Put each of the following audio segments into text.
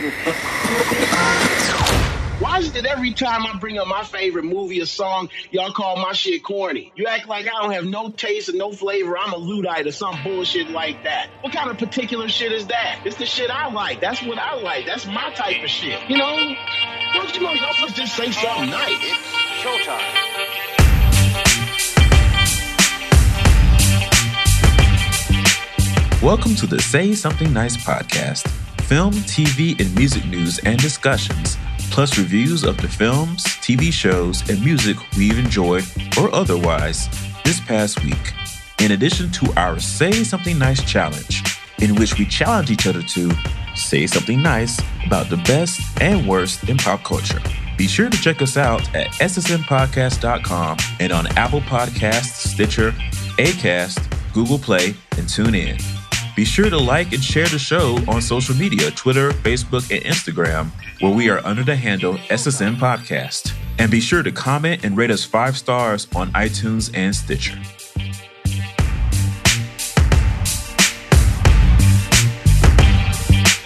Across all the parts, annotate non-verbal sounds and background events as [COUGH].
Why is it every time I bring up my favorite movie or song, y'all call my shit corny? You act like I don't have no taste and no flavor. I'm a Luddite or some bullshit like that. What kind of particular shit is that? It's the shit I like. That's what I like. That's my type of shit. You know? Don't you know y'all supposed just say something nice? It's showtime. Welcome to the Say Something Nice podcast film, TV, and music news and discussions, plus reviews of the films, TV shows, and music we've enjoyed or otherwise this past week. In addition to our Say Something Nice challenge, in which we challenge each other to say something nice about the best and worst in pop culture. Be sure to check us out at ssnpodcast.com and on Apple Podcasts, Stitcher, Acast, Google Play, and TuneIn. Be sure to like and share the show on social media Twitter, Facebook, and Instagram, where we are under the handle SSN Podcast. And be sure to comment and rate us five stars on iTunes and Stitcher.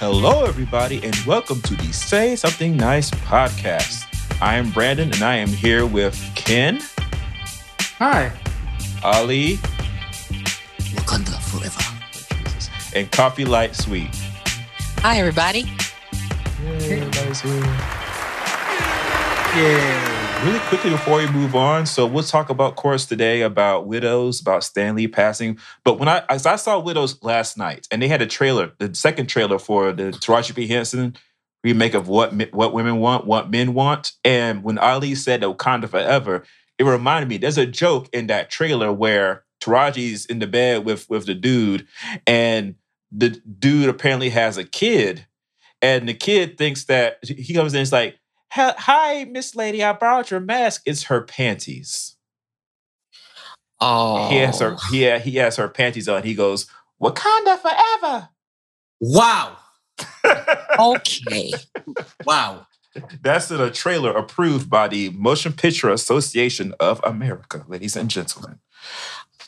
Hello, everybody, and welcome to the Say Something Nice podcast. I am Brandon, and I am here with Ken. Hi. Ali. Wakanda forever. And Coffee Light Sweet. Hi, everybody. Yay, everybody's here. Yeah. Really quickly before we move on, so we'll talk about course today about widows, about Stan Lee passing. But when I as I saw Widows last night, and they had a trailer, the second trailer for the Taraji P Henson remake of what what women want, what men want, and when Ali said Wakanda forever, it reminded me. There's a joke in that trailer where Taraji's in the bed with with the dude, and the dude apparently has a kid, and the kid thinks that he comes in. It's like hi, Miss Lady, I borrowed your mask. It's her panties. Oh, He has her. He he has her panties on. He goes, Wakanda forever. Wow. [LAUGHS] okay. Wow. That's in a trailer approved by the Motion Picture Association of America, ladies and gentlemen.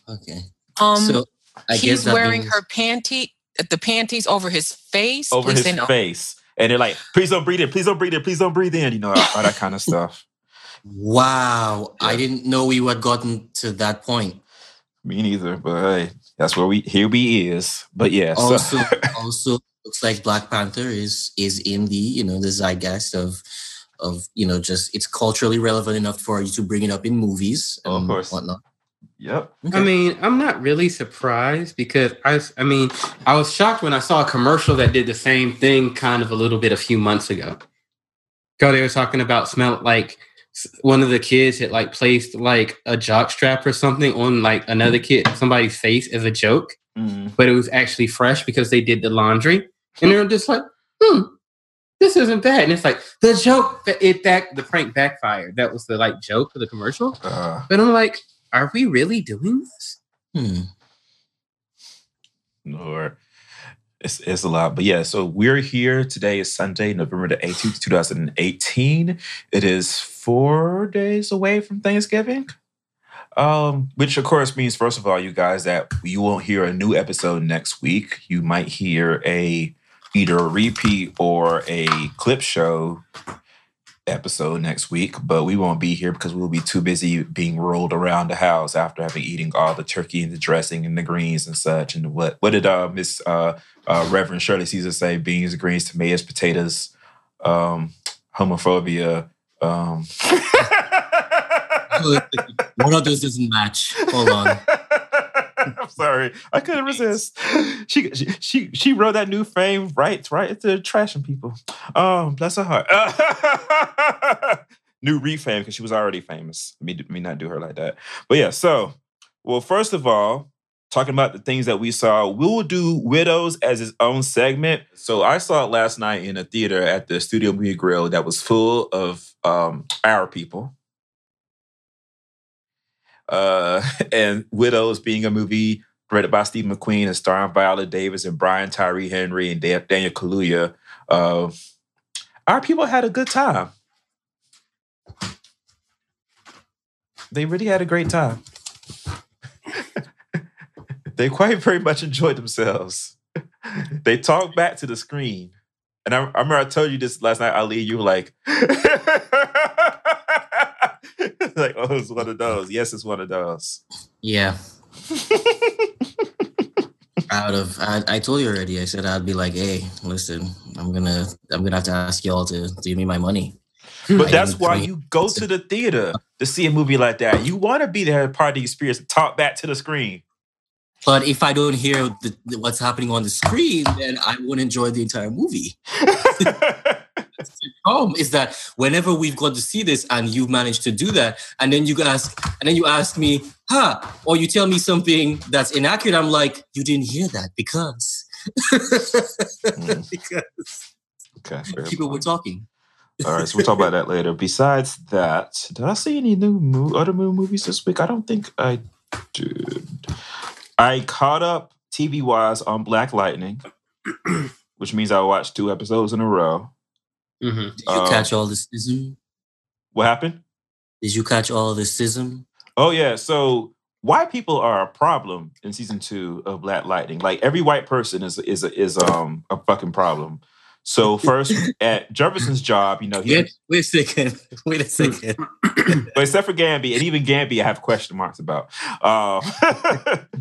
Okay. Um, so I he's that wearing means- her panty, the panties over his face. Over his say no. face. And they're like, please don't breathe in, please don't breathe in, please don't breathe in, you know, all that kind of stuff. Wow. I didn't know we had gotten to that point. Me neither, but hey, that's where we here we is. But yeah, so- Also, [LAUGHS] also looks like Black Panther is is in the you know the zeitgeist of of you know just it's culturally relevant enough for you to bring it up in movies Oh, of and course. whatnot. Yep. I mean, I'm not really surprised because I, I mean, I was shocked when I saw a commercial that did the same thing kind of a little bit a few months ago. Go, they were talking about smell like one of the kids had like placed like a jock strap or something on like another kid, somebody's face as a joke, Mm. but it was actually fresh because they did the laundry, and they were just like, hmm. This isn't bad, and it's like the joke. that It back the prank backfired. That was the like joke of the commercial. Uh, But I'm like, are we really doing this? Hmm. or it's, it's a lot. But yeah, so we're here. Today is Sunday, November the 18th, 2018. It is four days away from Thanksgiving. Um, which of course means, first of all, you guys, that you won't hear a new episode next week. You might hear a either a repeat or a clip show episode next week, but we won't be here because we'll be too busy being rolled around the house after having eating all the turkey and the dressing and the greens and such. And what what did uh Miss uh, uh Reverend Shirley Caesar say? Beans, greens, tomatoes, potatoes, um, homophobia. Um [LAUGHS] One of those doesn't match. Hold on. [LAUGHS] I'm sorry, I couldn't resist. [LAUGHS] She, she she she wrote that new fame right right into trashing people. Oh, bless her heart. [LAUGHS] new refame because she was already famous. Me me not do her like that. But yeah, so well, first of all, talking about the things that we saw, we will do widows as its own segment. So I saw it last night in a theater at the Studio Movie Grill that was full of um, our people uh, [LAUGHS] and Widows being a movie directed by Steve McQueen and starring Viola Davis and Brian Tyree Henry and Daniel Kaluuya. Uh, our people had a good time. They really had a great time. [LAUGHS] they quite very much enjoyed themselves. [LAUGHS] they talked back to the screen. And I, I remember I told you this last night, Ali. You were like, [LAUGHS] like, oh, it's one of those. Yes, it's one of those. Yeah. [LAUGHS] Out of I, I told you already. I said I'd be like, hey, listen, I'm gonna I'm gonna have to ask y'all to, to give me my money. But I that's why you go to the theater to see a movie like that. You want to be there, part of the experience, talk back to the screen. But if I don't hear the, the- what's happening on the screen, then I won't enjoy the entire movie. [LAUGHS] problem is that whenever we've got to see this and you've managed to do that, and then you ask, and then you ask me, huh, or you tell me something that's inaccurate, I'm like, you didn't hear that because Mm, [LAUGHS] because okay, people were talking. All right, so we'll talk about that later. Besides that, did I see any new mo- other new movies this week? I don't think I did. I caught up TV wise on Black Lightning, [CLEARS THROAT] which means I watched two episodes in a row. Hmm Did you Um, catch all the schism? What happened? Did you catch all the schism? Oh yeah, so white people are a problem in season two of Black Lightning. Like every white person is is is um a fucking problem. So [LAUGHS] first at Jefferson's job, you know, he, Wait, wait a second. [LAUGHS] Wait a second. [LAUGHS] but except for Gambi, and even Gambi, I have question marks about. Um,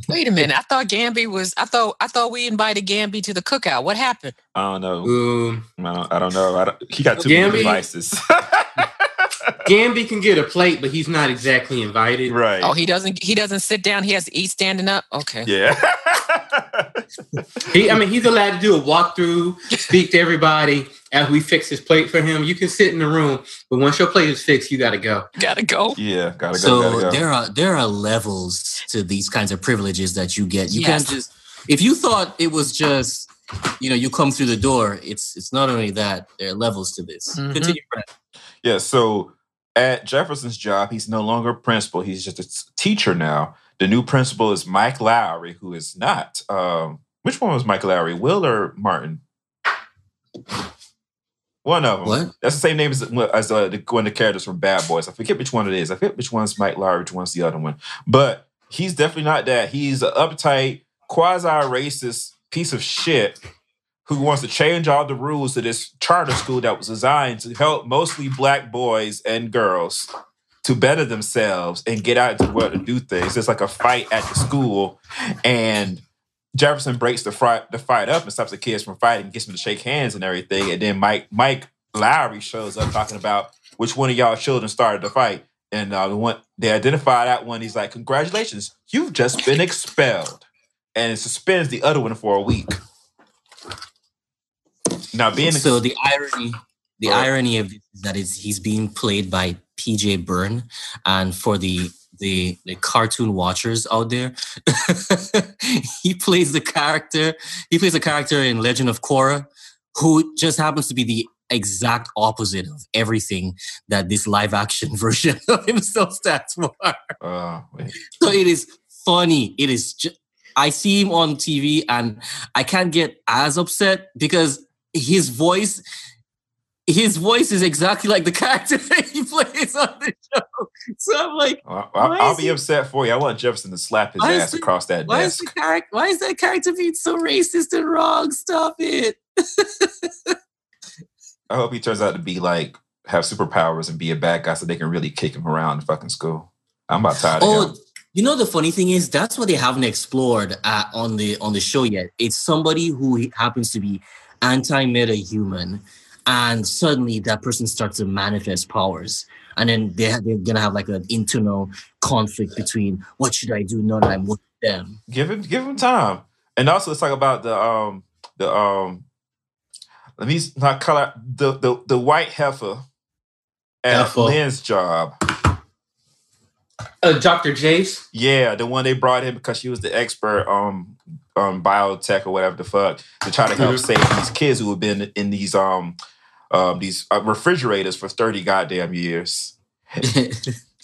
Wait a minute. I thought Gambi was. I thought. I thought we invited Gambi to the cookout. What happened? I don't know. Um, I don't, I don't know. I don't, he got too many devices. Gambi can get a plate, but he's not exactly invited. right. Oh, he doesn't. He doesn't sit down. He has to eat standing up. Okay. yeah. He, I mean, he's allowed to do a walkthrough, speak to everybody as we fix his plate for him. You can sit in the room, but once your plate is fixed, you got to go. Gotta go. yeah. Gotta go. so gotta go. there are there are levels to these kinds of privileges that you get. You Yes. can't just if you thought it was just you know you come through the door. It's it's not only that there are levels to this. Mhm. Continue. Brad. Yeah, so at Jefferson's job, he's no longer principal. He's just a teacher now. The new principal is Mike Lowry, who is not. Um, which one was Mike Lowry? Will or Martin? One of them. What? That's the same name as, as uh, the, one of the characters from Bad Boys. I forget which one it is. I forget which one's Mike Lowry, which one's the other one. But he's definitely not that. He's an uptight, quasi-racist piece of shit who wants to change all the rules of this charter school that was designed to help mostly black boys and girls to better themselves and get out into the world to do things. It's like a fight at the school, and Jefferson breaks the fight the fight up and stops the kids from fighting, gets them to shake hands and everything. And then Mike Mike Lowry shows up talking about which one of y'all children started the fight. And uh, the one they identify that one. He's like, "Congratulations, you've just been expelled," and suspends the other one for a week. Now, being so the irony the irony of that is he's being played by PJ Byrne, and for the the, the cartoon watchers out there, [LAUGHS] he plays the character. He plays a character in Legend of Korra, who just happens to be the exact opposite of everything that this live action [LAUGHS] version of himself stands for. uh. So it is funny. It is. Ju- I see him on TV and I can't get as upset because his voice, his voice is exactly like the character [LAUGHS] that he plays on the show. So I'm like, I'll, I'll- be he- upset for you. I want Jefferson to slap his ass he- across that why is desk. the character? Why is that character being so racist and wrong? Stop it. [LAUGHS] I hope he turns out to be like have superpowers and be a bad guy so they can really kick him around the fucking school. I'm about tired of Oh, him. you know the funny thing is that's what they haven't explored uh, on the on the show yet. It's somebody who happens to be anti-meta human, and suddenly that person starts to manifest powers, and then they ha- they're gonna have like an internal conflict between what should I do now that I'm with them. Give him give him time. And also let's talk about the um the um let me not call out the the, the white heifer at Heifer. Lynn's job. Uh, Dr. Jace. Yeah, the one they brought in because she was the expert on um biotech or whatever the fuck to try to help save these kids who have been in these um um these uh, refrigerators for 30 goddamn years. [LAUGHS]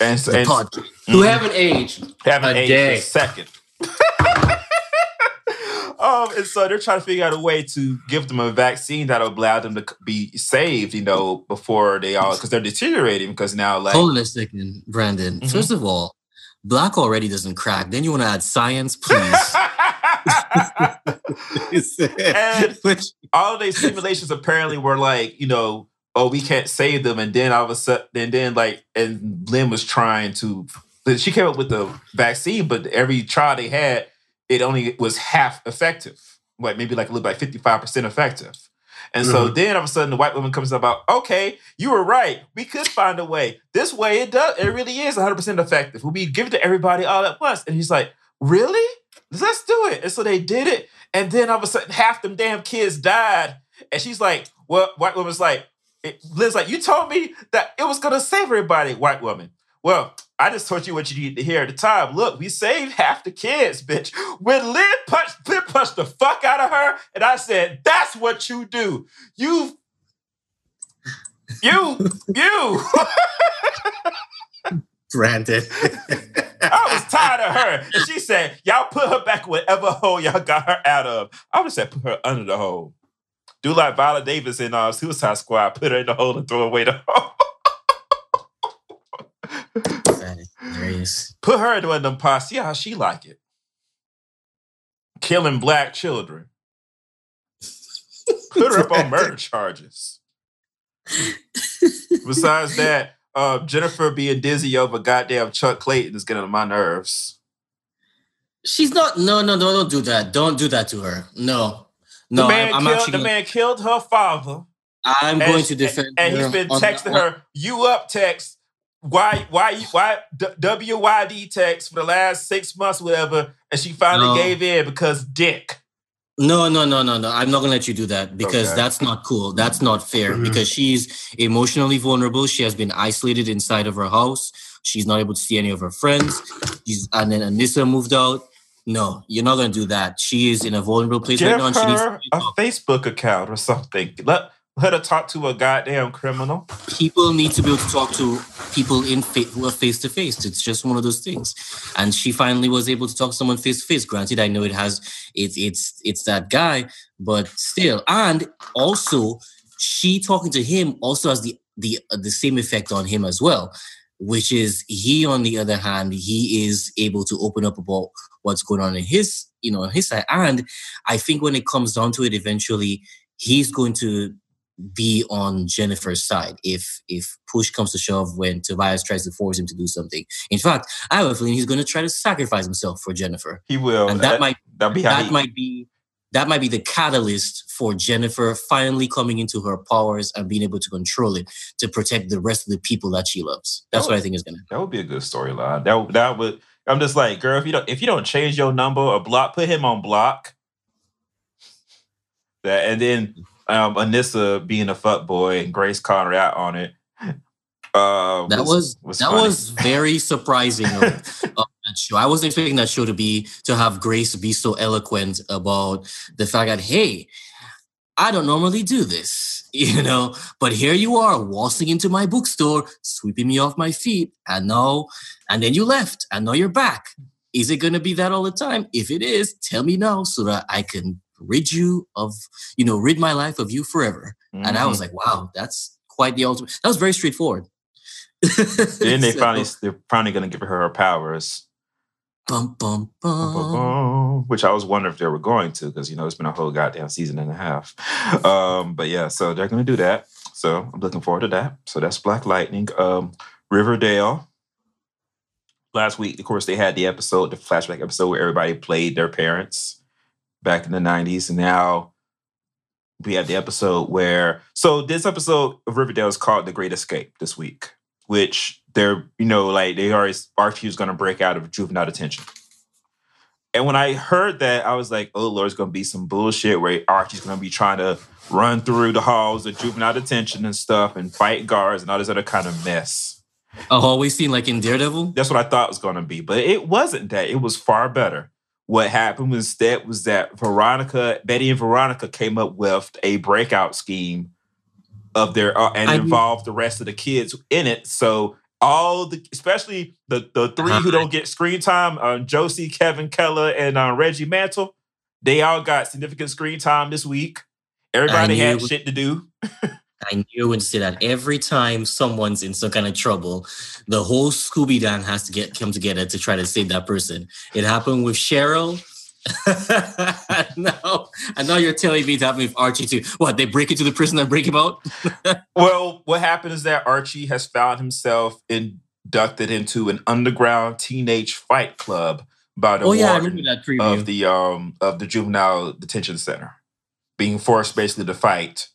And, and podcast. Who Mhm. haven't aged. haven't a aged day. a second. [LAUGHS] um, and so they're trying to figure out a way to give them a vaccine that'll allow them to be saved, you know, before they all because they're deteriorating because now like Hold on a second, Brandon. Mhm. First of all, black already doesn't crack. Then you want to add science, please. [LAUGHS] [LAUGHS] and all of these simulations apparently were like, you know, oh, we can't save them, and then all of a sudden, and then like, and Lynn was trying to. She came up with the vaccine, but every trial they had, it only was half effective, like maybe like a little like fifty five percent effective. And so Mhm. then all of a sudden the white woman comes up about, okay, you were right. We could find a way. This way it does, it really is 100% effective. We'll be give it to everybody all at once. And he's like, really? Let's do it. And so they did it. And then all of a sudden half them damn kids died. And she's like, well, white woman's like, it, Liz's like, you told me that it was gonna save everybody, white woman. Well, I just told you what you needed to hear at the time. Look, we saved half the kids, bitch. When Lynn punched, Lynn punched the fuck out of her, and I said, that's what you do. You, you, you. [LAUGHS] Brandon. I was tired of her. And she said, y'all put her back whatever hole y'all got her out of. I would have said, put her under the hole. Do like Viola Davis in uh, Suicide Squad. Put her in the hole and throw away the hole. [LAUGHS] Is. Put her into one of them pots. See how she like it. Killing black children. [LAUGHS] Put her up on murder charges. Besides that, uh, Jennifer being dizzy over goddamn Chuck Clayton is getting on my nerves. She's not. No, no, no. Don't do that. Don't do that to her. No, no. the man, I'm, I'm killed, actually. the Gonna, man killed her father. I'm going sh- to defend. Her. And he's been texting on- her, you up text, why, why, you- why, D- WYD text for the last six months, whatever. And she finally No. gave in because dick. No, no, no, no, no. I'm not gonna let you do that because Okay. that's not cool. That's not fair Mhm. because she's emotionally vulnerable. She has been isolated inside of her house. She's not able to see any of her friends. She's and then Anissa moved out. No, you're not gonna do that. She is in a vulnerable place Give right now. And she needs a Facebook account or something. Let, let to talk to a goddamn criminal. people need to be able to talk to people in fa- who are face to face. It's just one of those things. And she finally was able to talk to someone face to face. Granted, I know it has it's it's it's that guy, but still. And also, she talking to him also has the the uh, the same effect on him as well. Which is he, on the other hand, he is able to open up about what's going on in his, you know, his side. And I think when it comes down to it, eventually he's going to be on Jennifer's side if if push comes to shove when Tobias tries to force him to do something. In fact, I have a feeling he's going to try to sacrifice himself for Jennifer, He will. and that might that'll be that he, might be that might be the catalyst for Jennifer finally coming into her powers and being able to control it to protect the rest of the people that she loves. That's what I think is going to. That would be a good storyline. That would- that would. I'm just like, girl, if you don't if you don't change your number or block, put him on block. That and then um Anissa being a fuck boy and Grace her out on it. Uh, That was, that funny. was very surprising of, [LAUGHS] of that show. I wasn't expecting that show to be to have Grace be so eloquent about the fact that hey, I don't normally do this, [LAUGHS] you know, but here you are waltzing into my bookstore, sweeping me off my feet, and now, and then you left, and now you're back. Is it going to be that all the time? If it is, tell me now so that I can rid you of, you know, rid my life of you forever. And I was Mhm. like, wow, that's quite the ultimate. That was very straightforward. [LAUGHS] then they So, finally they're finally gonna give her her powers. bum, bum, Bum. Which I was wondering if they were going to, because you know it's been a whole goddamn season and a half. [LAUGHS] Um, but yeah, so they're gonna do that. So I'm looking forward to that. So that's Black Lightning. Um, Riverdale. Last week, of course, they had the episode, the flashback episode where everybody played their parents back in the 90s. And now we have the episode where so this episode of Riverdale is called The Great Escape this week, which they're, you know, like they already Archie's gonna break out of juvenile detention. And when I heard that, I was like, oh Lord, it's gonna be some bullshit where Archie's gonna be trying to run through the halls of juvenile detention and stuff and fight guards and all this other kind of mess. I've always seen like in Daredevil. That's what I thought it was gonna be, but it wasn't that. It was far better. What happened was that was that Veronica, Betty and Veronica came up with a breakout scheme of their uh, and I- involved the rest of the kids in it. So all the, especially the the three who don't get screen time, uh, Josie, Kevin Keller, and uh, Reggie Mantle, they all got significant screen time this week. Everybody had shit to do. [LAUGHS] I knew to say that every time someone's in some kind of trouble, the whole Scooby Gang has to get come together to try to save that person. It happened with Cheryl [LAUGHS] no, I know you're telling me that with Archie too. What they break into the prison and break him out? [LAUGHS] Well, what happened is that Archie has found himself inducted into an underground teenage fight club by the oh yeah, I warden remember that preview. of the um of the juvenile detention center, being forced basically to fight.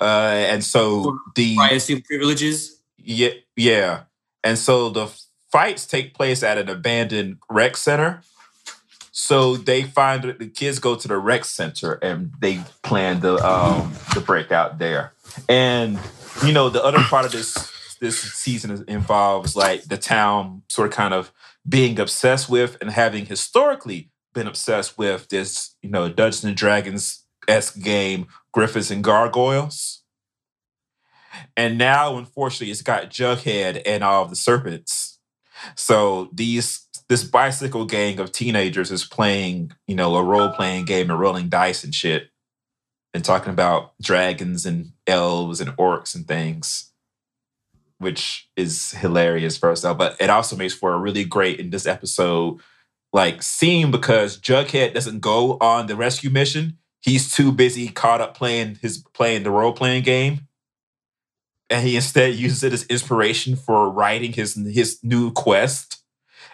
Uh, and so the assume privileges. yeah yeah, and so the fights take place at an abandoned rec center. So they find the kids go to the rec center and they plan the um the breakout there. And you know the other part of this this season involves like the town sort of kind of being obsessed with and having historically been obsessed with this you know Dungeons and Dragons esque game Gryphons and Gargoyles. And now, unfortunately, it's got Jughead and all the serpents. So these this bicycle gang of teenagers is playing, you know, a role playing game and rolling dice and shit, and talking about dragons and elves and orcs and things, which is hilarious first off. But it also makes for a really great in this episode, like scene because Jughead doesn't go on the rescue mission. He's too busy caught up playing his playing the role playing game and he instead uses it as inspiration for writing his his new quest.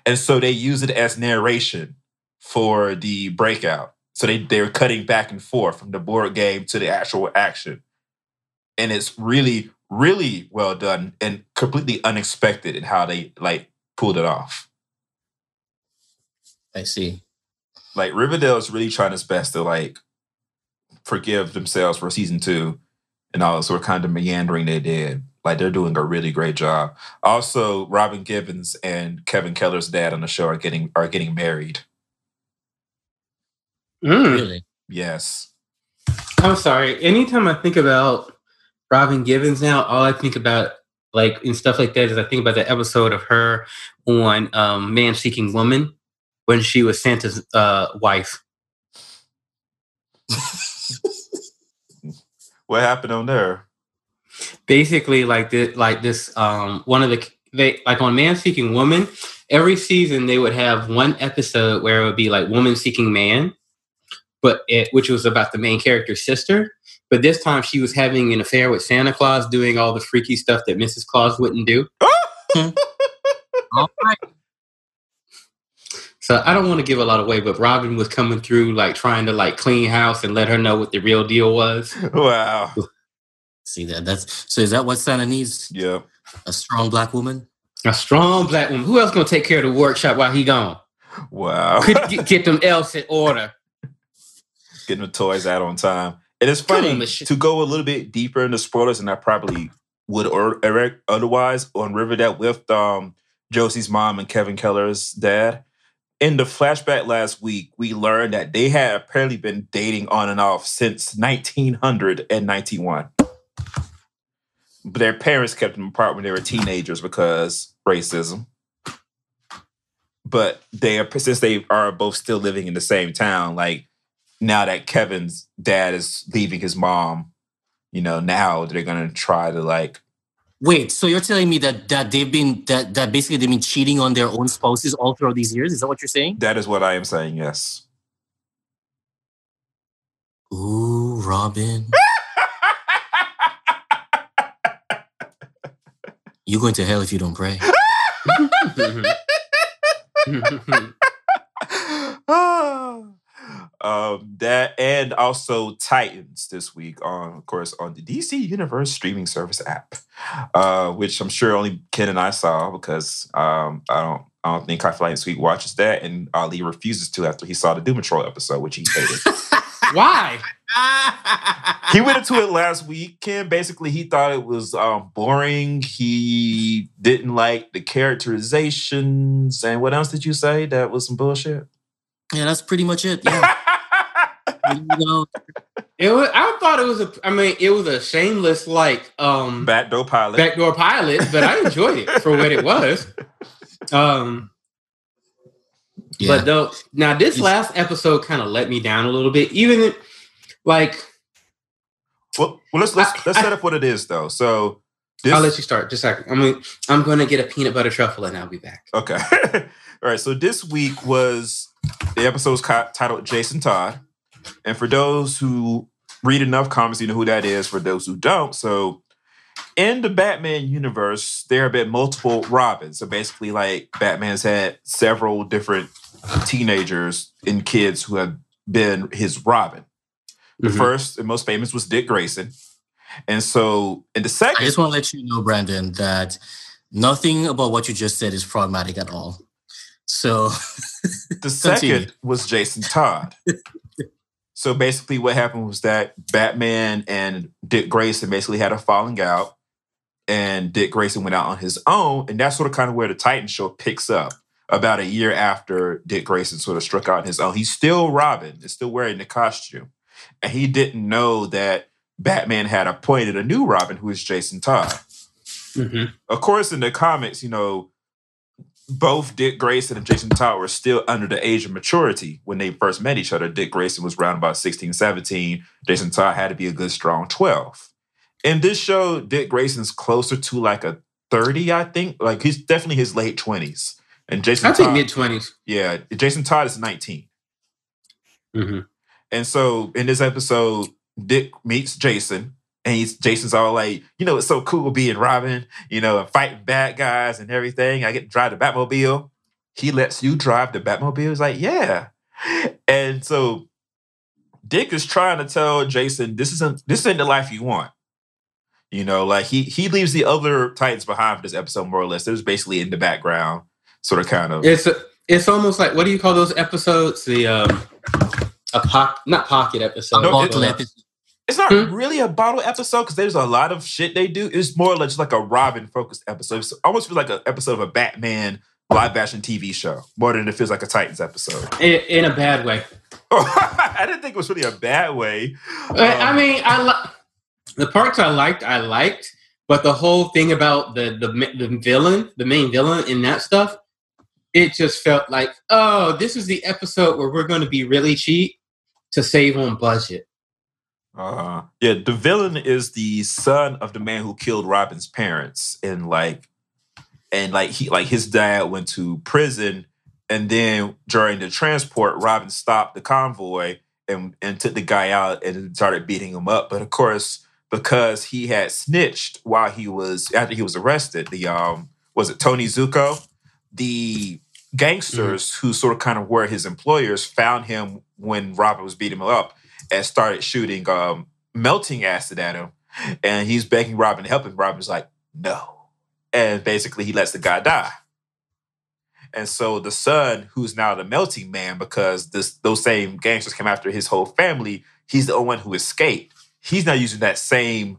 And so they use it as narration for the breakout. So they they're cutting back and forth from the board game to the actual action. And it's really, really well done and completely unexpected in how they like pulled it off. I see. Like Riverdale is really trying its best to like forgive themselves for season two and all the sort of kind of meandering they did. Like they're doing a really great job. Also, Robin Givens and Kevin Keller's dad on the show are getting are getting married. Mm. Really? Yes. I'm sorry. Anytime I think about Robin Givens now, all I think about like and stuff like that is I think about the episode of her on um, Man Seeking Woman when she was Santa's uh, wife. [LAUGHS] What happened on there? Basically, like this, like this, um, one of the they like on Man Seeking Woman. Every season they would have one episode where it would be like Woman Seeking Man, but it, which was about the main character's sister. But this time she was having an affair with Santa Claus, doing all the freaky stuff that Mrs. Claus wouldn't do. [LAUGHS] All right. So I don't want to give a lot away, but Robin was coming through like trying to like clean house and let her know what the real deal was. [LAUGHS] Wow. See that? That's so. Is that what Santa needs? Yep. A strong black woman. A strong black woman. Who else gonna take care of the workshop while he gone? Wow. Could get, get them else in order. Getting the toys out on time. And it's funny on, to go a little bit deeper into spoilers than I probably would or Eric otherwise on Riverdale with um Josie's mom and Kevin Keller's dad. In the flashback last week, we learned that they had apparently been dating on and off since 1991. But their parents kept them apart when they were teenagers because racism. But they are since they are both still living in the same town, like now that Kevin's dad is leaving his mom, you know, now they're gonna try to like Wait, so you're telling me that that they've been that that basically they've been cheating on their own spouses all throughout these years? Is that what you're saying? that is what I am saying, yes. Ooh, Robin, [LAUGHS] you're going to hell if you don't pray. [LAUGHS] [LAUGHS] um, that and also Titans this week on, of course, on the DC Universe streaming service app, uh, which I'm sure only Ken and I saw because um, I don't. I don't think Kai Flying Sweet watches that, and Ali refuses to after he saw the Doom Patrol episode, which he hated. [LAUGHS] Why? [LAUGHS] he went into it last week. Ken basically he thought it was um, boring. He didn't like the characterizations, and what else did you say? That was some bullshit. yeah, that's pretty much it. Yeah. [LAUGHS] you know, It was, I thought it was a. I mean, it was a shameless like um Backdoor pilot. backdoor pilot, but I enjoyed it for what it was. Um, yeah. But though now this last episode kind of let me down a little bit. Even like well, well, let's let's I- let's I- set up what it is though. So this I'll let you start. Just a second. I mean, I'm going to get a peanut butter truffle and I'll be back. okay. [LAUGHS] All right. So this week was the episode is ca- titled Jason Todd. And for those who read enough comics, you know who that is. For those who don't, so in the Batman universe, there have been multiple Robins. So basically, like Batman's had several different teenagers and kids who have been his Robin. The Mhm. first and most famous was Dick Grayson. And so in the second, I just want to let you know, Brandon, that nothing about what you just said is problematic at all. So [LAUGHS] The second was Jason Todd. [LAUGHS] so basically, what happened was that Batman and Dick Grayson basically had a falling out, and Dick Grayson went out on his own, and that's sort of kind of where the Titan show picks up. About a year after Dick Grayson sort of struck out on his own, he's still Robin, is still wearing the costume, and he didn't know that Batman had appointed a new Robin, who is Jason Todd Mhm. of course, in the comics, you know, both Dick Grayson and Jason Todd were still under the age of maturity when they first met each other. Dick Grayson was around about 16, 17. Jason Todd had to be a good strong 12. In this show, Dick Grayson's closer to like a 30, I think. Like he's definitely his late 20s. And Jason I think mid twenties. yeah, Jason Todd is 19. Mm-hmm. And so in this episode, Dick meets Jason, and he's Jason's all like, you know, it's so cool being Robin, you know, and fighting bad guys and everything. I get to drive the Batmobile. He lets you drive the Batmobile. He's like, yeah. And so Dick is trying to tell Jason, this isn't this isn't the life you want. You know, like he he leaves the other Titans behind for this episode, more or less. It was basically in the background, sort of kind of. It's a, it's almost like what do you call those episodes? The um, a pock not pocket episode. No, bottle it- episode. It's not Hmm? really a bottle episode because there's a lot of shit they do. It's more or less like a Robin focused episode. It almost feels like an episode of a Batman live action TV show more than it feels like a Titans episode. in, in a bad way. [LAUGHS] I didn't think it was really a bad way. I- I Um, mean, I li- the parts I liked, I liked, but the whole thing about the the the villain, the main villain in that stuff, it just felt like, oh, this is the episode where we're going to be really cheap to save on budget. Uh, yeah, the villain is the son of the man who killed Robin's parents, and like, and like he like his dad went to prison, and then during the transport, Robin stopped the convoy and and took the guy out and started beating him up. But of course, because he had snitched while he was after he was arrested, the um was it Tony Zucco, the gangsters who sort of kind of were his employers found him when Robin was beating him up and started shooting um, melting acid at him. And he's begging Robin to help him. Robin's like, no. And basically, he lets the guy die. And so the son, who's now the melting man, because this those same gangsters came after his whole family, he's the only one who escaped. He's now using that same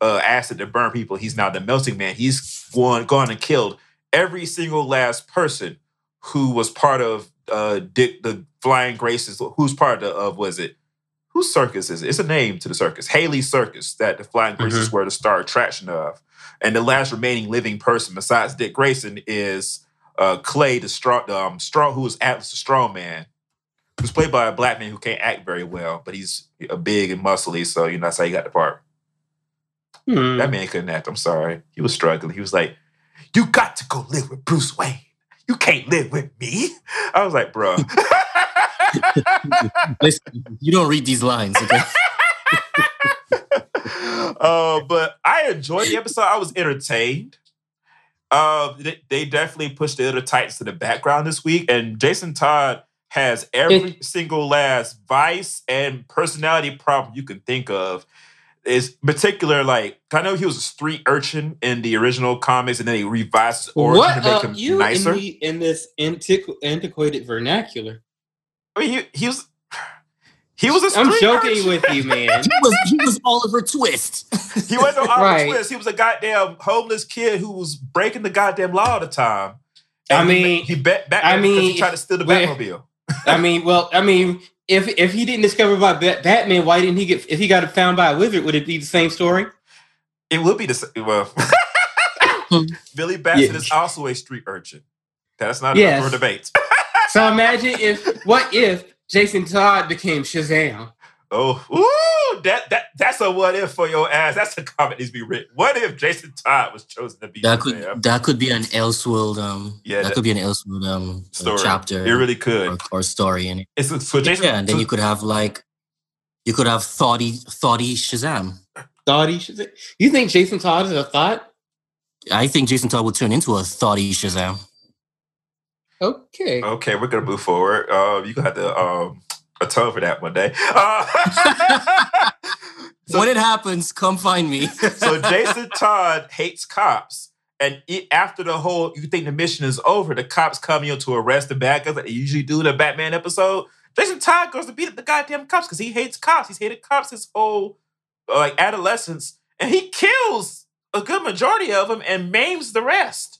uh, acid to burn people. He's now the melting man. He's gone, gone and killed every single last person who was part of uh, Dick the Flying Graces. Who's part of, of was it? Whose circus is it? It's a name to the circus. Haly Circus that the Flying Graces were the star attraction of. And the last remaining living person besides Dick Grayson is uh, Clay, the strong, um, strong, who is Atlas the Strong Man, who's played by a black man who can't act very well, but he's a big and muscly, so you know that's how he got the part. Hmm. That man couldn't act. I'm sorry, he was struggling. He was like, "You got to go live with Bruce Wayne. You can't live with me." I was like, "Bro." [LAUGHS] Listen, you don't read these lines, okay? [LAUGHS] uh, but I enjoyed the episode. I was entertained. Uh, they, they definitely pushed the other Titans to the background this week, and Jason Todd has every single last vice and personality problem you can think of. Is particular like I know he was a street urchin in the original comics, and then he revised his origin What to make uh, him you nicer. in, the, in this antiqu- antiquated vernacular? I mean, he, he was he was a street I'm joking urchin. with you, man. [LAUGHS] He was he was Oliver Twist. He wasn't no Oliver Right. Twist. He was a goddamn homeless kid who was breaking the goddamn law all the time. I And he mean- ma- he bet back I because he mean, tried to steal the wait. Batmobile. [LAUGHS] I mean, well, I mean, if if he didn't discover by Bat- Batman, why didn't he get? If he got found by a wizard, would it be the same story? It would be the same. Well, [LAUGHS] Billy Batson Yeah. is also a street urchin. That's not Yes. up for debate. So imagine if what if Jason Todd became Shazam? Oh, ooh, that that that's a what if for your ass. That's a comment needs to be written. What if Jason Todd was chosen to be That Shazam? could that could be an Elseworld um Yeah, that, that- could be an Elseworld um story? chapter It really could. or, or story in it. It's so Jason. Yeah, and then so- you could have like you could have thoughty thoughty Shazam. Thoughty Shazam. You think Jason Todd is a thought? I think Jason Todd would turn into a thoughty Shazam. Okay. Okay, we're gonna move forward. Um, you gonna have to um atone for that one day. Uh, [LAUGHS] so, when it happens, come find me. [LAUGHS] so Jason Todd hates cops, and it, after the whole, you think the mission is over, the cops come in to arrest the bad guys like they usually do in a Batman episode. Jason Todd goes to beat up the goddamn cops because he hates cops. He's hated cops his whole uh, like adolescence, and he kills a good majority of them and maims the rest.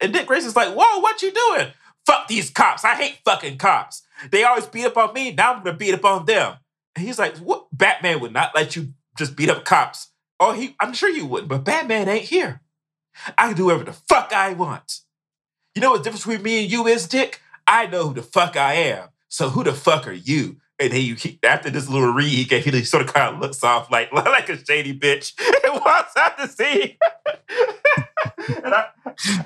And Dick Grayson's like, "Whoa, what you doing? Fuck these cops! I hate fucking cops. They always beat up on me. Now I'm gonna beat up on them." And he's like, "What? Batman would not let you just beat up cops. Oh, he. I'm sure you wouldn't, but Batman ain't here. I can do whatever the fuck I want. You know what the difference between me and you is, Dick? I know who the fuck I am. So who the fuck are you?" And then you, after this little read, he, gave, he sort of kind of looks off like [LAUGHS] like a shady bitch and walks out the scene. [LAUGHS] and I,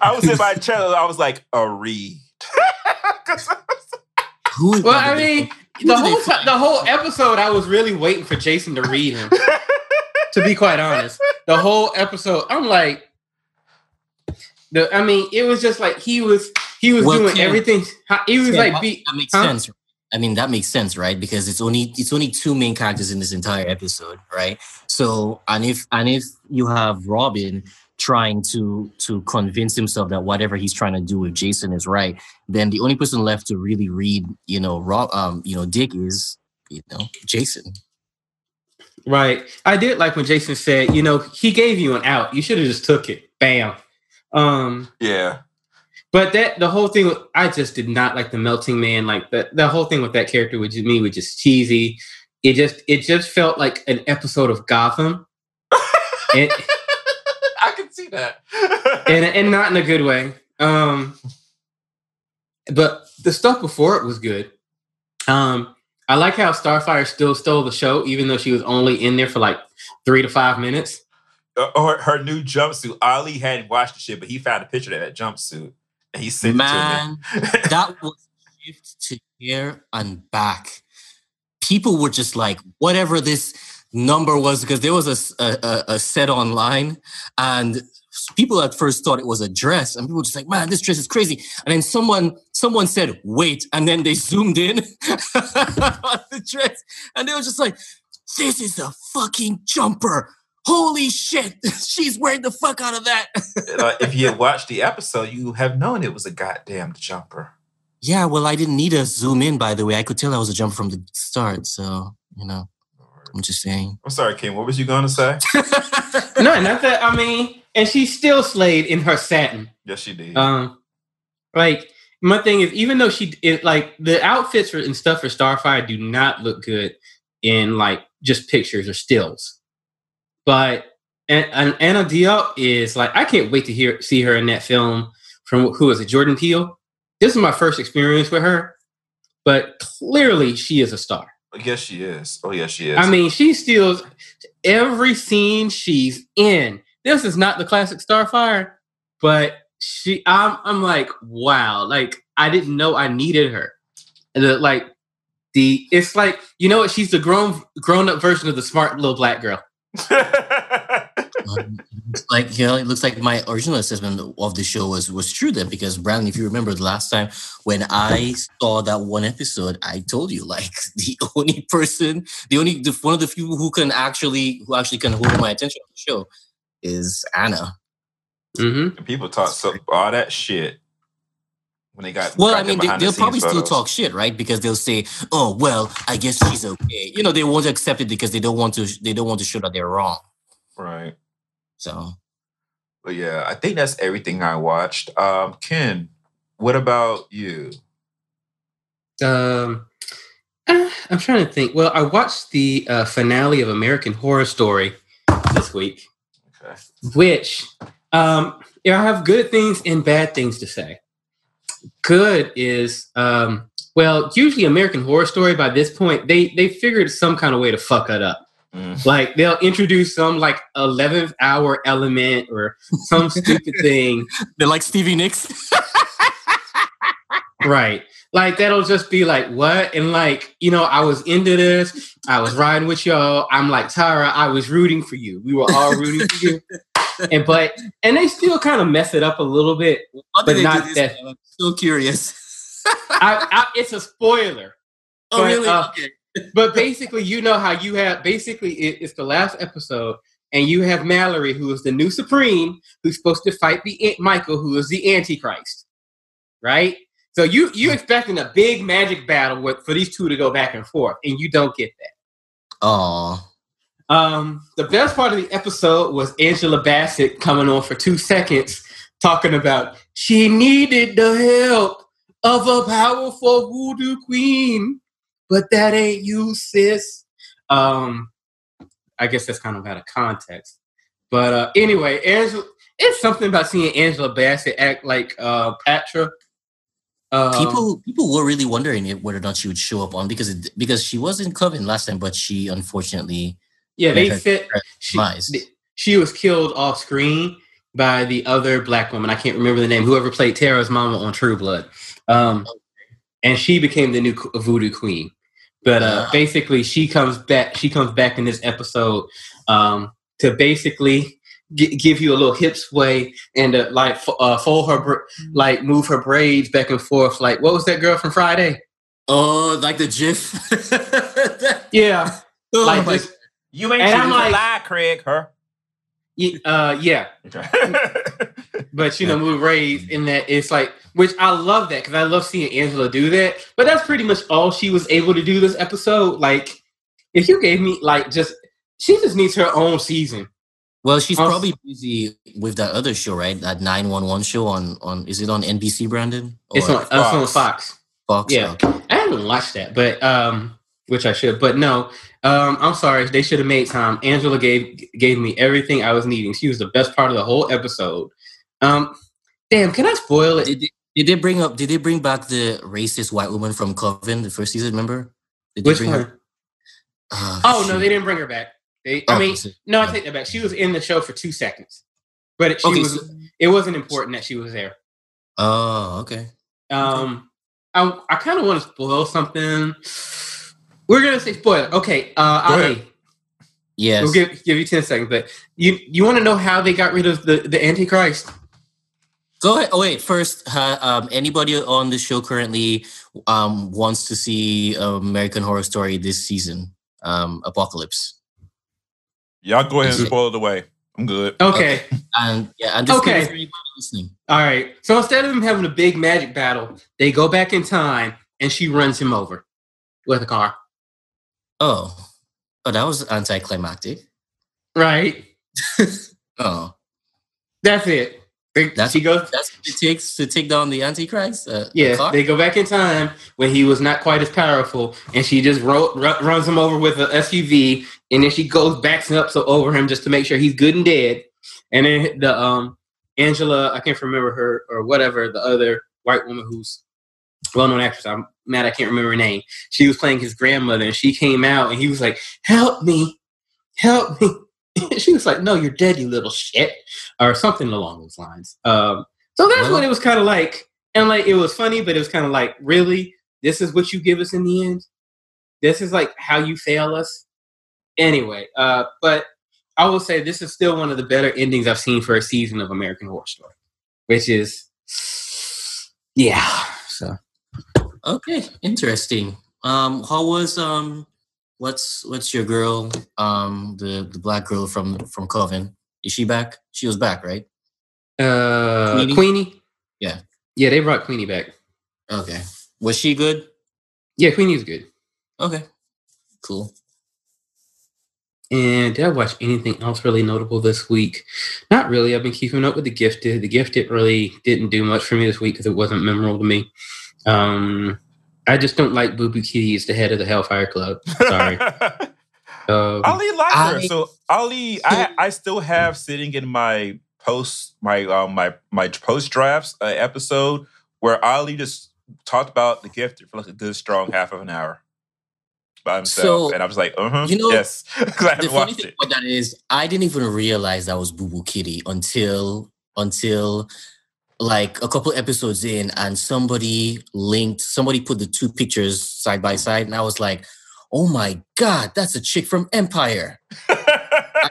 I was in my chair. I was like, a read. [LAUGHS] 'Cause I Who? Well, I mean, the whole find? the whole episode, I was really waiting for Jason to read him. [LAUGHS] to be quite honest, the whole episode, I'm like, the. I mean, it was just like he was he was Well, doing Ken- everything. how- He was Yeah, like, be, that makes huh? sense. I mean, that makes sense, right? Because it's only it's only two main characters in this entire episode, right? So, and if and if you have Robin trying to to convince himself that whatever he's trying to do with Jason is right, then the only person left to really read, you know, Rob, um, you know, Dick is, you know, Jason. Right. I did like when Jason said, you know, he gave you an out. You should have just took it. Bam. Um, yeah. but that the whole thing I just did not like the melting man. Like the the whole thing with that character with me was just cheesy. It just it just felt like an episode of Gotham. [LAUGHS] and, I can see that. and and not in a good way. Um but the stuff before it was good. Um I like how Starfire still stole the show, even though she was only in there for like three to five minutes. Uh, or her new jumpsuit. Ali hadn't watched the shit, but he found a picture of that jumpsuit and he sent Man, it to me. that was shift to here and back. People were just like, whatever this number was, because there was a a set online, and people at first thought it was a dress, and people were just like, man, this dress is crazy. And then someone someone said, wait, and then they [LAUGHS] zoomed in on the dress, and they were just like, this is a fucking jumper. Holy shit, [LAUGHS] she's wearing the fuck out of that. Uh, if you had watched the episode, you have known it was a goddamn jumper. Yeah, well, I didn't need to zoom in, by the way. I could tell I was a jumper from the start. So, you know, I'm just saying. I'm sorry, Kim. What was you going to say? [LAUGHS] No, not that I mean, and she still slayed in her satin. yes, she did. Um, like my thing is, even though she it like the outfits for, and stuff for Starfire do not look good in like just pictures or stills, but and, and Anna Diop is like I can't wait to hear see her in that film from who is it Jordan Peele. This is my first experience with her, but clearly she is a star. yes, she is. Oh, yes, she is. I mean, she steals every scene she's in. This is not the classic Starfire, but she I'm I'm like, wow, like I didn't know I needed her. And the, like the it's like, you know what, she's the grown grown up version of the smart little black girl. [LAUGHS] Um, like, you know, it looks like my original assessment of the show was, was true then, because Brandon, if you remember the last time when I saw that one episode, I told you, like, [LAUGHS] the only person, the only, the, one of the few who can actually, who actually can hold my attention on the show is Anna. Mm-hmm. People talk so all that shit when they got. Well, got I mean, they, behind the they'll scenes probably still talk shit, right? Because they'll say, "Oh, well, I guess she's okay." You know, they won't accept it because they don't want to. They don't want to show that they're wrong. Right. So, But yeah, I think that's everything I watched. Um, Ken, what about you? Um uh, I'm trying to think. Well, I watched the uh, finale of American Horror Story this week. Which um yeah, I have good things and bad things to say. Good is um Well, usually American Horror Story by this point, they they figured some kind of way to fuck it up. Mm. Like they'll introduce some like eleventh hour element or some stupid [LAUGHS] thing. They're like Stevie Nicks. [LAUGHS] Right. Like that'll just be like, what? And like, you know, I was into this. I was riding with y'all. I'm like, Tara, I was rooting for you. We were all rooting for you. [LAUGHS] And but and they still kind of mess it up a little bit. How But not that- I'm so curious. [LAUGHS] I, I, it's a spoiler. oh, but, really? uh, okay. [LAUGHS] But basically, you know how you have basically it, it's the last episode, and you have Mallory, who is the new Supreme, who's supposed to fight the Michael, who is the Antichrist, right? So you you expecting a big magic battle with for these two to go back and forth, and you don't get that. Oh, Um, the best part of the episode was Angela Bassett coming on for two seconds, talking about she needed the help of a powerful voodoo queen, but that ain't you, sis. Um, I guess that's kind of out of context. But uh, anyway, Angela, it's something about seeing Angela Bassett act like uh, Patra. Um, people people were really wondering if, whether or not she would show up on because it, because she was in Coven last time, but she unfortunately yeah, they said she, she was killed off screen by the other black woman. I can't remember the name. Whoever played Tara's mama on True Blood, um, and she became the new voodoo queen. But uh, Ah. basically, she comes back. She comes back in this episode um, to basically gi- give you a little hip sway and uh, like f- uh, fold her, br- like move her braids back and forth. Like what was that girl from Friday? oh like the GIF. [LAUGHS] Yeah, oh like my this. You ain't And choosing I'm lie, Craig. Her. y- Uh, yeah, [LAUGHS] but you know, move raised in that it's like, which I love that because I love seeing Angela do that. But that's pretty much all she was able to do this episode. Like, if you gave me like just, she just needs her own season. Well, she's probably busy with that other show, right? That nine one one show on on is it on NBC, Brandon? It's Or on, it's on Fox. Fox. Fox. yeah. Okay. I haven't watched that, but um, which I should. But no, um, I'm sorry. They should have made time. Angela gave gave me everything I was needing. She was the best part of the whole episode. Um, damn, can I spoil it? Did they, did they bring up? Did they bring back the racist white woman from Coven the first season? Remember? Did they Which bring one? her? Ah, Oh no, they didn't bring her back. They, Oh, I mean, no, I take that back. She was in the show for two seconds, but it, she Okay, was. so- it wasn't important that she was there. Oh, okay. Um, I I kind of want to spoil something. We're gonna say spoiler. Okay, uh, Ali. Yes. we'll give give you ten seconds, but you you want to know how they got rid of the the Antichrist? Go ahead. Oh wait, first, uh, um, anybody on the show currently um, wants to see American Horror Story this season? Um, Apocalypse. Y'all go ahead and spoil it away. I'm good. Okay, [LAUGHS] And yeah, and just Okay. okay. for anybody listening. all right. So instead of them having a big magic battle, they go back in time and she runs him over with a car. Oh, oh, that was anticlimactic. Right. [LAUGHS] Oh, That's it. They- That's- she goes. that's what it takes to take down the Antichrist. Uh, Yeah, car? they go back in time when he was not quite as powerful, and she just ro- ru- runs him over with an SUV, and then she goes backs up so over him just to make sure he's good and dead. And then the um Angela, I can't remember her or whatever the other white woman who's well-known actress. I'm mad I can't remember her name. She was playing his grandmother, and she came out, and he was like, "Help me, help me." [LAUGHS] she was like, "No, you're dead, you little shit," or something along those lines. Um, so that's Well- what it was kind of like. And like it was funny, but it was kind of like, really, this is what you give us in the end. This is like how you fail us. Anyway, uh, but I will say this is still one of the better endings I've seen for a season of American Horror Story, which is, yeah. So Okay, interesting. Um, how was um, what's what's your girl? Um, the the black girl from from Coven. Is she back? She was back, right? uh, Queenie? Queenie, Yeah. yeah, they brought Queenie back. Okay. Was she good? Yeah, Queenie's good. Okay. Cool. And did I watch anything else really notable this week? Not really. I've been keeping up with The Gifted. The Gifted really didn't do much for me this week because it wasn't memorable to me. Um, I just don't like Boo Boo Kitty as the head of the Hellfire Club. Sorry. [LAUGHS] Um, Ali likes her. So Ali, I I still have sitting in my post my um my my post drafts uh, episode where Ali just talked about the gifted for like a good strong half of an hour by himself, So, and I was like, uh huh, you know, yes, [LAUGHS] because I the haven't funny watched thing it. that is I didn't even realize that was Boo Boo Kitty until until like a couple episodes in and somebody linked somebody put the two pictures side by side and I was like, oh my god, that's a chick from Empire. [LAUGHS] I,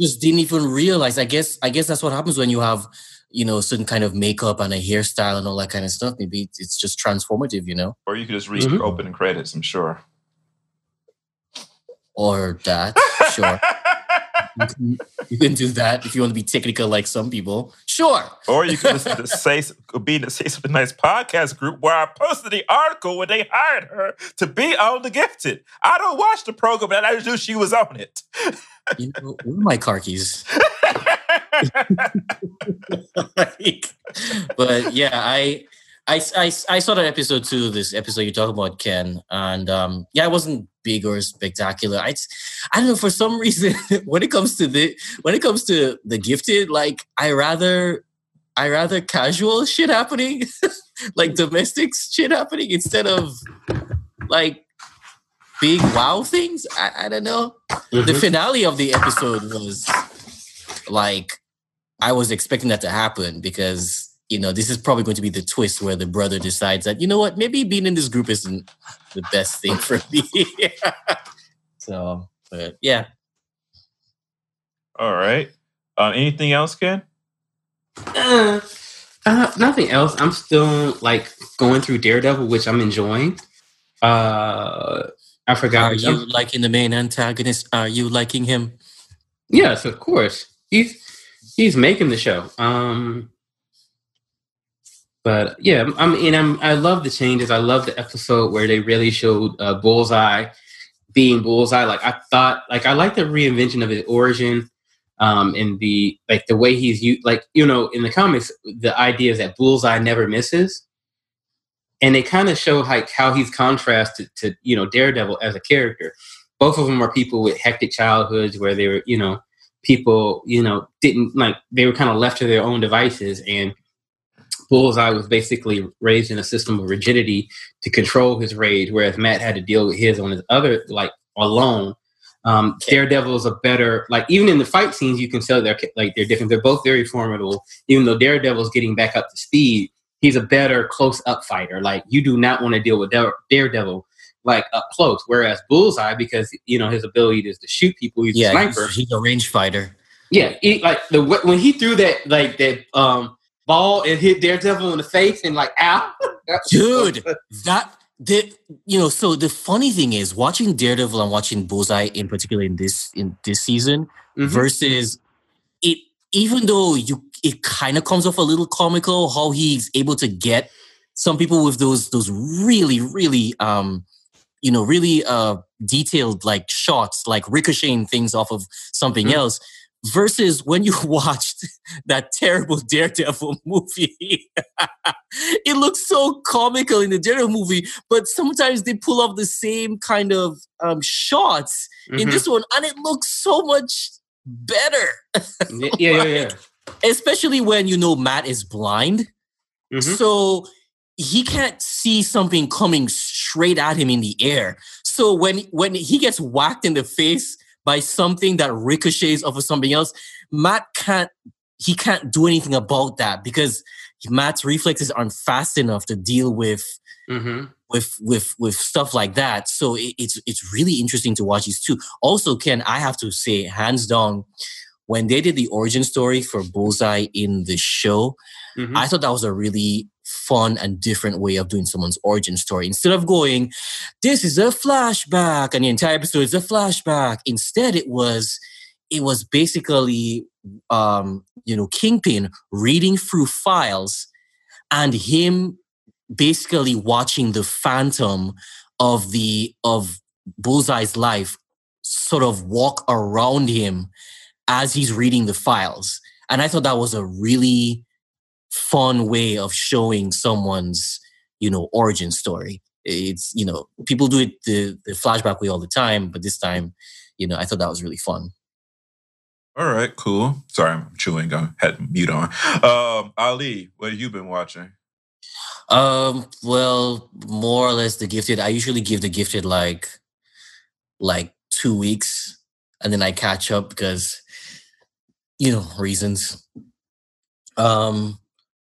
Just didn't even realize. I guess I guess that's what happens when you have you know certain kind of makeup and a hairstyle and all that kind of stuff. Maybe it's- it's just transformative, you know, or you could just read Mhm. your opening credits. I'm sure. or that. Sure, [LAUGHS] you [LAUGHS] can, you can do that if you want to be technical like some people. Sure. Or you can listen to say be in the say something nice podcast group where I posted the article when they hired her to be on the gifted. I don't watch the program, but I just knew she was on it. You know, where are my car keys? [LAUGHS] [LAUGHS] Like, but yeah, I, I, I, I saw that episode too. This episode you talk about, Ken, and um, yeah, it wasn't big or spectacular. I, I don't know for some [LAUGHS] reason when it comes to the when it comes to the gifted, like I rather, I rather casual shit happening, [LAUGHS] like domestic shit happening instead of like big wow things. I, I don't know the Mhm. finale of the episode was like I was expecting that to happen because you know this is probably going to be the twist where the brother decides that you know what maybe being in this group isn't the best thing for me. [LAUGHS] so, but yeah, All right. Um, anything else, Ken? Uh, uh, nothing else. I'm still like going through Daredevil, which I'm enjoying. Uh, I forgot. are you liking the main antagonist? Are you liking him? Yes, of course. He's he's making the show. Um, but yeah, I mean, I'm I love the changes. I love the episode where they really showed uh, Bullseye being Bullseye. Like I thought, like I like the reinvention of his origin. Um, and the like the way he's like you know, in the comics, the idea is that Bullseye never misses, and they kind of show like how he's contrasted to you know Daredevil as a character. Both of them are people with hectic childhoods where they were, you know, people, you know, didn't like they were kind of left to their own devices and Bullseye was basically raised in a system of rigidity to control his rage, whereas Matt had to deal with his on his other like alone. Um, Daredevil is a better like even in the fight scenes you can tell they're like they're different. They're both very formidable. Even though Daredevil's getting back up to speed, he's a better close up fighter. Like you do not want to deal with Daredevil like up close. Whereas Bullseye, because you know his ability is to shoot people, he's a sniper. he's, he's a range fighter. Yeah, he, like the when he threw that like that um ball and hit Daredevil in the face and like ow, [LAUGHS] Dude, that the you know so the funny thing is watching daredevil and watching bullseye in particular in this in this season Mhm. versus it even though you it kind of comes off a little comical how he's able to get some people with those those really really um you know really uh detailed like shots like ricocheting things off of something Mhm. else versus when you [LAUGHS] watched that terrible daredevil [LAUGHS] movie it looks so comical in the Daredevil movie, but sometimes they pull off the same kind of um, shots in Mhm. this one, and it looks so much better. yeah, yeah, yeah, yeah. [LAUGHS] Especially when you know Matt is blind, Mhm. so he can't see something coming straight at him in the air. So when when he gets whacked in the face by something that ricochets off of something else, Matt can't he can't do anything about that because Matt's reflexes aren't fast enough to deal with Mhm. with with with stuff like that. So it, it's it's really interesting to watch these two. Also, Ken, I have to say, hands down, when they did the origin story for Bullseye in the show, Mhm. I thought that was a really fun and different way of doing someone's origin story. Instead of going, this is a flashback, and the entire episode is a flashback. Instead, it was it was basically um, you know, Kingpin reading through files and him basically watching the phantom of the of Bullseye's life sort of walk around him as he's reading the files. And I thought that was a really fun way of showing someone's, you know, origin story. It's, you know, people do it the, the flashback way all the time, but this time, you know, I thought that was really fun. All right, cool. Sorry, I'm chewing. I had mute on. Um, Ali, what have you been watching? Um, well, more or less the gifted. I usually give the gifted like like two weeks and then I catch up because you know, reasons. Um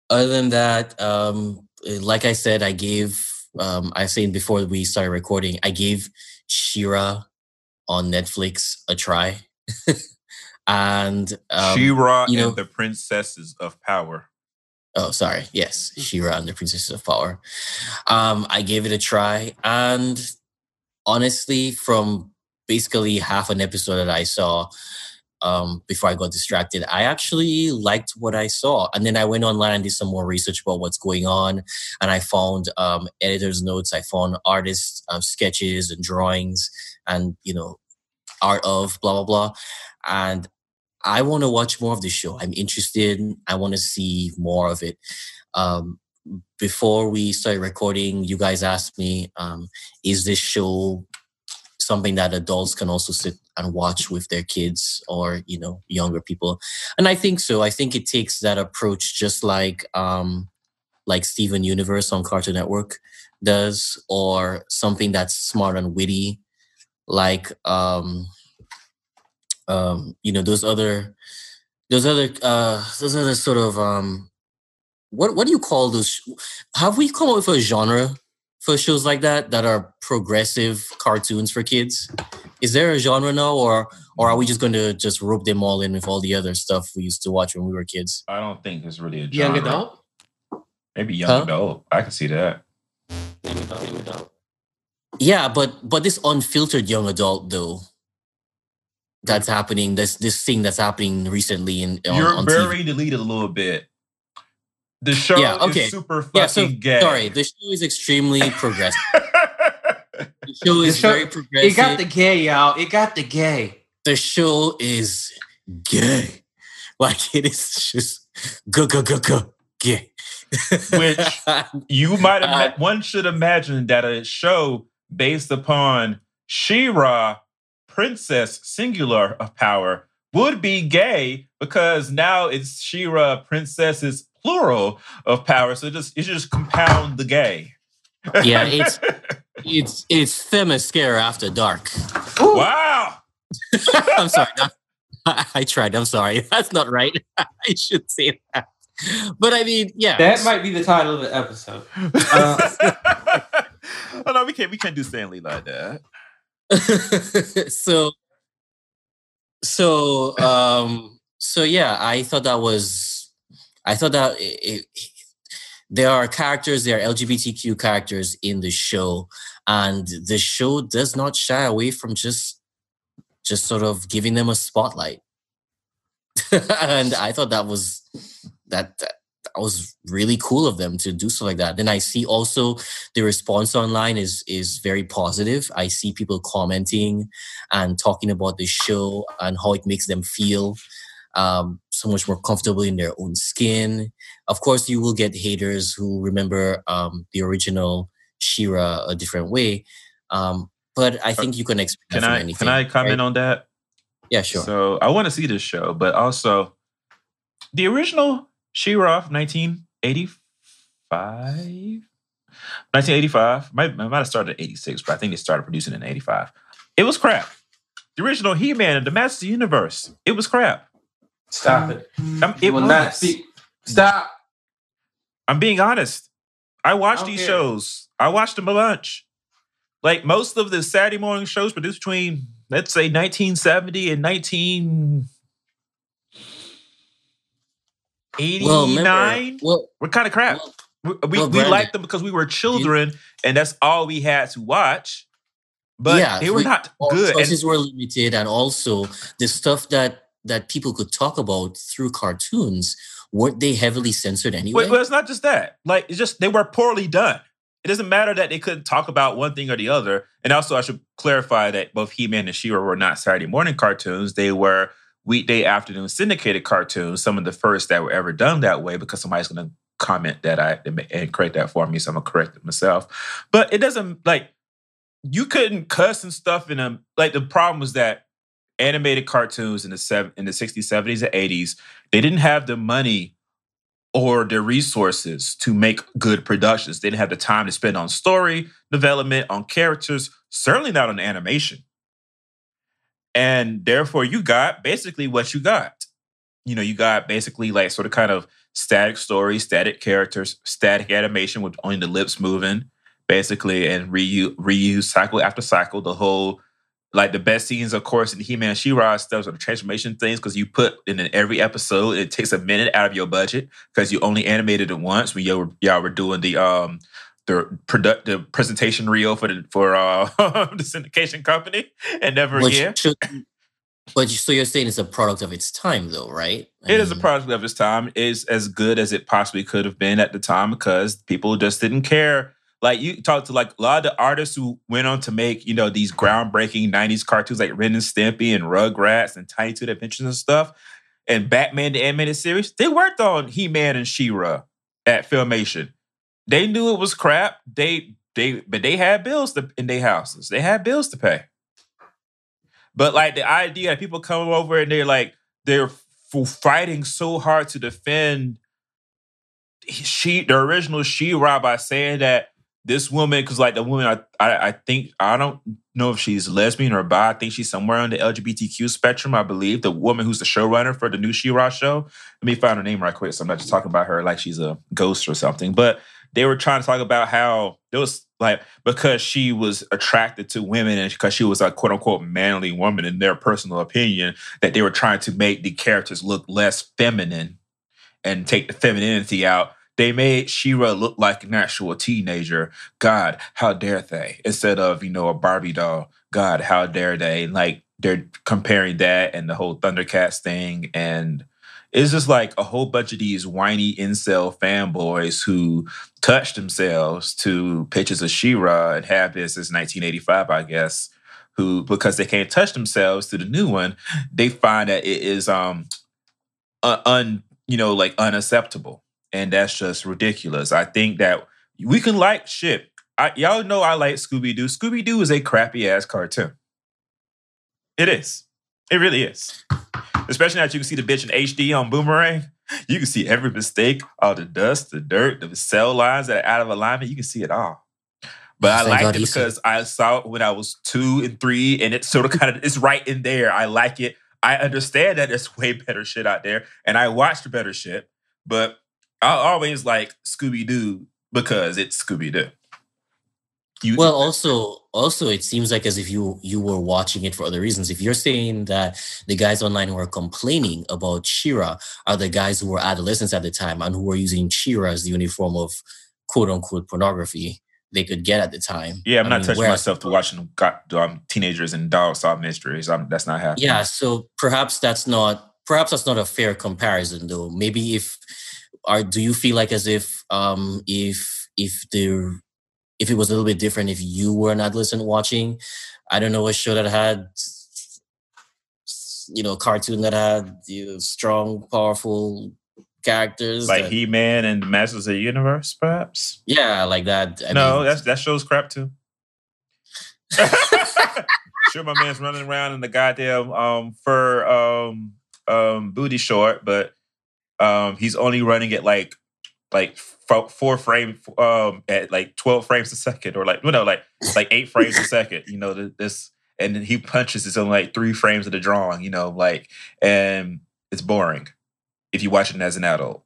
other than that, um eh, like I said, I gave um I said before we started recording, I gave She-Ra on Netflix a try. [LAUGHS] and um, She-Ra you know- and the Princesses of Power. Oh, sorry. Yes, She-Ra and the Princesses of Power. Um, I gave it a try, and honestly, from basically half an episode that I saw um, before I got distracted, I actually liked what I saw. And then I went online and did some more research about what's going on, and I found um, editors' notes. I found artists' um, sketches and drawings, and you know, art of blah blah blah, and I want to watch more of the show. I'm interested. I want to see more of it. Um, before we started recording, you guys asked me, um, is this show something that adults can also sit and watch with their kids or, you know, younger people? And I think so. I think it takes that approach just like um, like Steven Universe on Cartoon Network does, or something that's smart and witty, like um, um, you know those other those other uh those other sort of um what what do you call those have we come up with a genre for shows like that that are progressive cartoons for kids is there a genre now or or are we just going to just rope them all in with all the other stuff we used to watch when we were kids I don't think it's really a genre. Young adult? Maybe young Huh? adult. I can see that. Maybe young adult. yeah but but this unfiltered young adult though that's happening this this thing that's happening recently in on, You're on TV. burying the lead a little bit. The show Yeah, okay. is super fucking yeah so gay. sorry the show is extremely progressive [LAUGHS] the show is show- very progressive It got the gay, y'all. It got the gay. the show is gay. Like it is just go go go go gay. Which- [LAUGHS] you might Uh, have one should imagine that a show based upon She-Ra, Princess Singular of Power, would be gay because now it's She-Ra, Princesses plural of power. So it just it just compound the gay. yeah, it's [LAUGHS] it's it's Themyscira after dark. wow. [LAUGHS] I'm sorry. not- I, I tried. I'm sorry. [LAUGHS] That's not right. I should say that. But I mean, yeah. That might be the title of the episode. Uh, oh no, we can't we can't do Stan Lee like that. so so um so yeah i thought that was i thought that it, it, there are characters there are lgbtq characters in the show and the show does not shy away from just just sort of giving them a spotlight. [LAUGHS] And i thought that was that, that that was really cool of them to do stuff like that. Then i see also the response online is is very positive. I see people commenting and talking about the show and how it makes them feel um, so much more comfortable in their own skin. Of course, you will get haters who remember um, the original She-Ra a different way, um, but I think you can expect Can I anything. can I comment right? on that? Yeah, sure. So I want to see this show, but also the original She-Ra of 1985. 1985. Might, might have started in 86, but I think they started producing in 85. It was crap. The original He-Man and the Master Universe. It was crap. Stop it. Um, it You will was. not speak. Stop. I'm being honest. I watch I these care. shows. I watch them a bunch. Like most of the Saturday morning shows produced between, let's say, 1970 and 1989 well, remember, well, were kind of crap. well, we we, well, we liked them because we were children and that's all we had to watch. But Yeah, they were we- not all good. And choices were limited, and also the stuff that that people could talk about through cartoons weren't they heavily censored anyway? Wait, well, it's not just that. Like, it's just they were poorly done. It doesn't matter that they couldn't talk about one thing or the other. And also, I should clarify that both He-Man and She-Ra were not Saturday morning cartoons. They were weekday afternoon syndicated cartoons. Some of the first that were ever done that way. Because somebody's going to comment that I and correct that for me, so I'm gonna correct it myself. But it doesn't like you couldn't cuss and stuff in them. Like the problem was that animated cartoons in the seven in the 60s, 70s, and 80s, they didn't have the money or the resources to make good productions. They didn't have the time to spend on story development, on characters, certainly not on animation. And therefore, you got basically what you got. You know, you got basically like sort of kind of static story, static characters, static animation with only the lips moving, basically, and reuse, reuse cycle after cycle. The whole like the best scenes, of course, in He-Man She-Ra stuff are the transformation things because you put in every episode. It takes a minute out of your budget because you only animated it once when y'all were, y'all were doing the um the product the presentation reel for the for uh [LAUGHS] the syndication company and never Which again. should- but so you're saying it's a product of its time, though, right? I It is a product of its time. Is as good as it possibly could have been at the time because people just didn't care. Like you talk to like a lot of the artists who went on to make you know these groundbreaking '90s cartoons like Ren and Stimpy and Rugrats and Tiny Toon Adventures and stuff, and Batman the animated series. They worked on He-Man and She-Ra at Filmation. They knew it was crap. They they but they had bills to, in their houses. They had bills to pay. But like the idea that people come over and they're like they're fighting so hard to defend she the original She-Ra by saying that this woman because like the woman I, I I think I don't know if she's lesbian or bi. I think she's somewhere on the LGBTQ spectrum. I believe the woman who's the showrunner for the new She-Ra show. Let me find her name right quick. So I'm not just talking about her like she's a ghost or something. But they were trying to talk about how there was like because she was attracted to women and because she was a quote unquote manly woman in their personal opinion that they were trying to make the characters look less feminine and take the femininity out. They made She-Ra look like an actual teenager. God, how dare they? Instead of, you know, a Barbie doll. God, how dare they? Like they're comparing that and the whole Thundercats thing. And it's just like a whole bunch of these whiny incel fanboys who touch themselves to pictures of She-Ra and have this since 1985, I guess. Who, because they can't touch themselves to the new one, they find that it is um un, un you know like unacceptable and that's just ridiculous. I think that we can like shit. I, y'all know i like scooby-doo. Scooby-doo is a crappy ass cartoon. It is. It really is. Especially now that you can see the bitch in hd on boomerang. You can see every mistake all the dust the dirt the cell lines that are out of alignment. You can see it all. But I Thank liked God it because I saw it when I was two and three, and it's sort of kind of it's right in there. I like it. I understand that there's [LAUGHS] way better shit out there, and I watched better shit, but I always like Scooby Doo because it's Scooby Doo. You Well, also, also, it seems like as if you you were watching it for other reasons. If you're saying that the guys online who are complaining about She-Ra are the guys who were adolescents at the time and who were using She-Ra as the only form of quote unquote pornography they could get at the time. yeah, I'm I not mean, touching myself to watching got, um, teenagers and dog solve mysteries. I'm, that's not happening. Yeah, so perhaps that's not perhaps that's not a fair comparison though. Maybe if are do you feel like as if um if if the if it was a little bit different if you were an adolescent watching, I don't know, a show that had you know, a cartoon that had you know, strong, powerful characters. like that- He Man and the Masters of the Universe, perhaps. yeah, like that. I no, mean, that's that show's crap too. [LAUGHS] sure, my man's running around in the goddamn um fur um um booty short, but um he's only running at like like fo- four frames um at like twelve frames a second, or like no, no like like eight frames a second. You know this, and then he punches it's on like three frames of the drawing. You know, like and it's boring if you watch it as an adult.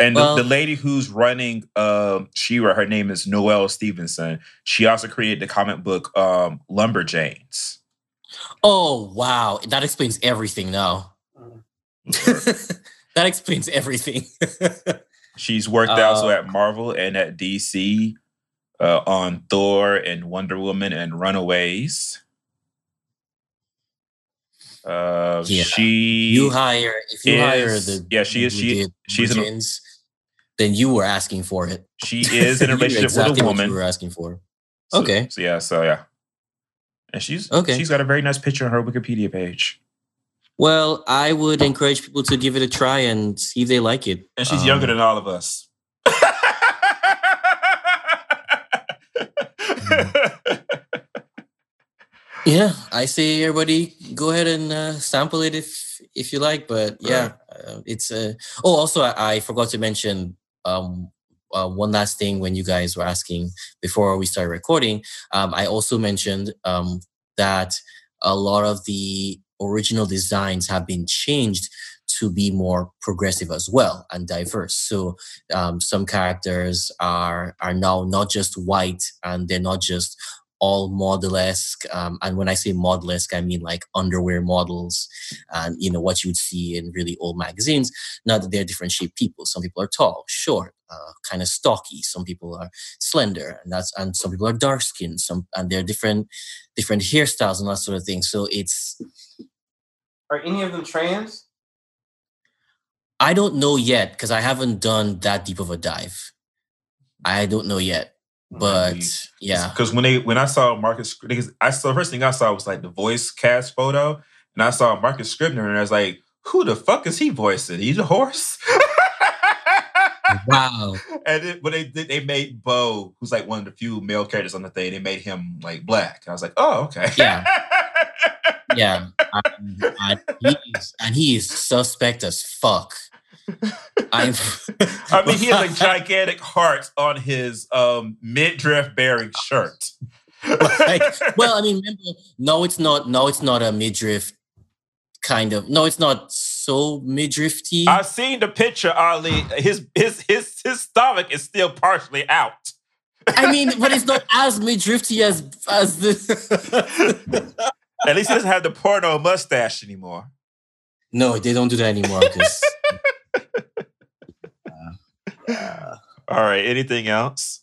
And the- Well- the, lady who's running um She-Ra, her name is Noelle Stevenson. She also created the comic book um Lumberjanes. oh wow, that explains everything now. [LAUGHS] that explains everything. [LAUGHS] She's worked also Uh, at Marvel and at DC uh, on Thor and Wonder Woman and Runaways. Uh, Yeah. She you hire if you hire the yeah, she is- she- she's an- Virgins, then you were asking for it. she is in a [LAUGHS] relationship exactly with a what woman. you were asking for. So- Okay. So yeah, so yeah. And she's Okay. she's got a very nice picture on her Wikipedia page. Well, I would encourage people to give it a try and see if they like it. And she's Um, younger than all of us. [LAUGHS] Yeah, I say everybody go ahead and uh, sample it if if you like. But yeah, uh, it's a. oh, also I, I forgot to mention um, uh, one last thing when you guys were asking before we started recording. Um, I also mentioned um, that a lot of the original designs have been changed to be more progressive as well and diverse. So um, some characters are are now not just white and they're not just all model-esque. Um, and when I say model-esque, I mean like underwear models and, you know, what you would see in really old magazines. Now that they're different shaped people. Some people are tall, short, uh, kind of stocky. Some people are slender and that's, and some people are dark skinned. Some, and they're different, different hairstyles and that sort of thing. So it's. Are any of them trans? I don't know yet because I haven't done that deep of a dive. I don't know yet. But yeah, because when they when I saw Marcus, I saw the first thing I saw was like the voice cast photo, and I saw Marcus Scribner, and I was like, "Who the fuck is he voicing? He's a horse." wow. [LAUGHS] And it, when they they made Bow, who's like one of the few male characters on the thing, they made him like black. And I was like, "Oh, okay." Yeah. [LAUGHS] yeah, um, and, and he is, and he is suspect as fuck. I'm, [LAUGHS] I mean, he has a gigantic heart on his um, midriff bearing shirt. like, [LAUGHS] well, I mean, remember, no, it's not. No, it's not a midriff kind of. No, it's not so midrifty. I've seen the picture, Ali. His his his his stomach is still partially out. I mean, but it's not as midrifty as as the. [LAUGHS] At least he doesn't have the porno mustache anymore. No, they don't do that anymore because [LAUGHS] All right. Anything else?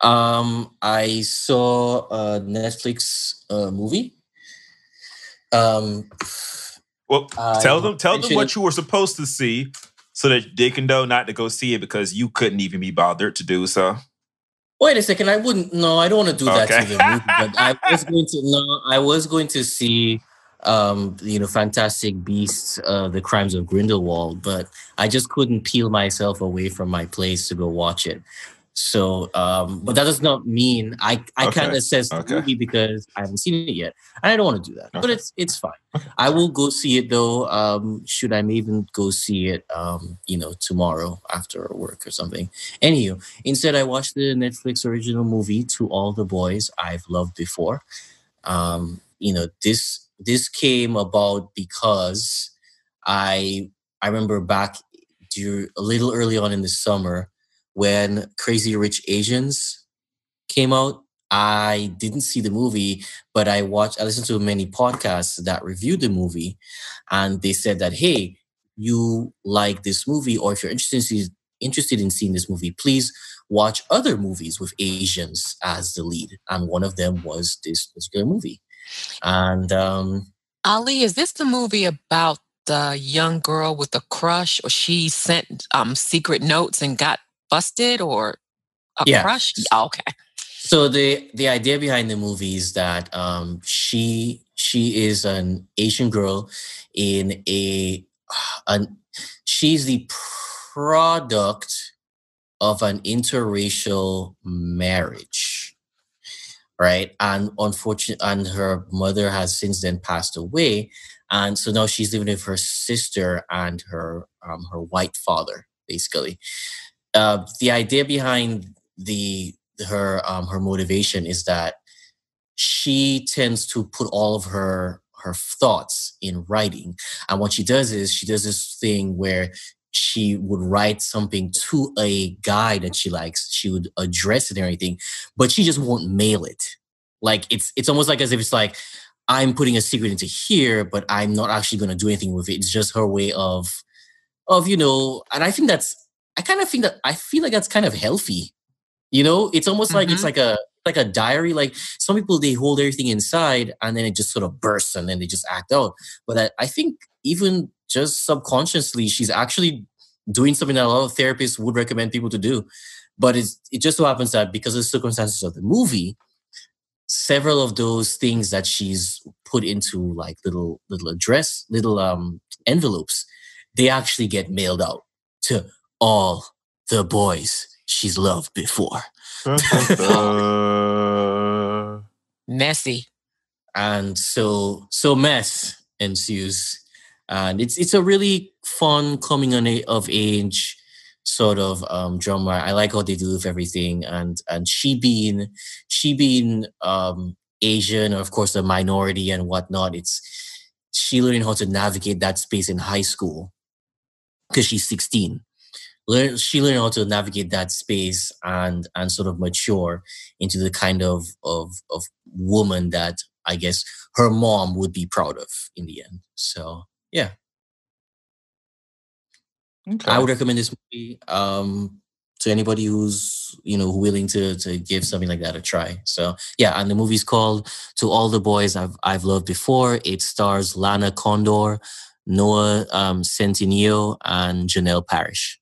Um, I saw a Netflix uh, movie. Um, well, tell them tell them what you were supposed to see, so that they can know not to go see it because you couldn't even be bothered to do so. Wait a second. I wouldn't. No, I don't want to do that to the movie. But I was [LAUGHS] going to. No, I was going to see um, you know, Fantastic Beasts, uh, The Crimes of Grindelwald, but I just couldn't peel myself away from my place to go watch it. So, um, but that does not mean I, I okay. can't assess the okay. movie because I haven't seen it yet, and I don't want to do that. Okay. But it's it's fine. I will go see it though. Um, should I even go see it? Um, you know, tomorrow after work or something. Anywho, instead I watched the Netflix original movie "To All the Boys I've Loved Before." Um, you know, this this came about because I I remember back a little early on in the summer when Crazy Rich Asians came out. I didn't see the movie, but I watched. I listened to many podcasts that reviewed the movie, and they said that hey, you like this movie, or if you're interested interested in seeing this movie, please watch other movies with Asians as the lead. And one of them was this particular movie. And um, Ali, is this the movie about the young girl with a crush, or she sent um, secret notes and got busted, or a yeah. crush? Oh, okay. So the the idea behind the movie is that um, she she is an Asian girl in a an she's the product of an interracial marriage right? And unfortunately, and her mother has since then passed away, and so now she's living with her sister and her um, her white father, basically. Uh, the idea behind the her um, her motivation is that she tends to put all of her her thoughts in writing, and what she does is she does this thing where she would write something to a guy that she likes. She would address it and everything, but she just won't mail it. Like it's it's almost like as if it's like I'm putting a secret into here, but I'm not actually going to do anything with it. It's just her way of of you know, and I think that's I kind of think that I feel like that's kind of healthy. You know, it's almost mm-hmm. like it's mm-hmm. like a like a diary. Like some people they hold everything inside and then it just sort of bursts and then they just act out. But I, I think even just subconsciously, she's actually doing something that a lot of therapists would recommend people to do. But it just so happens that because of the circumstances of the movie, several of those things that she's put into like little little address, little um envelopes, they actually get mailed out to all the boys she's loved before. [LAUGHS] [LAUGHS] Messy. And so so mess ensues and it's it's a really fun coming on a, of age sort of um, drama. I like how they do with everything, and and she being she being um, Asian, or of course a minority and whatnot. It's she learning how to navigate that space in high school because she's 16 learn she learned how to navigate that space and and sort of mature into the kind of of of woman that I guess her mom would be proud of in the end. So yeah. Okay. I would recommend this movie um, to anybody who's you know willing to to give something like that a try. So yeah, and the movie's called "To All the Boys I've I've Loved Before." It stars Lana Condor, Noah um, Centineo, and Janelle Parrish.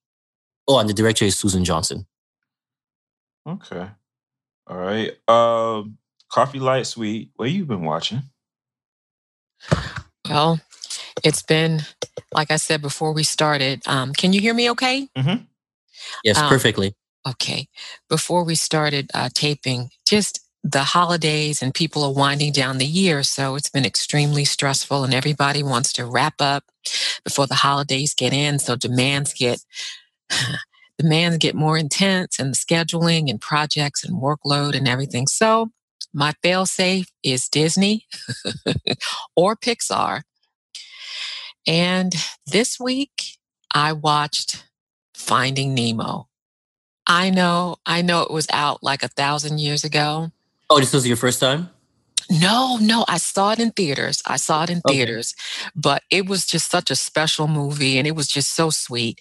Oh, and the director is Susan Johnson. Okay. All right. Um, Coffee Light Sweet. What you been watching? Well, it's been like I said before we started. Um, can you hear me? Okay. Mm-hmm. Yes, um, perfectly. Okay. Before we started uh, taping, just the holidays and people are winding down the year. So it's been extremely stressful and everybody wants to wrap up before the holidays get in. So demands get [SIGHS] demands get more intense and the scheduling and projects and workload and everything. So my failsafe is Disney [LAUGHS] or Pixar. And this week I watched Finding Nemo. I know, I know it was out like a thousand years ago. Oh, this was your first time? No, no, I saw it in theaters. I saw it in okay. theaters, but it was just such a special movie and it was just so sweet.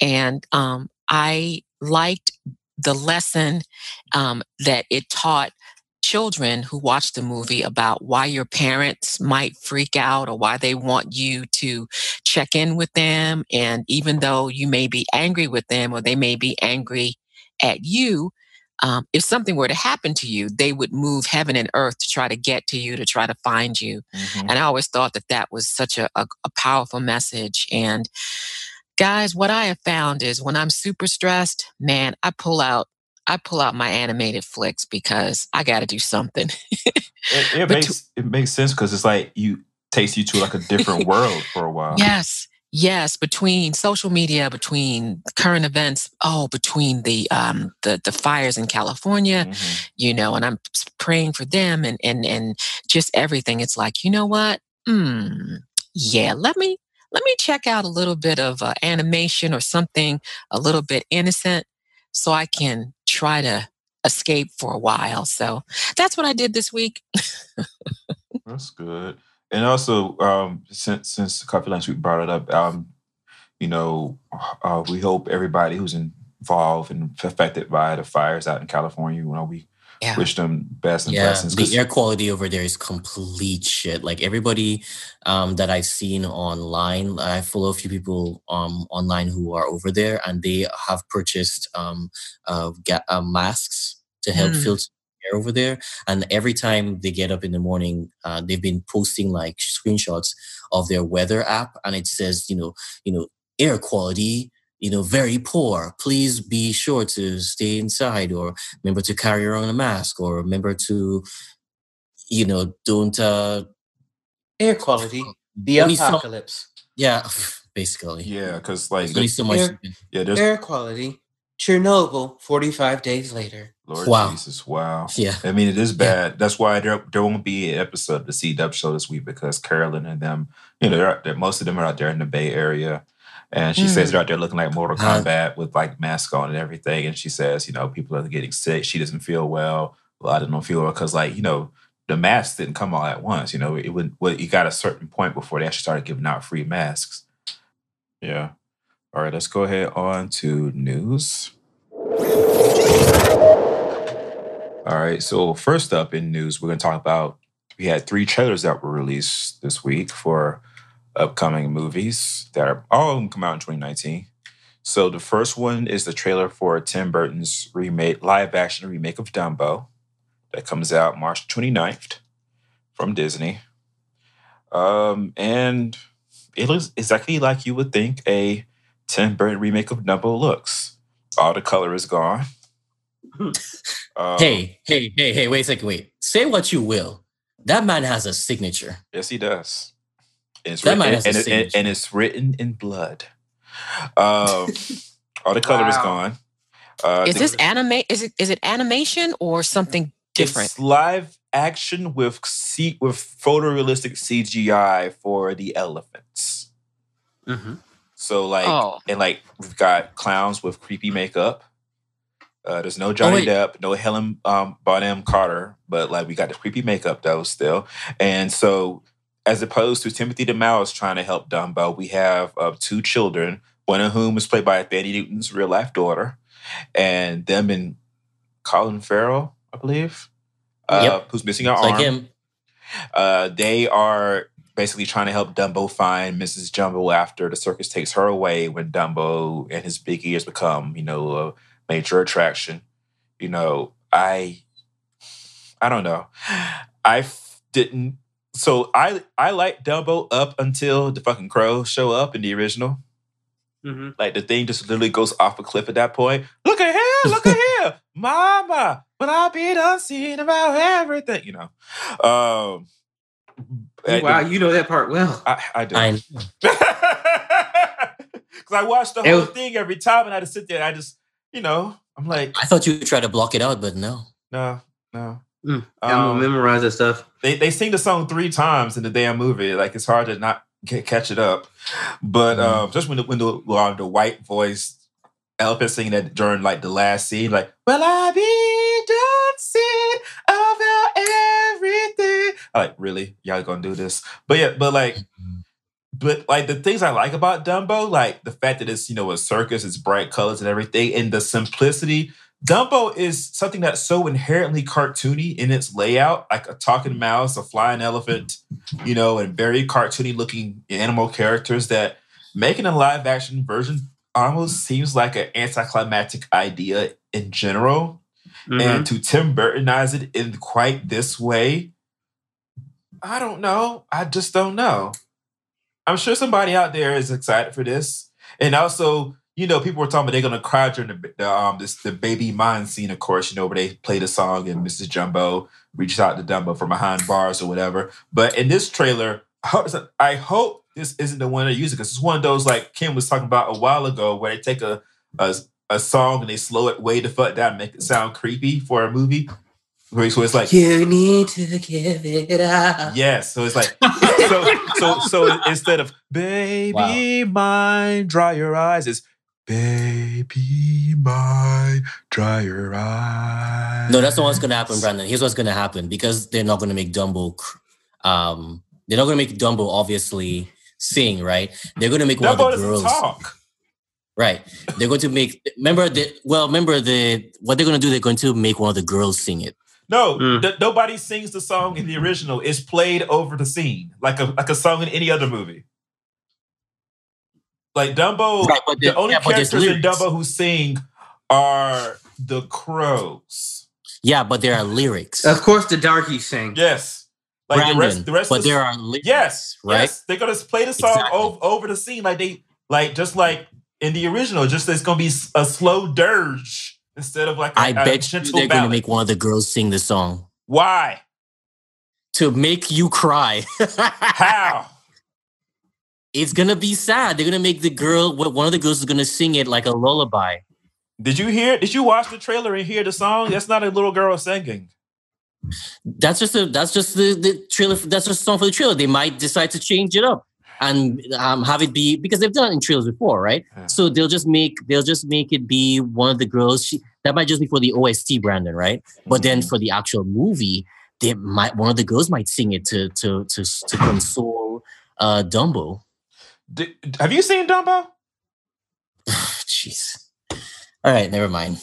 And um, I liked the lesson um, that it taught children who watch the movie about why your parents might freak out or why they want you to check in with them. And even though you may be angry with them or they may be angry at you, um, if something were to happen to you, they would move heaven and earth to try to get to you, to try to find you. Mm-hmm. And I always thought that that was such a, a, a powerful message. And guys, what I have found is when I'm super stressed, man, I pull out I pull out my animated flicks because I got to do something. it, [LAUGHS] it makes it makes sense because it's like you takes you to like a different world [LAUGHS] for a while. Yes, yes. Between social media, between current events, oh, between the um the the fires in California, mm-hmm. you know, and I'm praying for them and and and just everything. It's like you know what? Hmm. Yeah. Let me let me check out a little bit of uh, animation or something a little bit innocent so I can try to escape for a while. So that's what I did this week. that's good. And also, um, since since Coffee Lunch we brought it up, um, you know, uh, we hope everybody who's involved and affected by the fires out in California, you know, we yeah. wish them best and yeah, blessings. The air quality over there is complete shit. Like everybody um, that I've seen online, I follow a few people um, online who are over there, and they have purchased um, uh, ga- uh, masks to help mm. filter air over there. And every time they get up in the morning, uh, they've been posting like screenshots of their weather app, and it says, you know, you know, air quality you know, very poor, please be sure to stay inside or remember to carry around a mask or remember to, you know, don't uh air quality. The apocalypse. So, yeah, [LAUGHS] basically. Yeah, because like there's so much air, yeah, there's air quality. Chernobyl, 45 days later. Lord wow. Jesus, wow. Yeah. I mean, it is bad. Yeah. That's why there, there won't be an episode of the C Dub show this week because Carolyn and them, you know, they're, they're, most of them are out there in the Bay Area. And she mm. says they're out there looking like Mortal Kombat with like masks on and everything. And she says, you know, people are getting sick. She doesn't feel well. A lot of them don't feel well because, like, you know, the masks didn't come all at once. You know, it would. Well, you got a certain point before they actually started giving out free masks. Yeah. All right. Let's go ahead on to news. All right. So first up in news, we're going to talk about. We had three trailers that were released this week for upcoming movies that are all of them come out in 2019. So the first one is the trailer for Tim Burton's remake, live action remake of Dumbo that comes out March 29th from Disney. Um, and it looks exactly like you would think a Tim Burton remake of Dumbo looks. All the color is gone. [LAUGHS] um, hey, hey, hey, hey, wait a second, wait. Say what you will. That man has a signature. Yes, he does. And it's, That written, man and, and, and it's written in blood. Um, [LAUGHS] all the color is gone. Uh, Is the- this anime? Is it is it animation or something different? It's live action with C- with photorealistic CGI for the elephants. Mm-hmm. So like, Oh. and like we've got clowns with creepy makeup. Uh, there's no Johnny wait. Depp, no Helen um, Bonham Carter, but like we got the creepy makeup though still. And so, as opposed to Timothy the Mouse trying to help Dumbo, we have uh, two children, one of whom is played by Thandie Newton's real life daughter, and them and Colin Farrell, I believe, uh, Yep. who's missing an It's arm. like him. Uh, they are basically trying to help Dumbo find Mrs. Jumbo after the circus takes her away when Dumbo and his big ears become, you know, a major attraction. You know, I, I don't know. I f- didn't. So I I like Dumbo up until the fucking crows show up in the original. Mm-hmm. Like the thing just literally goes off a cliff at that point. Look at here, look at here, [LAUGHS] Mama. When I'll be done seeing about everything, you know. Um, I- wow, you know that part well. I, I do. I [LAUGHS] Because I watch the It whole was- thing every time, and I just sit there. and I just, you know, I'm like, I thought you would try to block it out, but no. no, no. Mm, I'm gonna Um, memorize that stuff. they they sing the song three times in the damn movie. Like it's hard to not ca- catch it up. But Mhm. um, just when the when the, uh, the white voice elephant singing that during like the last scene, like "Will I be dancing about everything?" I'm like really, y'all gonna do this? But yeah, but like. But like the things I like about Dumbo, like the fact that it's you know a circus, it's bright colors and everything, and the simplicity. Dumbo is something that's so inherently cartoony in its layout, like a talking mouse, a flying elephant, you know, and very cartoony looking animal characters that making a live action version almost seems like an anticlimactic idea in general. Mhm. And to Tim Burtonize it in quite this way, I don't know. I just don't know. I'm sure somebody out there is excited for this. And also, you know, people were talking about they're gonna cry during the, the um this the baby mine scene, of course, you know, where they play the song and Mrs. Jumbo reaches out to Dumbo from behind bars or whatever. But in this trailer, I hope- this isn't the one they're using because it's one of those like Kim was talking about a while ago where they take a a, a song and they slow it way the fuck down, and make it sound creepy for a movie. Where so it's like You need to give it up. Yes. So it's like [LAUGHS] so so so instead of baby mine, dry your eyes, it's baby mine, dry your eyes. No, that's not what's gonna happen, Brandon. Here's what's gonna happen because they're not gonna make Dumbo. Um, they're not gonna make Dumbo obviously sing, right? They're gonna make one of the girls, talk. right? They're going to make. Remember the well. Remember the what they're gonna do. They're going to make one of the girls sing it. No, Mm. th- nobody sings the song in the original. It's played over the scene like a like a song in any other movie. Like Dumbo, Right, but the there- only yeah, characters in. Dumbo who sing are the crows. Yeah, but there are lyrics. Of course, the darkies sing. Yes, like Brandon, the rest. The rest. but of the, there are lyrics. Yes, right. Yes, they're gonna play the song Exactly. over, over the scene like they like just like in the original. Just it's gonna be a slow dirge instead of like a, I a bet you they're going to make one of the girls sing the song Why? to make you cry. [LAUGHS] How? It's gonna be sad. They're gonna make the girl. One of the girls is gonna sing it like a lullaby. Did you hear? Did you watch the trailer and hear the song? That's not a little girl singing. That's just a. That's just the the trailer. That's just a song for the trailer. They might decide to change it up and um, have it be because they've done it in trailers before, right? Yeah. So they'll just make they'll just make it be one of the girls. She, that might just be for the OST, Brandon, right? But then for the actual movie, they might one of the girls might sing it to to to to console uh Dumbo. Did- have you seen Dumbo? [SIGHS] Jeez. All right, never mind.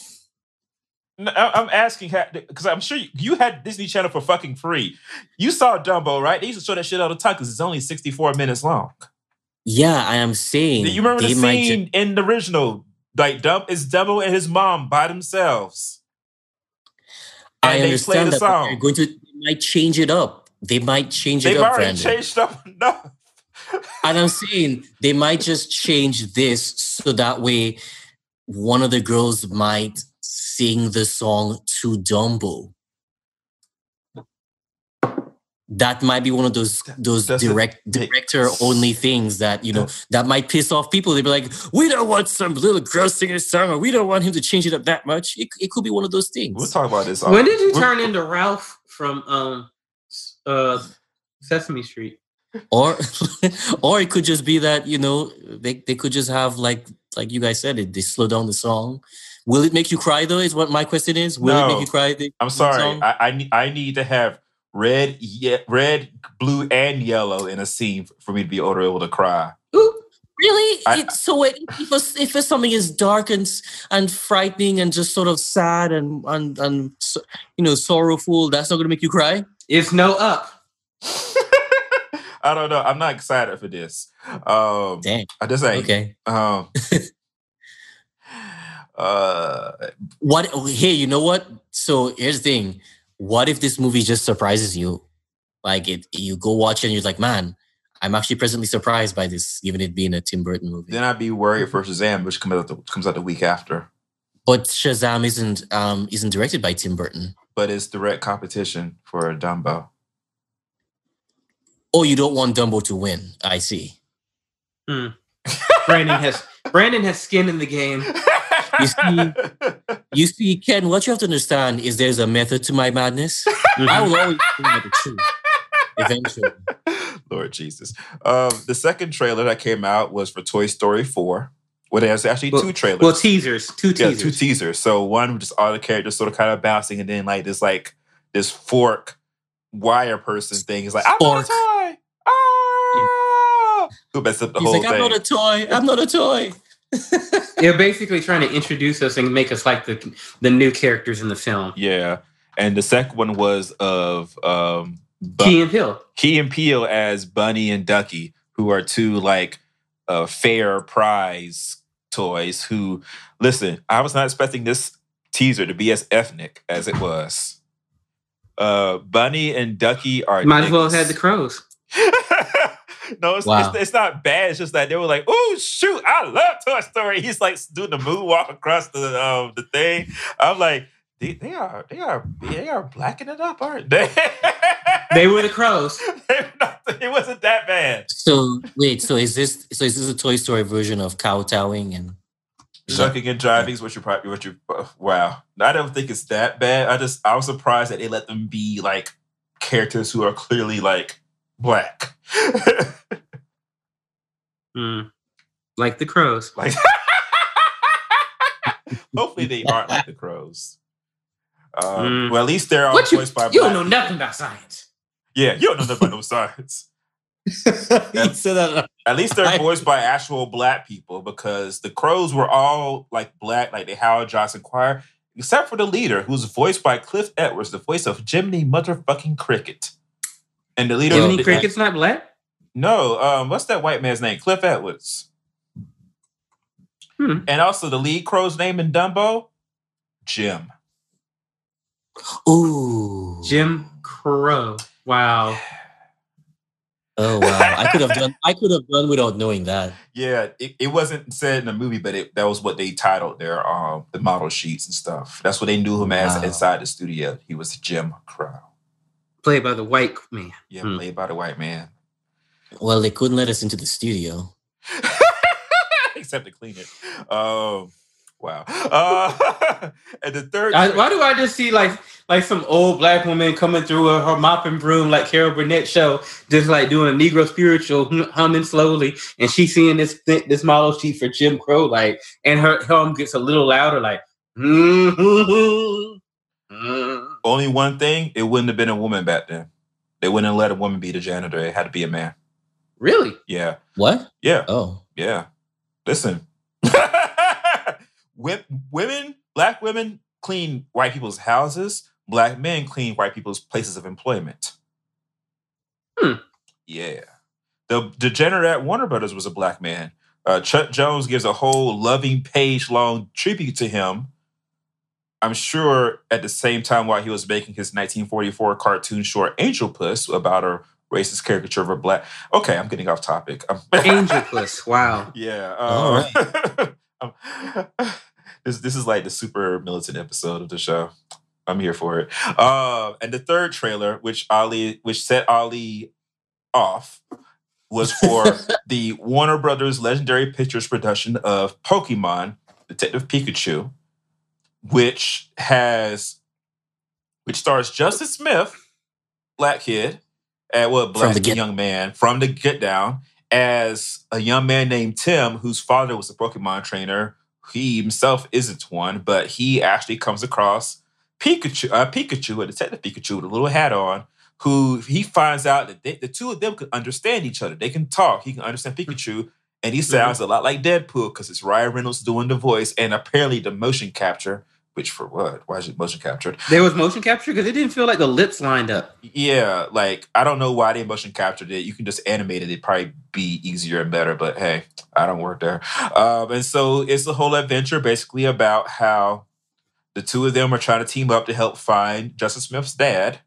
No, I'm asking because I'm sure you, you had Disney Channel for fucking free. You saw Dumbo, right? They used to show that shit all the time because it's only 64 minutes long. Yeah, I am saying. Do you remember the they might ju- scene in the original? Like Dumb is Dumbo and his mom by themselves. I And they play understand the that. song. They're going to they might change it up. They might change it up. They've already Brandon. changed up [LAUGHS] enough. And I'm saying they might just change this so that way one of the girls might sing the song to Dumbo. that might be one of those those doesn't direct make director only things that you know that might piss off people. They'd be like, "We don't want some little girl singing a song, or we don't want him to change it up that much." It, it could be one of those things. We'll talk about this. When did you turn into Ralph from um uh Sesame Street? Or [LAUGHS] or it could just be that you know they, they could just have like like you guys said it they slow down the song will it make you cry though is what my question is will it make you cry the, I'm sorry. song? I, I need I need to have red, ye- red, blue, and yellow in a scene for me to be able to, cry. Ooh, really I- it, so it, if, it's, if it's something is dark and and frightening and just sort of sad and and, and you know sorrowful that's not going to make you cry It's no up. [LAUGHS] [LAUGHS] I don't know. I'm not excited for this. Um, Dang. I just ain't. okay Um, [LAUGHS] uh, what hey you know what so here's the thing what if this movie just surprises you like it you go watch it and you're like man i'm actually presently surprised by this given it being a tim burton movie then I'd be worried for Shazam, which comes out the, comes out the week after. but shazam isn't um isn't directed by tim burton But it's direct competition for Dumbo. Oh you don't want dumbo to win i see Brandon has Brandon has skin in the game. You see- you see ken what you have to understand is there's a method to my madness i will always bring out the truth eventually Lord Jesus. Um, the second trailer that came out was for Toy Story 4. Well, there's actually Well- two trailers. Well, teasers, two yeah, teasers. two teasers. So one with just all the characters sort of kind of bouncing, and then like this like this fork wire person thing is like, I'm Fork. not a toy. Ah! Who messed up the he's whole like thing? i'm not a toy i'm not a toy [LAUGHS] They're basically trying to introduce us and make us like the the new characters in the film. yeah. And the second one was of um Bu- Key and Hill. Key and Peele as Bunny and Ducky, who are two like uh, fair prize toys. Who listen, I was not expecting this teaser to be as ethnic as it was. Uh, Bunny and Ducky are Might as well have had the crows. [LAUGHS] no, it's, Wow. it's, it's not bad. It's just that they were like, "Oh shoot, I love Toy Story." He's like doing the moonwalk across the um, the thing. I'm like, they, they are they are they are blacking it up, aren't they? [LAUGHS] They were the crows. [LAUGHS] Not- it wasn't that bad. So wait, so is this so is this a Toy Story version of kowtowing and Shucking and driving is what you're probably what you uh, wow. I don't think it's that bad. I just I was surprised that they let them be like characters who are clearly like black. [LAUGHS] Hmm. Like the crows. like [LAUGHS] hopefully they aren't like the crows. Um, Mm. Well, at least they're all What you, voiced by you don't know nothing about science. Yeah, you don't know nothing about no science. [LAUGHS] he said that At least they're [LAUGHS] voiced by actual black people because the crows were all like black, like the Hall Johnson Choir, except for the leader, who's voiced by Cliff Edwards, the voice of Jiminy Motherfucking Cricket. And the leader, Yo, of Jiminy the- Cricket's not black? no, um, what's that white man's name? Cliff Edwards. Hmm. And also the lead crow's name in Dumbo, Jim. Ooh. Jim Crow. Wow. Oh wow. I could have done I could have done without knowing that. Yeah, it, it wasn't said in the movie, but it, that was what they titled their um the model sheets and stuff. That's what they knew him as Wow. inside the studio. He was Jim Crow. Played by the white man. Yeah, Hmm. played by the white man. Well, they couldn't let us into the studio. [LAUGHS] Except to clean it. Um, wow. Uh, [LAUGHS] and the third. I, why do I just see like like some old black woman coming through her, her mop and broom like Carol Burnett show, just like doing a Negro spiritual humming slowly, and she's seeing this this model sheet for Jim Crow, like, and her hum gets a little louder, like, Only one thing, it wouldn't have been a woman back then. They wouldn't have let a woman be the janitor. It had to be a man. really? Yeah. What? Yeah. Oh. Yeah. Listen. Wo- women, black women clean white people's houses. Black men clean white people's places of employment. Hmm. Yeah. The degenerate at Warner Brothers was a black man. Uh, Chuck Jones gives a whole loving page long tribute to him. I'm sure at the same time while he was making his 1944 cartoon short Angel Puss about a racist caricature of a black. Okay, I'm getting off topic. Angel [LAUGHS] Puss. Wow. yeah. All Uh, [LAUGHS] um, this this is like the super militant episode of the show. I'm here for it. Uh, and the third trailer, which Ali, which set Ali off, was for [LAUGHS] the Warner Brothers Legendary Pictures production of Pokemon Detective Pikachu, which has, which stars Justice Smith, black kid, and well, black Get- young man from the Get Down, as a young man named Tim, whose father was a Pokemon trainer. He himself isn't one, but he actually comes across Pikachu, uh, Pikachu, a detective Pikachu with a little hat on, who he finds out that they, the two of them can understand each other. They can talk. He can understand Pikachu, and he sounds a lot like Deadpool because it's Ryan Reynolds doing the voice, and apparently the motion capture. Which for what? Why is it motion captured? There was motion capture because it didn't feel like the lips lined up. Yeah, like I don't know why they motion captured it. You can just animate it; it'd probably be easier and better. But hey, I don't work there. Um, and so it's the whole adventure basically about how the two of them are trying to team up to help find Justice Smith's dad.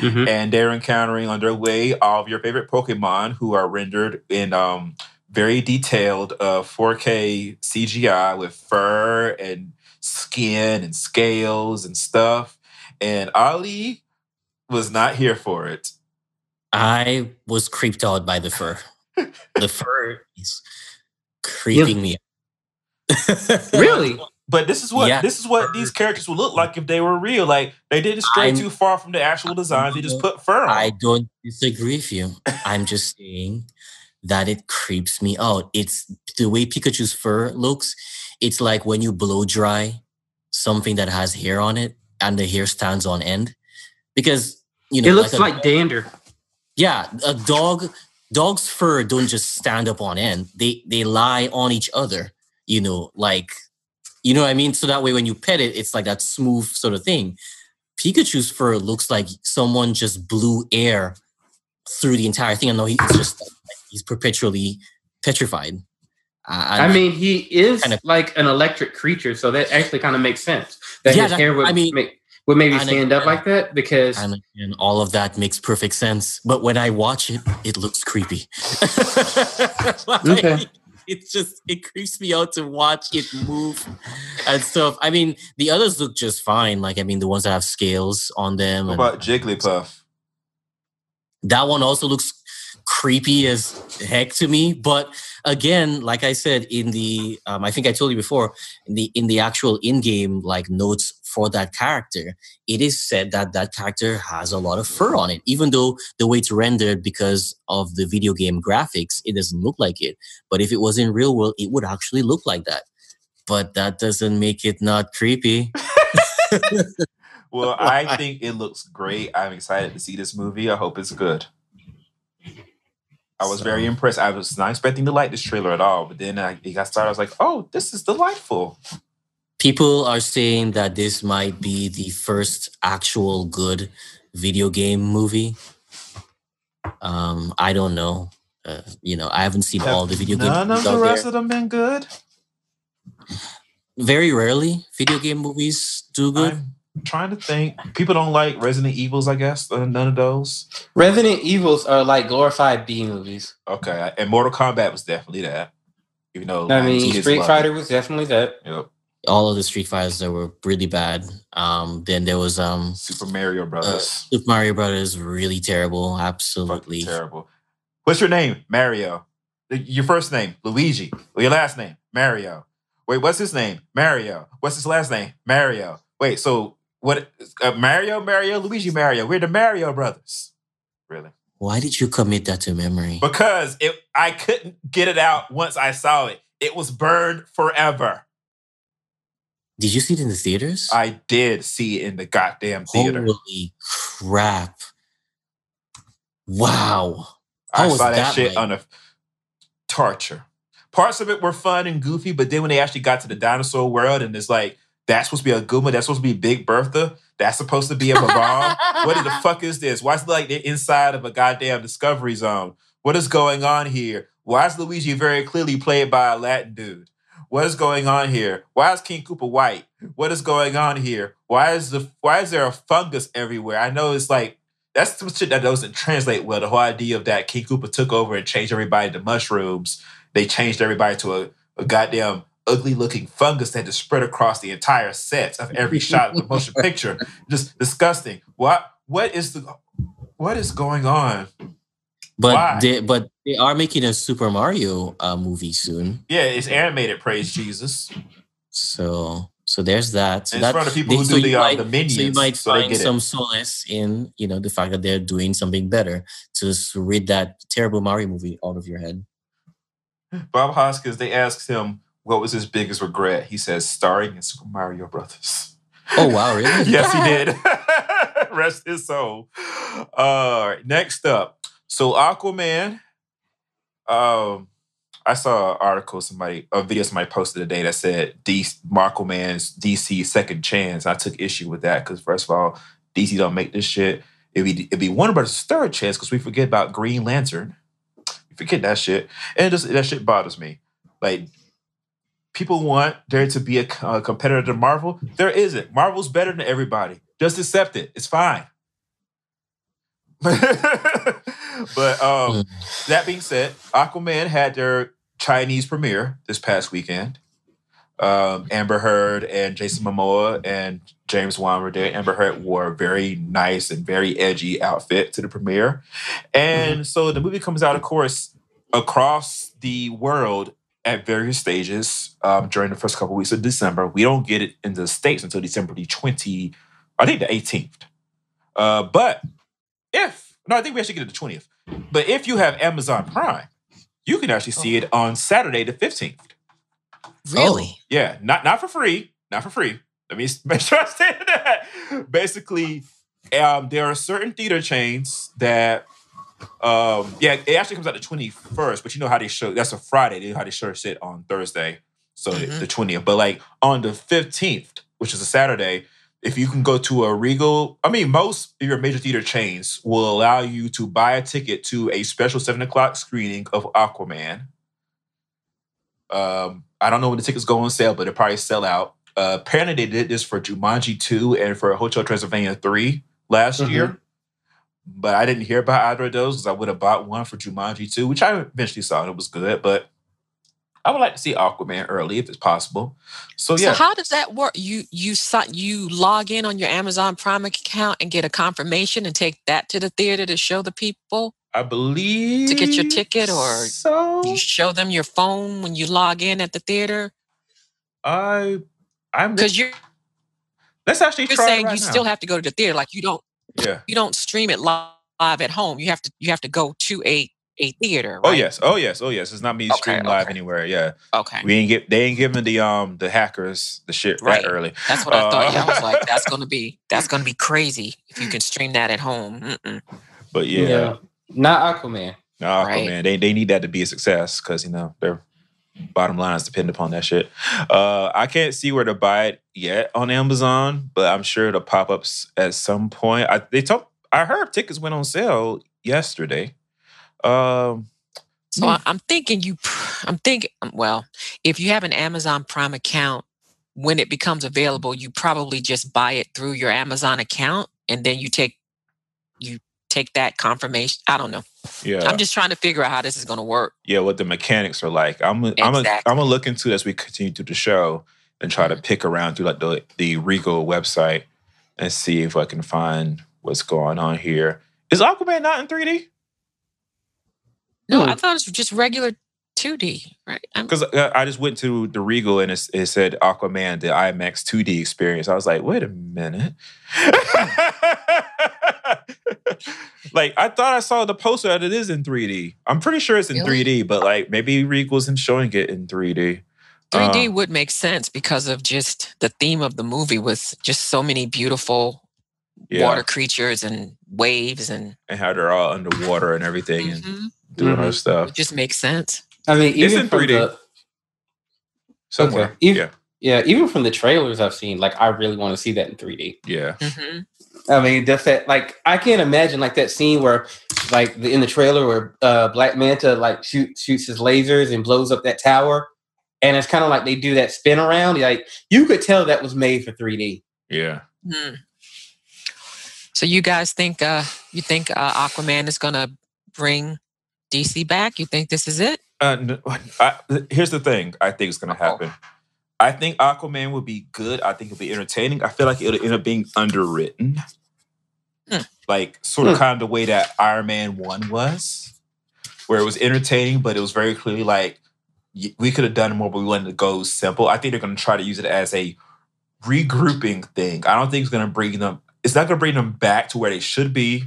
Mhm. and they're encountering on their way all of your favorite Pokemon who are rendered in um, very detailed uh, 4K CGI with fur and skin and scales and stuff. And Ali was not here for it. I was creeped out by the fur. [LAUGHS] the fur is creeping me. out. [LAUGHS] Really? But this is what Yeah. this is what these characters would look like if they were real. Like they didn't stray I'm- too far from the actual designs. They just put fur on. I don't disagree with you. I'm just saying that it creeps me out. It's the way Pikachu's fur looks. It's like when you blow dry something that has hair on it and the hair stands on end. Because you know, It looks a- like dander. yeah, a dog dog's fur don't just stand up on end. They they lie on each other, you know, like you know what I mean? So that way when you pet it, it's like that smooth sort of thing. Pikachu's fur looks like someone just blew air through the entire thing. I know he's just he's perpetually petrified. Uh, I mean, he is Kind of- like an electric creature, so that actually kind of makes sense. That Yeah, his that- hair would I mean, make would maybe I stand up like that because and, and all of that makes perfect sense. But when I watch it, it looks creepy. [LAUGHS] Like, Okay. It's just it creeps me out to watch it move and stuff. I mean, the others look just fine. Like I mean, the ones that have scales on them. what and about Jigglypuff? that one also looks creepy as heck to me. But again, like I said in the, um, I think I told you before, in the in the actual in-game like notes for that character, it is said that that character has a lot of fur on it, even though the way it's rendered because of the video game graphics, it doesn't look like it. But if it was in real world, it would actually look like that. But that doesn't make it not creepy. [LAUGHS] Well, I [LAUGHS] think it looks great. I'm excited to see this movie. I hope it's good. I was very impressed. I was not expecting to like this trailer at all, but then I, it got started. I was like, "Oh, this is delightful." People are saying that this might be the first actual good video game movie. Um, I don't know. Uh, you know, I haven't seen all the video games. None of the rest there. of them been good. Very rarely, video game movies do good. I'm trying to think. People don't like Resident Evils, I guess. Uh, None of those. Resident Evils are like glorified B movies. Okay, and Mortal Kombat was definitely that. Even though I my mean, Street Fighter it. was definitely that. Yep. All of the Street Fighters that were really bad. Um, then there was um, Super Mario uh, Brothers. Super Mario Brothers, really terrible. Fucking Absolutely. terrible. What's your name? Mario. Your first name, Luigi. Or your last name, Mario. Wait, what's his name? Mario. What's his last name? Mario. Wait, so what? Uh, Mario, Mario, Luigi, Mario. We're the Mario brothers. Really? Why did you commit that to memory? Because it, I couldn't get it out once I saw it. It was burned forever. Did you see it in the theaters? I did see it in the goddamn theater. Holy crap! Wow. I How was saw that, that shit like? on a torture. Parts of it were fun and goofy, but then when they actually got to the dinosaur world and it's like, that's supposed to be a Goomba, that's supposed to be Big Bertha, that's supposed to be a Bob-omb. what the [LAUGHS] fuck is this? Why is it like they're inside of a goddamn Discovery Zone? What is going on here? Why is Luigi very clearly played by a Latin dude? What is going on here? Why is King Koopa white? What is going on here? Why is the why is there a fungus everywhere? I know it's like that's some shit that doesn't translate well. The whole idea of that King Koopa took over and changed everybody to mushrooms. They changed everybody to a, a goddamn ugly looking fungus that just spread across the entire set of every [LAUGHS] shot of the motion picture. Just disgusting. What what is the what is going on? But Why? they but they are making a Super Mario uh, movie soon. Yeah, it's animated, praise Jesus. So so there's that. So And it's that for the people who so do you the, uh, might- the minions, So you might so find get it. some solace in you know the fact that they're doing something better to s- rid that terrible Mario movie out of your head. Bob Hoskins, they asked him what was his biggest regret. He says starring in Super Mario Brothers. Oh wow, really? [LAUGHS] yes, he did. [LAUGHS] [LAUGHS] Rest his soul. All right, next up. So Aquaman. Um, I saw an article somebody, a video somebody posted today that said DC, Aquaman's DC second chance. I took issue with that because first of all, DC don't make this shit. It'd be it'd be Warner Brothers' third chance because we forget about Green Lantern. We forget that shit, and it just, that shit bothers me. Like people want there to be a competitor to Marvel. There isn't. Marvel's better than everybody. Just accept it. It's fine. [LAUGHS] but um, that being said, Aquaman had their Chinese premiere this past weekend. Um, Amber Heard and Jason Momoa and James Wan were there. Amber Heard wore a very nice and very edgy outfit to the premiere. And so the movie comes out, of course, across the world at various stages um, during the first couple weeks of December. We don't get it in the States until December the 20, I think the 18th. Uh, but if, no, I think we actually get it the 20th. But if you have Amazon Prime, you can actually see it on Saturday the 15th. Really? Yeah, not not for free, not for free. Let me [LAUGHS] make sure I say that. Basically, um, there are certain theater chains that, um, yeah, it actually comes out the twenty first. But you know how they show that's a Friday. They know how they show it on Thursday, so the- Mhm. the twentieth. But like on the fifteenth, which is a Saturday, if you can go to a Regal, I mean, most of your major theater chains will allow you to buy a ticket to a special seven o'clock screening of Aquaman. Um, I don't know when the tickets go on sale, but it probably sell out. Uh, apparently, they did this for Jumanji 2 and for Hotel Transylvania 3 last Mhm. year. But I didn't hear about either of those because I would have bought one for Jumanji 2, which I eventually saw and it was good. But I would like to see Aquaman early if it's possible. So, yeah. So how does that work? You you you log in on your Amazon Prime account and get a confirmation and take that to the theater to show the people. I believe To get your ticket or so. You show them your phone when you log in at the theater I I'm because you're, let's actually you're saying right you now. still have to go to the theater. Like you don't yeah. you don't stream it live at home. You have to you have to go to a a theater. Oh yes, oh yes, oh yes. It's not me Okay, streaming live okay. anywhere. Yeah, Okay. we ain't get they ain't giving the um the hackers the shit Right. that early. That's what I thought. Yeah, I was Uh, like, that's gonna be [LAUGHS] that's gonna be crazy if you can stream that at home. Mm-mm. But yeah, Not Aquaman. no, Right. they they need that to be a success because you know their bottom lines depend upon that shit. Uh, I can't see where to buy it yet on Amazon, but I'm sure it'll pop up at some point. I they told I heard tickets went on sale yesterday. Um, So I, I'm thinking you. I'm thinking. Well, if you have an Amazon Prime account, when it becomes available, you probably just buy it through your Amazon account, and then you take you take that confirmation. I don't know. yeah, I'm just trying to figure out how this is going to work. yeah, what the mechanics are like. I'm I'm a, Exactly. I'm gonna look into it as we continue through the show and try to pick around through like the the Regal website and see if I can find what's going on here. Is Aquaman not in 3D? No, Hmm. I thought it was just regular 2D, right? Because I just went to the Regal and it, it said Aquaman, the IMAX 2D experience. I was like, wait a minute. [LAUGHS] like I thought I saw the poster that it is in 3D. I'm pretty sure it's in Really? 3D, but like maybe Regal isn't showing it in 3D. 3D Uh, would make sense because of just the theme of the movie with just so many beautiful yeah, water creatures and waves and and how they're all underwater and everything and Mhm. doing Mhm. other stuff it just makes sense. I mean, It's even in from 3D. the somewhere. Okay. Even- Yeah, yeah, even from the trailers I've seen, like I really want to see that in 3D. yeah. hmm I mean, just that, like, I can't imagine like that scene where, like, the, in the trailer where uh, Black Manta like shoot, shoots his lasers and blows up that tower, and it's kind of like they do that spin around. Like, you could tell that was made for 3D. Yeah. Hmm. So you guys think uh you think uh, Aquaman is gonna bring DC back? You think this is it? Uh, I, here's the thing. I think is going to happen. I think Aquaman will be good. I think it'll be entertaining. I feel like it'll end up being underwritten, Hmm. like sort of kind of the way that Iron Man One was, where it was entertaining, but it was very clearly like we could have done more, but we wanted to go simple. I think they're going to try to use it as a regrouping thing. I don't think it's going to bring them. It's not going to bring them back to where they should be,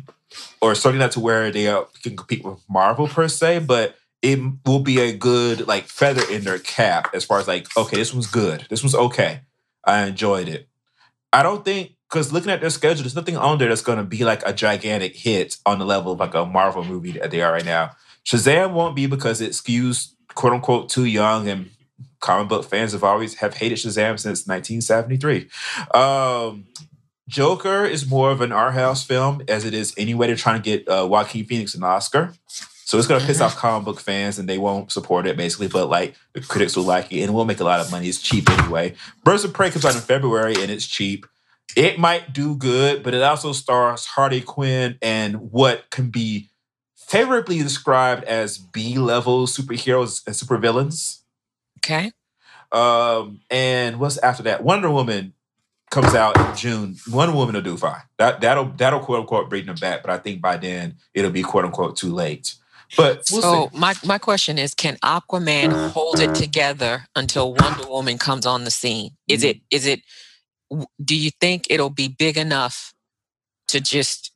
or certainly not to where they are, can compete with Marvel per se. But it will be a good like feather in their cap as far as like, okay, this one's good. This one's okay. I enjoyed it. I don't think because looking at their schedule, there's nothing on there that's going to be like a gigantic hit on the level of like a Marvel movie that they are right now. Shazam won't be because it skews quote unquote too young and comic book fans have always have hated Shazam since 1973. Um, Joker is more of an art house film as it is anyway. They're trying to get uh, Joaquin Phoenix an Oscar. So it's gonna piss off comic book fans and they won't support it basically, but like the critics will like it and it will make a lot of money. It's cheap anyway. Birds of Prey comes out in February and it's cheap. It might do good, but it also stars Harley Quinn and what can be favorably described as B-level superheroes and supervillains. Okay. Um, and what's after that? Wonder Woman comes out in June. Wonder Woman will do fine. That that'll that'll quote unquote bring them back, but I think by then it'll be quote unquote too late. But we'll so see. my my question is, can Aquaman uh-huh. hold it together until Wonder Woman comes on the scene? Is mm-hmm. it is it? Do you think it'll be big enough to just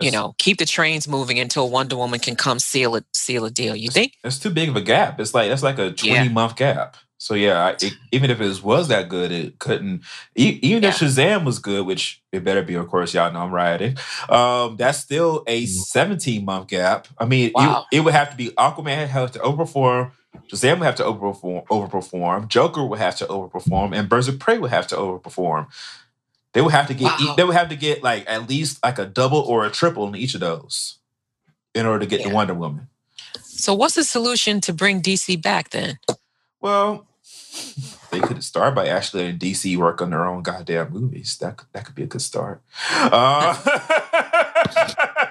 you That's- know keep the trains moving until Wonder Woman can come seal it seal a deal? You think? It's too big of a gap. It's like that's like a twenty Yeah. month gap. So yeah, I, it, even if it was that good, it couldn't. E- even if Shazam was good, which it better be, of course, y'all know I'm riding. Um, that's still a seventeen month gap. I mean, it- Wow. it, would have to be Aquaman would have to overperform. Shazam would have to overperform. Overperform. Joker would have to overperform, and Birds of Prey would have to overperform. They would have to get. Wow. They would have to get like at least like a double or a triple in each of those in order to get Yeah. the Wonder Woman. So what's the solution to bring DC back then? Well, they could start by actually letting DC work on their own goddamn movies. That could, that could be a good start. Uh, [LAUGHS]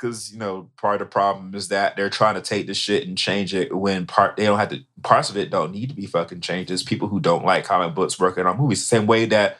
because you know part of the problem is that they're trying to take the shit and change it when part they don't have to parts of it don't need to be fucking changed. It's people who don't like comic books working on movies. The same way that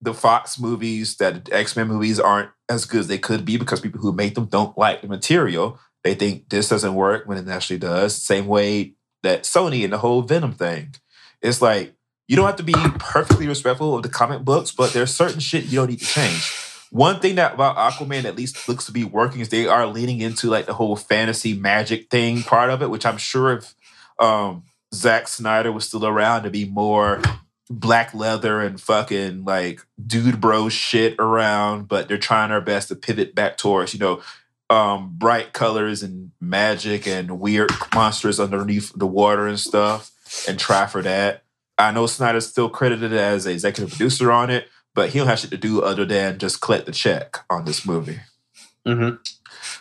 the Fox movies, that X Men movies aren't as good as they could be because people who make them don't like the material. They think this doesn't work when it actually does. Same way that Sony and the whole Venom thing. It's like you don't have to be perfectly respectful of the comic books, but there's certain shit you don't need to change. One thing that about Aquaman at least looks to be working is they are leaning into like the whole fantasy magic thing part of it, which I'm sure if um Zack Snyder was still around to be more black leather and fucking like dude bro shit around, but they're trying their best to pivot back towards, you know, um bright colors and magic and weird monsters underneath the water and stuff and try for that. I know Snyder's still credited as executive producer on it, but he don't have shit to do other than just collect the check on this movie. Mhm.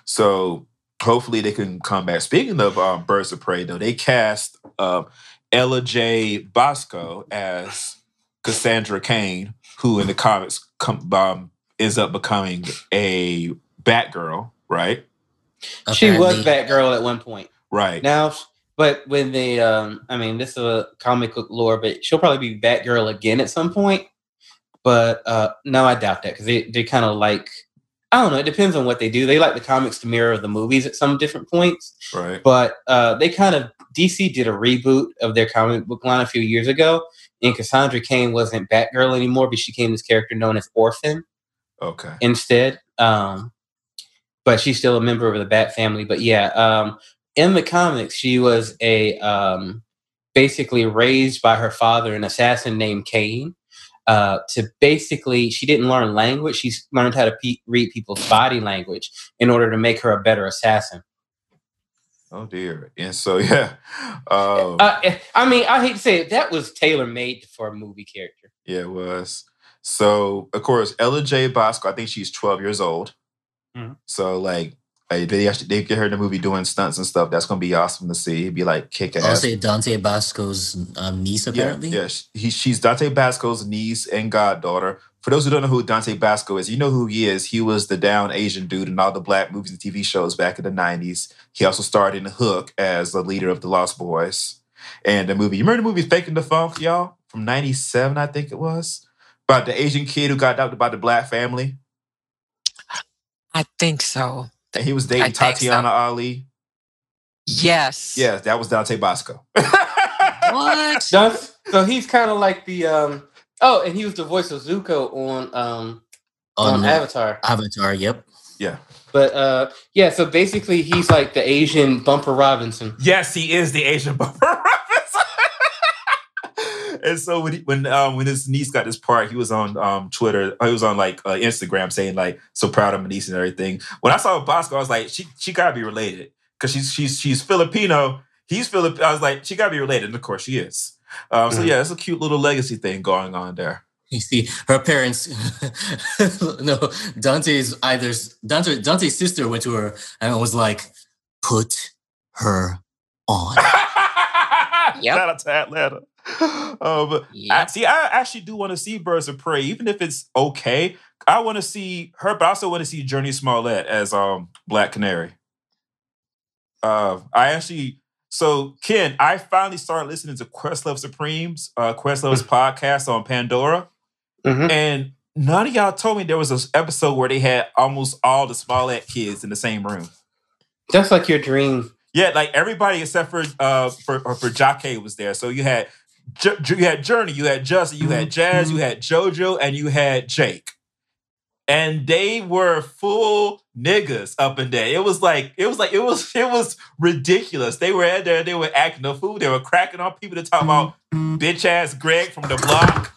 So hopefully they can come back. Speaking of um, Birds of Prey, though, they cast um, Ella J. Basco as Cassandra Cain, who in the comics com- um, ends up becoming a Batgirl, right? She was Apparently- Batgirl at one point. Right. Now, but when they, um, I mean, this is a comic book lore, but she'll probably be Batgirl again at some point. But uh, no, I doubt that because they they kind of like, I don't know. It depends on what they do. They like the comics to mirror the movies at some different points. right. But uh, they kind of DC did a reboot of their comic book line a few years ago, and Cassandra Cain wasn't Batgirl anymore, but she became this character known as Orphan Okay. instead. Um, but she's still a member of the Bat family. But yeah, um, in the comics, she was a um, basically raised by her father, an assassin named Cain. Uh, to basically, she didn't learn language. She learned how to pe- read people's body language in order to make her a better assassin. Oh dear. And so [LAUGHS] yeah. Um, Uh, eh, I mean, I hate to say it, that was tailor made for a movie character. Yeah, it was. So of course, Ella J. Basco, I think she's 12 years old. Mhm. So like like, they actually they get her in the movie doing stunts and stuff. That's gonna be awesome to see. It'd be like kick ass. Also, Dante Basco's um, niece, Yeah, apparently. yeah. She, he, she's Dante Basco's niece and goddaughter. for those who don't know who Dante Basco is, you know who he is. He was the down Asian dude in all the black movies and TV shows back in the 90s. He also starred in Hook as the leader of the Lost Boys. And the movie, you remember the movie Faking the Funk, y'all? From 97, I think it was. About the Asian kid who got adopted by the black family. I think so. And he was I dating think so. Tatiana Ali. Yes. Yeah, that was Dante Basco. What? [LAUGHS] That's- so he's kind of like the um. Oh, and he was the voice of Zuko on um on On Avatar. Avatar, yep. yeah. But uh, yeah. So basically, he's like the Asian Bumper Robinson. Yes, he is the Asian Bumper [LAUGHS] Robinson. And so when he, when um, when his niece got this part, he was on um, Twitter. He was on like uh, Instagram saying like so proud of my niece and everything. When I saw Basco, I was like, she she gotta be related because she's she's she's Filipino. He's Filipino. I was like, she gotta be related, and of course she is. Um, so Mhm. yeah, it's a cute little legacy thing going on there. You see, her parents. [LAUGHS] no, Dante's either Dante Dante's sister went to her and was like, "Put her on." [LAUGHS] Yep. Shout out to Atlanta. Uh, [LAUGHS] but I, see, I actually do want to see Birds of Prey, even if it's okay. I want to see her, but I also want to see Jurnee Smollett as um Black Canary. Uh, I actually, so Ken, I finally started listening to Questlove Supreme's uh, Questlove's podcast on Pandora, Mhm. and none of y'all told me there was an episode where they had almost all the Smollett kids in the same room. That's like your dream. Yeah, like everybody except for uh for for Jocqui was there. So you had J- you had Jurnee, you had Justin, you had mm-hmm. Jazz, you mm-hmm. had JoJo, and you had Jake. And they were full niggas up in there. It was like it was like it was it was ridiculous. They were at there, they were acting a fool, they were cracking on people to talk about mm-hmm. bitch ass Greg from the block.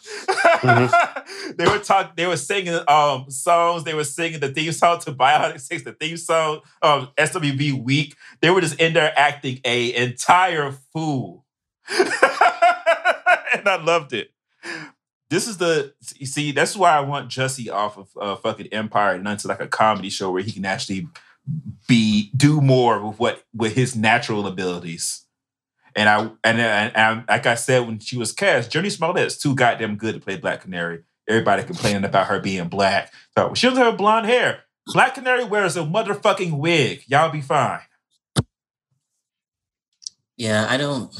[LAUGHS] they were talking, they were singing um songs, they were singing the theme song to Bionic Six, the theme song um SWB Week. They were just in there acting a entire fool. [LAUGHS] [LAUGHS] and I loved it. This is the you see, that's why I want Jussie off of uh, fucking Empire and onto like a comedy show where he can actually be do more with what with his natural abilities. And I and, and, and like I said when she was cast, Jurnee is too goddamn good to play Black Canary. Everybody complaining about her being black. So she doesn't have blonde hair. Black Canary wears a motherfucking wig. Y'all be fine. Yeah, I don't.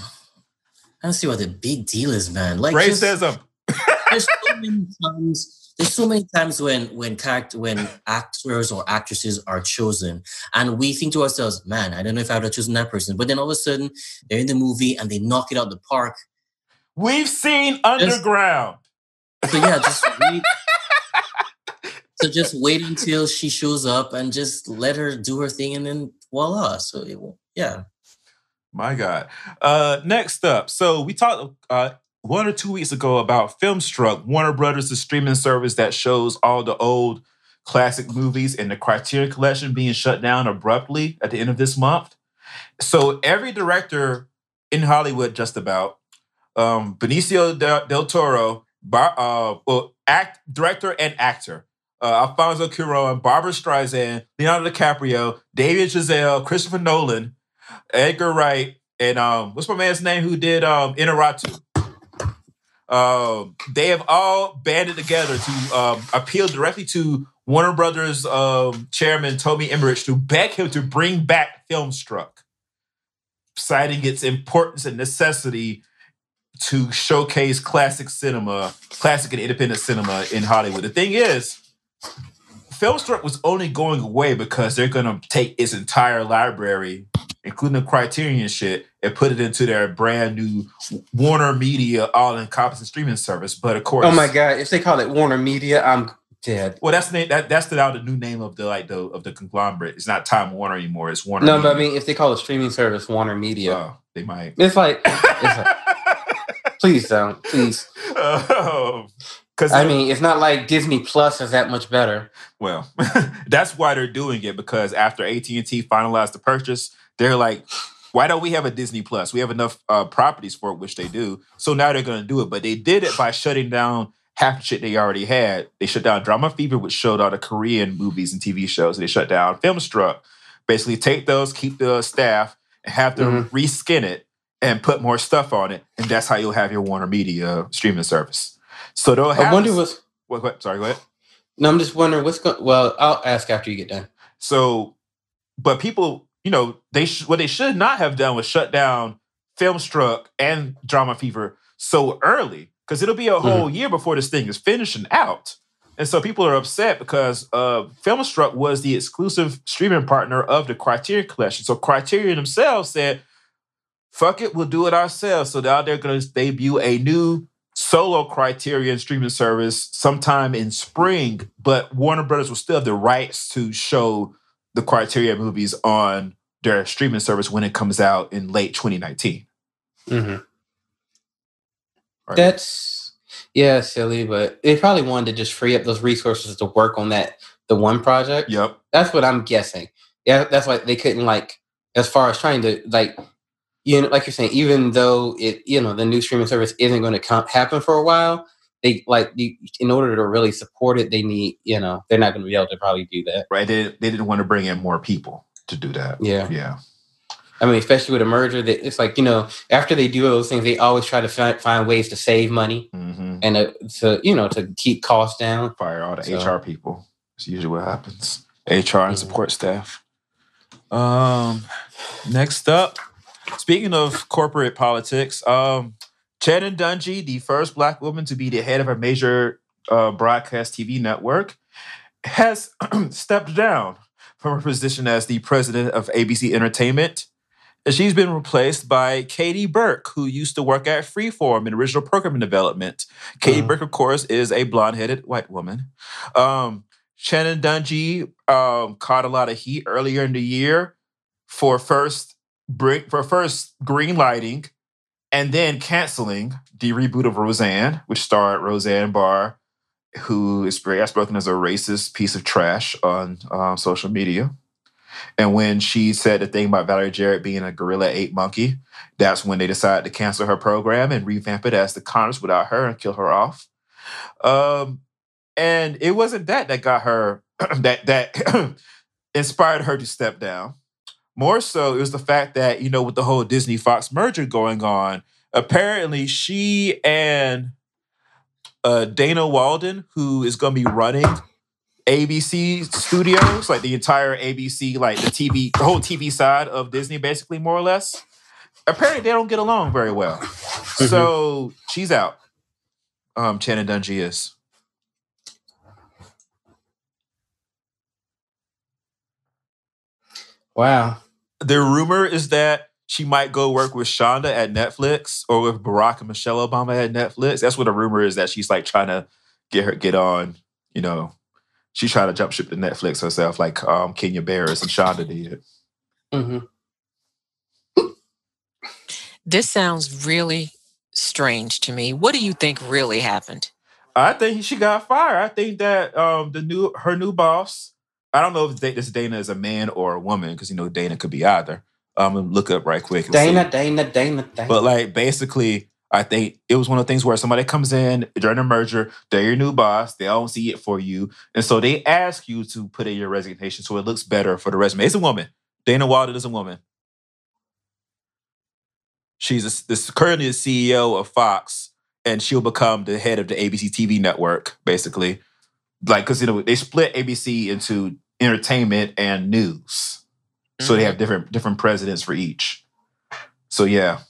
I don't see what the big deal is, man. Like, racism. just- [LAUGHS] there's so many times there's so many times when when character when actors or actresses are chosen and we think to ourselves man i don't know if i would have chosen that person but then all of a sudden they're in the movie and they knock it out the park We've seen Underground. so yeah just [LAUGHS] wait so just wait until she shows up and just let her do her thing and then voila so it, will- yeah My God. Uh, next up, so we talked uh, one or two weeks ago about Filmstruck, Warner Brothers, the streaming service that shows all the old classic movies in the Criterion Collection being shut down abruptly at the end of this month. So every director in Hollywood, just about, um, Benicio del, del Toro, Bar, uh, well, act director and actor, uh, Alfonso Cuarón, Barbra Streisand, Leonardo DiCaprio, David Chazelle, Christopher Nolan, Edgar Wright, and um, what's my man's name who did um Iñárritu? Um, they have all banded together to um, appeal directly to Warner Brothers um, chairman Toby Emmerich to beg him to bring back Filmstruck, citing its importance and necessity to showcase classic cinema, classic and independent cinema in Hollywood. The thing is, Filmstruck was only going away because they're going to take its entire library, including the Criterion shit, and put it into their brand new Warner Media all-encompassing streaming service. But of course, Oh my god! If they call it Warner Media, I'm dead. Well, that's the name, that that's the, now the new name of the like the of the conglomerate. It's not Time Warner anymore. It's Warner. No, but I mean, if they call it streaming service Warner Media, Oh, they might. it's like, it's like, [LAUGHS] please don't, please. Oh. Because I mean, it's not like Disney Plus is that much better. Well, [LAUGHS] that's why they're doing it because after AT and T finalized the purchase, they're like, "Why don't we have a Disney Plus? We have enough uh, properties for it, which they do." So now they're going to do it, but they did it by shutting down half the shit they already had. They shut down Drama Fever, which showed all the Korean movies and TV shows. They shut down Filmstruck. Basically, take those, keep the staff, and have them reskin it and put more stuff on it, and that's how you'll have your Warner Media streaming service. So they'll have I wonder what's What, what? Sorry, go ahead. No, I'm just wondering what's going. Well, I'll ask after you get done. So, but people, you know, they sh- what they should not have done was shut down Filmstruck and Drama Fever so early because it'll be a whole year before this thing is finishing out. And so people are upset because uh, Filmstruck was the exclusive streaming partner of the Criterion Collection. So Criterion themselves said, "Fuck it, we'll do it ourselves." So now they're going to debut a new solo Criterion streaming service sometime in spring. But Warner Brothers will still have the rights to show the Criterion movies on their streaming service when it comes out in late 2019. Mm-hmm. Right. That's yeah, silly, but they probably wanted to just free up those resources to work on that the one project. Yep. That's what I'm guessing. Yeah, that's why they couldn't like as far as trying to like you know like you're saying even though it you know the new streaming service isn't going to come happen for a while they like you, in order to really support it they need you know they're not going to be able to probably do that Right. They, they didn't want to bring in more people to do that. yeah Yeah. i mean especially with a merger that it's like you know after they do those things they always try to fi- find ways to save money hmm and uh, to you know to keep costs down Fire all the So- HR people. It's usually what happens. HR and Mhm. support staff. Um, next up, speaking of corporate politics, um, Shannon Dungey, the first black woman to be the head of a major uh, broadcast TV network, has [CLEARS THROAT] stepped down from her position as the president of ABC Entertainment. And she's been replaced by Karey Burke, who used to work at Freeform in original programming development. Katie Mhm. Burke, of course, is a blonde-headed white woman. Um, Shannon Dungey um, caught a lot of heat earlier in the year for first bring for first green lighting and then canceling the reboot of Roseanne, which starred Roseanne Barr, who is outspoken as a racist piece of trash on um, social media. And when she said the thing about Valerie Jarrett being a gorilla ape monkey, that's when they decided to cancel her program and revamp it as the Connors without her and kill her off. Um, and it wasn't that that got her [CLEARS THROAT] that that [CLEARS THROAT] inspired her to step down. More so, it was the fact that you know with the whole Disney Fox merger going on, apparently she and uh, Dana Walden, who is going to be running ABC Studios, like the entire ABC, like the TV, the whole TV side of Disney, basically more or less. Apparently, they don't get along very well. So she's out. Um, Shannon Dungey is. wow The rumor is that she might go work with Shonda at Netflix or with Barack and Michelle Obama at Netflix. That's what the rumor is that she's like trying to get her get on. You know, she's trying to jump ship to Netflix herself, like um, Kenya Barris and Shonda did. hmm This sounds really strange to me. What do you think really happened? I think she got fired. I think that um, the new her new boss. I don't know if this Dana is a man or a woman because you know Dana could be either. I'm gonna look up right quick. see. dana dana dana dana But like basically, I think it was one of the things where somebody comes in during a merger, they're your new boss, they don't see it for you. And so they ask you to put in your resignation so it looks better for the resume. It's a woman. Dana Walden is a woman. She's a, this currently the CEO of Fox, and she'll become the head of the ABC TV network, basically. Like, because you know, they split ABC into entertainment and news. So they Mhm. have different different presidents for each. So yeah.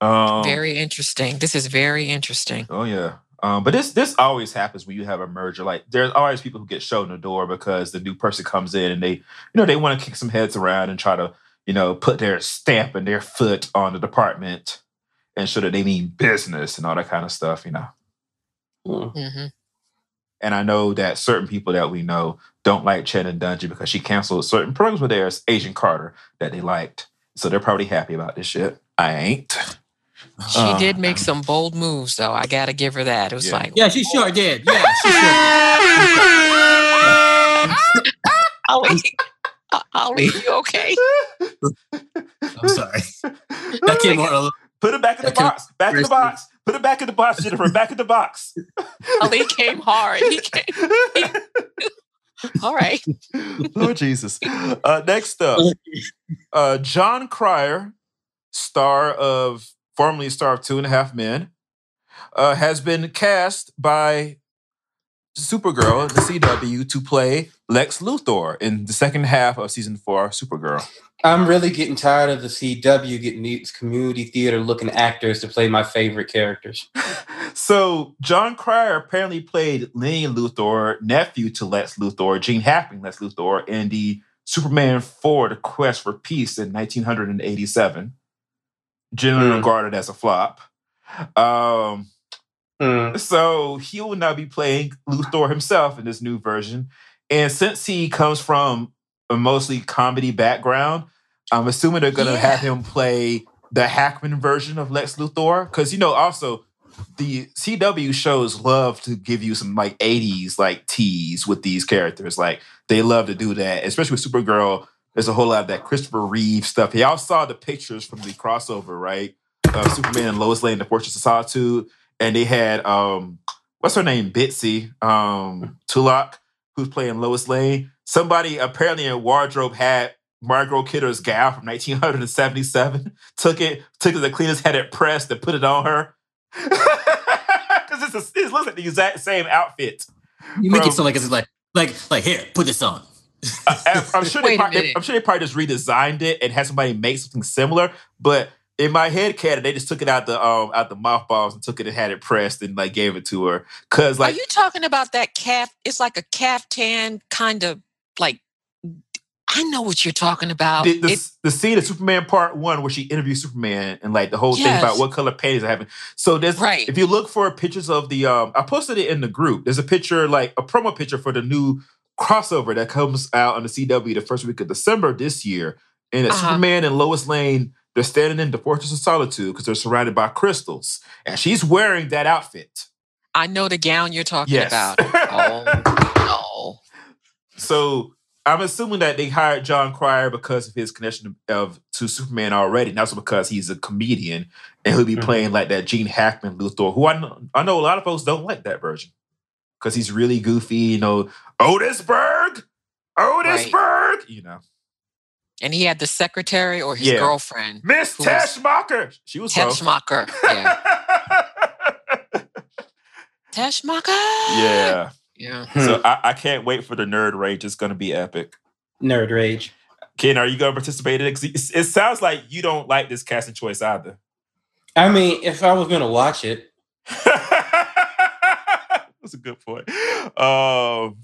Um, Very interesting. This is very interesting. Oh yeah. Um, but this this always happens when you have a merger. Like there's always people who get shown the door because the new person comes in and they, you know, they want to kick some heads around and try to, you know, put their stamp and their foot on the department and show that they mean business and all that kind of stuff, you know. Mm. And I know that certain people that we know don't like Shannon Dungey because she canceled certain programs with theirs, Agent Carter, that they liked. So they're probably happy about this shit. I ain't. She Uh, did make some bold moves, though. I got to give her that. It was Yeah. like, Yeah, she sure did. Yeah, she sure did. [LAUGHS] Ollie, Ollie, you okay? I'm sorry. [LAUGHS] That came out a little. Put it back in the box. Back in the box. Put it back in the box, Jennifer. Back in the box. [LAUGHS] Ollie came hard. He came. [LAUGHS] All right. [LAUGHS] Lord Jesus. Uh, next up, uh, Jon Cryer, star of formerly star of Two and a Half Men, uh, has been cast by Supergirl, the CW, to play Lex Luthor in the second half of season four, Supergirl. I'm really getting tired of the CW getting these community theater looking actors to play my favorite characters. [LAUGHS] so Jon Cryer apparently played Lenny Luthor, nephew to Lex Luthor, Gene Hackman Lex Luthor, in the Superman 4, The Quest for Peace in 1987, generally Mm. regarded as a flop. Um, Hmm. so he will now be playing Luthor himself in this new version. And since he comes from a mostly comedy background, I'm assuming they're gonna Yeah. have him play the Hackman version of Lex Luthor. Because you know, also the CW shows love to give you some like 80s like tease with these characters. Like they love to do that, especially with Supergirl. There's a whole lot of that Christopher Reeve stuff. Y'all saw the pictures from the crossover, right? Of Superman and Lois Lane, The Fortress of Solitude and they had um what's her name Bitsie um Tulloch who's playing Lois Lane. Somebody apparently in wardrobe had Margot Kidder's gown from 1977. [LAUGHS] Took it, took it to the cleaners, had it pressed, and put it on her. [LAUGHS] Because it's, a- it looks like the exact same outfit. You make Bro. it sound like it's like like like here, put this on. I, I'm [LAUGHS] sure they probably. I'm sure they probably just redesigned it and had somebody make something similar. But in my head canon, they just took it out the um out the mothballs and took it and had it pressed and like gave it to her. Cause like Are you talking about that calf? It's like a caftan kind of like. I know what you're talking about. the, the, It- the scene of Superman Part One where she interviews Superman and like the whole thing about what color panties are having. So there's Right. if you look for pictures of the um I posted it in the group. There's a picture like a promo picture for the new crossover that comes out on the CW the first week of December this year. And it's Uh-huh. Superman and Lois Lane. They're standing in the Fortress of Solitude because they're surrounded by crystals, and she's wearing that outfit. I know the gown you're talking Yes. about. [LAUGHS] Oh, no. So I'm assuming that they hired Jon Cryer because of his connection of to Superman already, not also because he's a comedian and he'll be Mhm. playing like that Gene Hackman Luthor, who I know, I know a lot of folks don't like that version because he's really goofy. You know, Otisburg, Otisburg, you know, and he had the secretary or his Yeah. girlfriend, Miss Who was- Teschmacher. She was both. Teschmacher. Yeah, [LAUGHS] Teschmacher. yeah. yeah. So I, I can't wait for the nerd rage. It's going to be epic. Nerd rage. Ken, are you going to participate in It it sounds like you don't like this casting choice either. I mean, if I was gonna watch it, [LAUGHS] That's a good point. Um,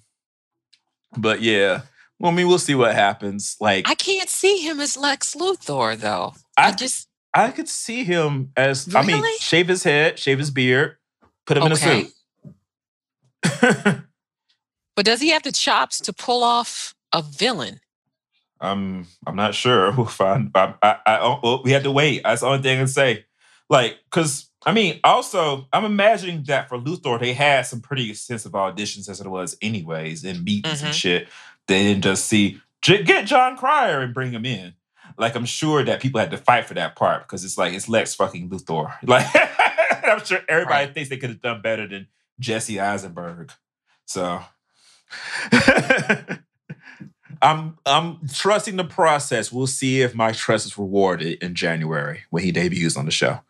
but yeah, well, I mean, we'll see what happens. Like, I I, can't see him as Lex Luthor though. I, just I could see him as. I mean, shave his head, shave his beard, put him Okay. in a suit. [LAUGHS] but does he have the chops to pull off a villain? I'm. I'm not sure. [LAUGHS] We'll find. I. I. I oh, well, we have to wait. That's the only thing I can say. Like, because I mean, also, I'm imagining that for Luthor, they had some pretty extensive auditions as it was, anyways, and meetings and Mhm. shit. They didn't just see "J- get Jon Cryer and bring him in. Like, I'm sure that people had to fight for that part because it's like it's Lex fucking Luthor. [LAUGHS] Like, I'm sure everybody Right. thinks they could have done better than Jesse Eisenberg. So. [LAUGHS] I'm I'm trusting the process. We'll see if my trust is rewarded in January when he debuts on the show.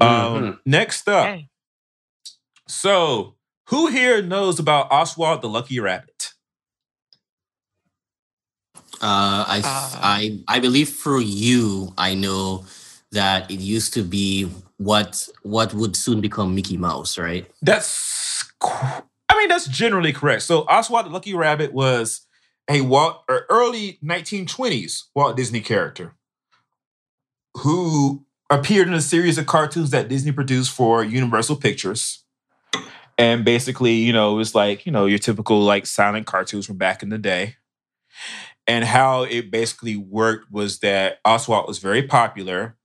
Um, Mhm. next up, Okay. so who here knows about Oswald the Lucky Rabbit? Uh, I, Uh. I, I believe through you, I know that it used to be what what would soon become Mickey Mouse, right? That's I mean that's generally correct. So Oswald the Lucky Rabbit was a Walt or early 1920s Walt Disney character who appeared in a series of cartoons that Disney produced for Universal Pictures. And basically, you know, it was like, you know, your typical like silent cartoons from back in the day. And how it basically worked was that Oswald was very popular.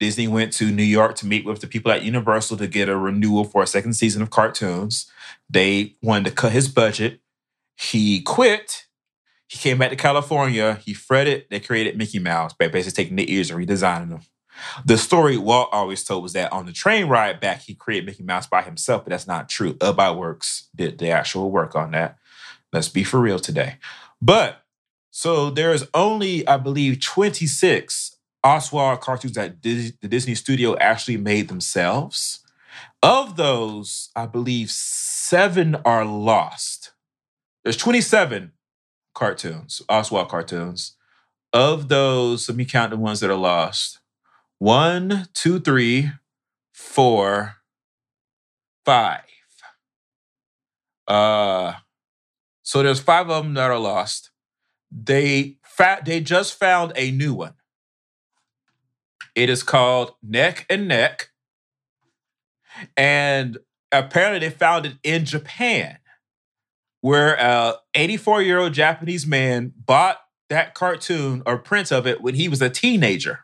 Disney went to New York to meet with the people at Universal to get a renewal for a second season of cartoons. They wanted to cut his budget. He quit. He came back to California. He fretted. They created Mickey Mouse by basically taking the ears and redesigning them. The story Walt always told was that on the train ride back, he created Mickey Mouse by himself, but that's not true. Ub Iwerks did the actual work on that. Let's be for real today. But so there's only, I believe, 26 Oswald cartoons that Dis- the Disney studio actually made themselves. Of those, I believe seven are lost. There's 27 cartoons, Oswald cartoons. Of those, let me count the ones that are lost. One, two, three, four, five. Uh, so there's five of them that are lost. They fa- they just found a new one. It is called Neck and Neck, and apparently they found it in Japan, where a 84 year old Japanese man bought that cartoon or print of it when he was a teenager.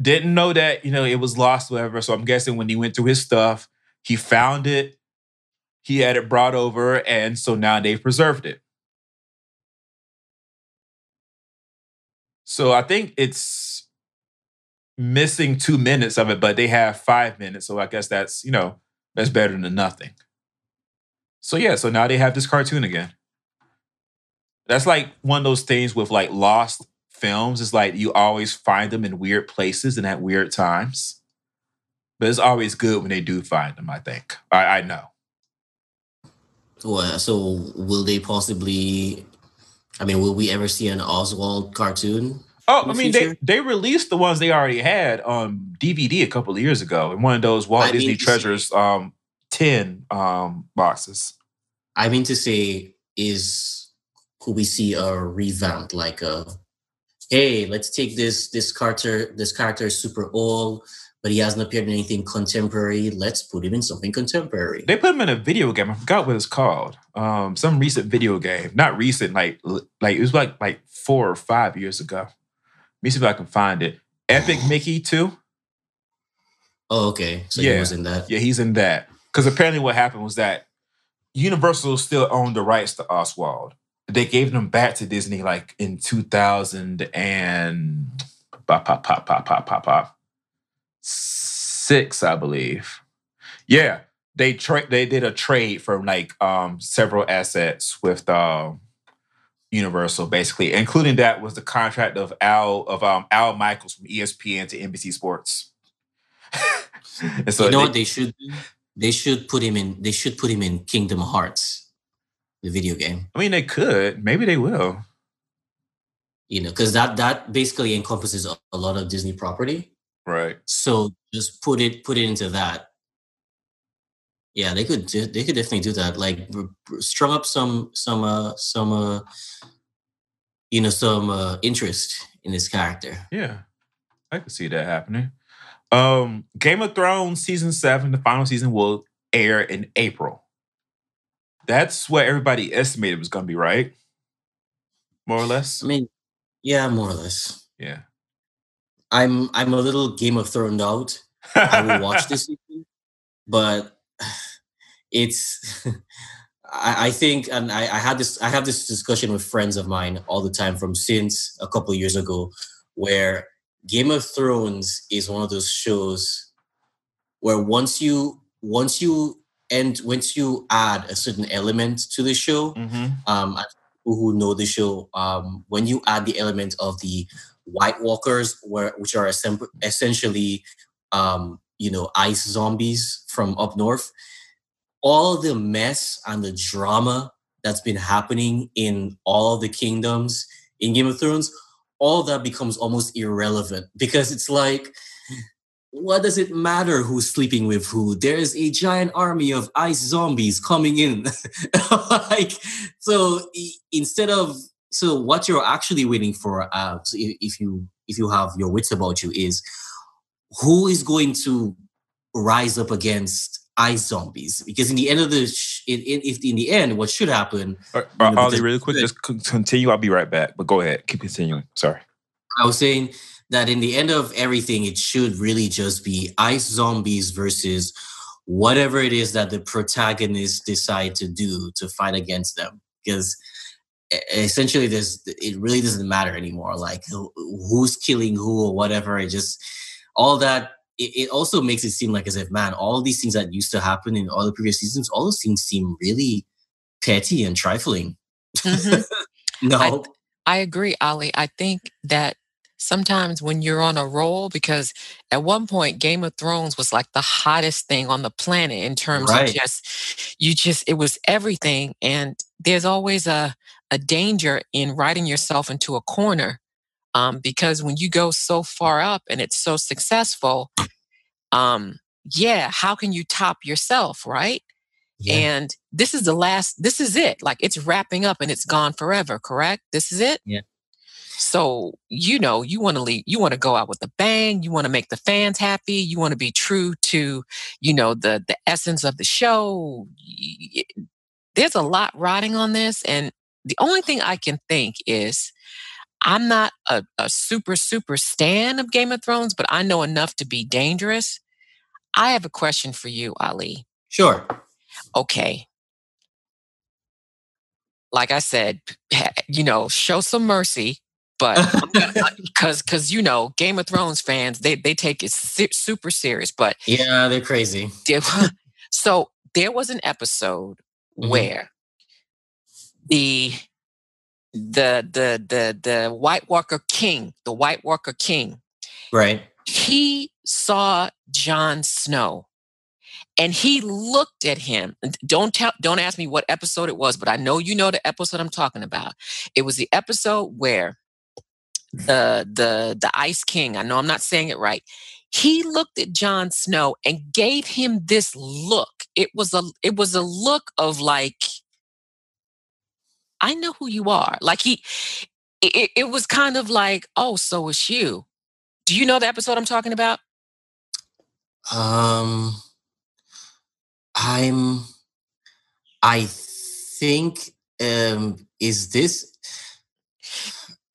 Didn't know that, you know, it was lost, whatever. So I'm guessing when he went through his stuff, he found it, he had it brought over, and so now they've preserved it. So I think it's missing two minutes of it, but they have five minutes. So I guess that's, you know, that's better than nothing. So yeah, so now they have this cartoon again. That's like one of those things with like lost films. It's like you always find them in weird places and at weird times. But it's always good when they do find them, I think. I, I know. Well, so will they possibly? I mean, will we ever see an Oswald cartoon? Oh, I mean, future? they they released the ones they already had on DVD a couple of years ago in one of those Walt I Disney to say- Treasures um tin um boxes. I mean to say, is could we see a revamp like a hey, let's take this this character this character is super old, but he hasn't appeared in anything contemporary. Let's put him in something contemporary. They put them in a video game. I forgot what it's called. Um, some recent video game. Not recent, like like it was like like four or five years ago. Let me see if I can find it. Epic Mickey too. oh, okay. So Yeah. he was in that. Yeah, he's in that. Because apparently, what happened was that Universal still owned the rights to Oswald. They gave them back to Disney like in 2000 and pop, pop, pop, pop, pop, pop, pop. Six, I believe. Yeah, they tra- they did a trade for like um several assets with um Universal, basically, including that was the contract of Al of um Al Michaels from ESPN to NBC Sports. [LAUGHS] and so you know they- what they should do? They should put him in. They should put him in Kingdom Hearts, the video game. I mean, they could. Maybe they will. You know, because that that basically encompasses a, a lot of Disney property. Right. So just put it put it into that. Yeah, they could do, they could definitely do that. Like strum up some some uh some uh you know some uh interest in this character. Yeah. I could see that happening. Um, Game of Thrones season seven, the final season will air in April. That's what everybody estimated was gonna be, right? More or less. I mean, yeah, more or less. Yeah. I'm I'm a little Game of Thrones out. I will watch this [LAUGHS] season, but it's I, I think and I, I had this I have this discussion with friends of mine all the time from since a couple of years ago where Game of Thrones is one of those shows where once you once you and once you add a certain element to the show Mhm. um, people who know the show, um, when you add the element of the White Walkers, where which are essen- essentially, um, you know, ice zombies from up north, all the mess and the drama that's been happening in all the kingdoms in Game of Thrones, all that becomes almost irrelevant because it's like what does it matter who's sleeping with who? There's a giant army of ice zombies coming in. [LAUGHS] like, so instead of so what you're actually waiting for, uh, if, you if you have your wits about you, is who is going to rise up against ice zombies? Because in the end of the, sh- in, in, if in the end, what should happen? Uh, know, uh, Ollie, really quick, just continue. I'll be right back. But go ahead. Keep continuing. Sorry. I was saying that in the end of everything, it should really just be ice zombies versus whatever it is that the protagonists decide to do to fight against them. Because essentially, there's it really doesn't matter anymore. Like who, who's killing who or whatever. It just all that. It, it also makes it seem like as if man, all these things that used to happen in all the previous seasons, all those things seem really petty and trifling. Mhm. [LAUGHS] no, I- I agree, Ali. I think that sometimes when you're on a roll, because at one point Game of Thrones was like the hottest thing on the planet in terms Right. of just you just it was everything. And there's always a a danger in writing yourself into a corner. Um, because when you go so far up and it's so successful, um, yeah, how can you top yourself, right? Yeah. And this is the last, this is it. Like it's wrapping up and it's gone forever, correct? This is it? Yeah. So, you know, you want to leave, you want to go out with a bang, you want to make the fans happy, you want to be true to, you know, the the essence of the show. There's a lot riding on this. And the only thing I can think is I'm not a, a super, super stan of Game of Thrones, but I know enough to be dangerous. I have a question for you, Ali Sure. okay like i said you know show some mercy but because [LAUGHS] because you know game of thrones fans they they take it super serious but Yeah, they're crazy. [LAUGHS] so there was an episode Mhm. where the the the the the white walker king the white walker king Right. he saw Jon Snow and he looked at him. Don't tell don't ask me what episode it was, but I know you know the episode I'm talking about. It was the episode where the the the Ice King, I know I'm not saying it right. He looked at Jon Snow and gave him this look. It was a it was a look of like I know who you are. Like he it, it- was kind of like, oh, so it's you. Do you know the episode I'm talking about? Um, I'm. I think. Um, is this?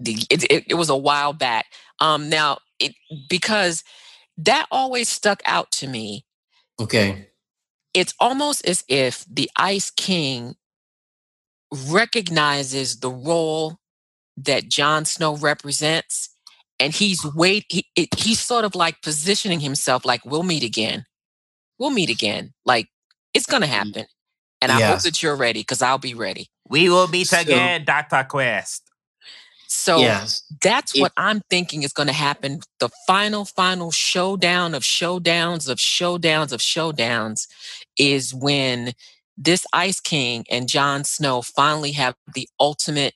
It, it, it was a while back. Um, now, it because that always stuck out to me. Okay. It's almost as if the Ice King recognizes the role that Jon Snow represents, and he's wait. He, it, he's sort of like positioning himself, like we'll meet again. We'll meet again. Like it's gonna mm. happen, and I hope that you're ready because I'll be ready. We will meet So- again, Dr. Quest. So yes. that's It- what I'm thinking is going to happen. The final, final showdown of showdowns of showdowns of showdowns is when this Ice King and Jon Snow finally have the ultimate,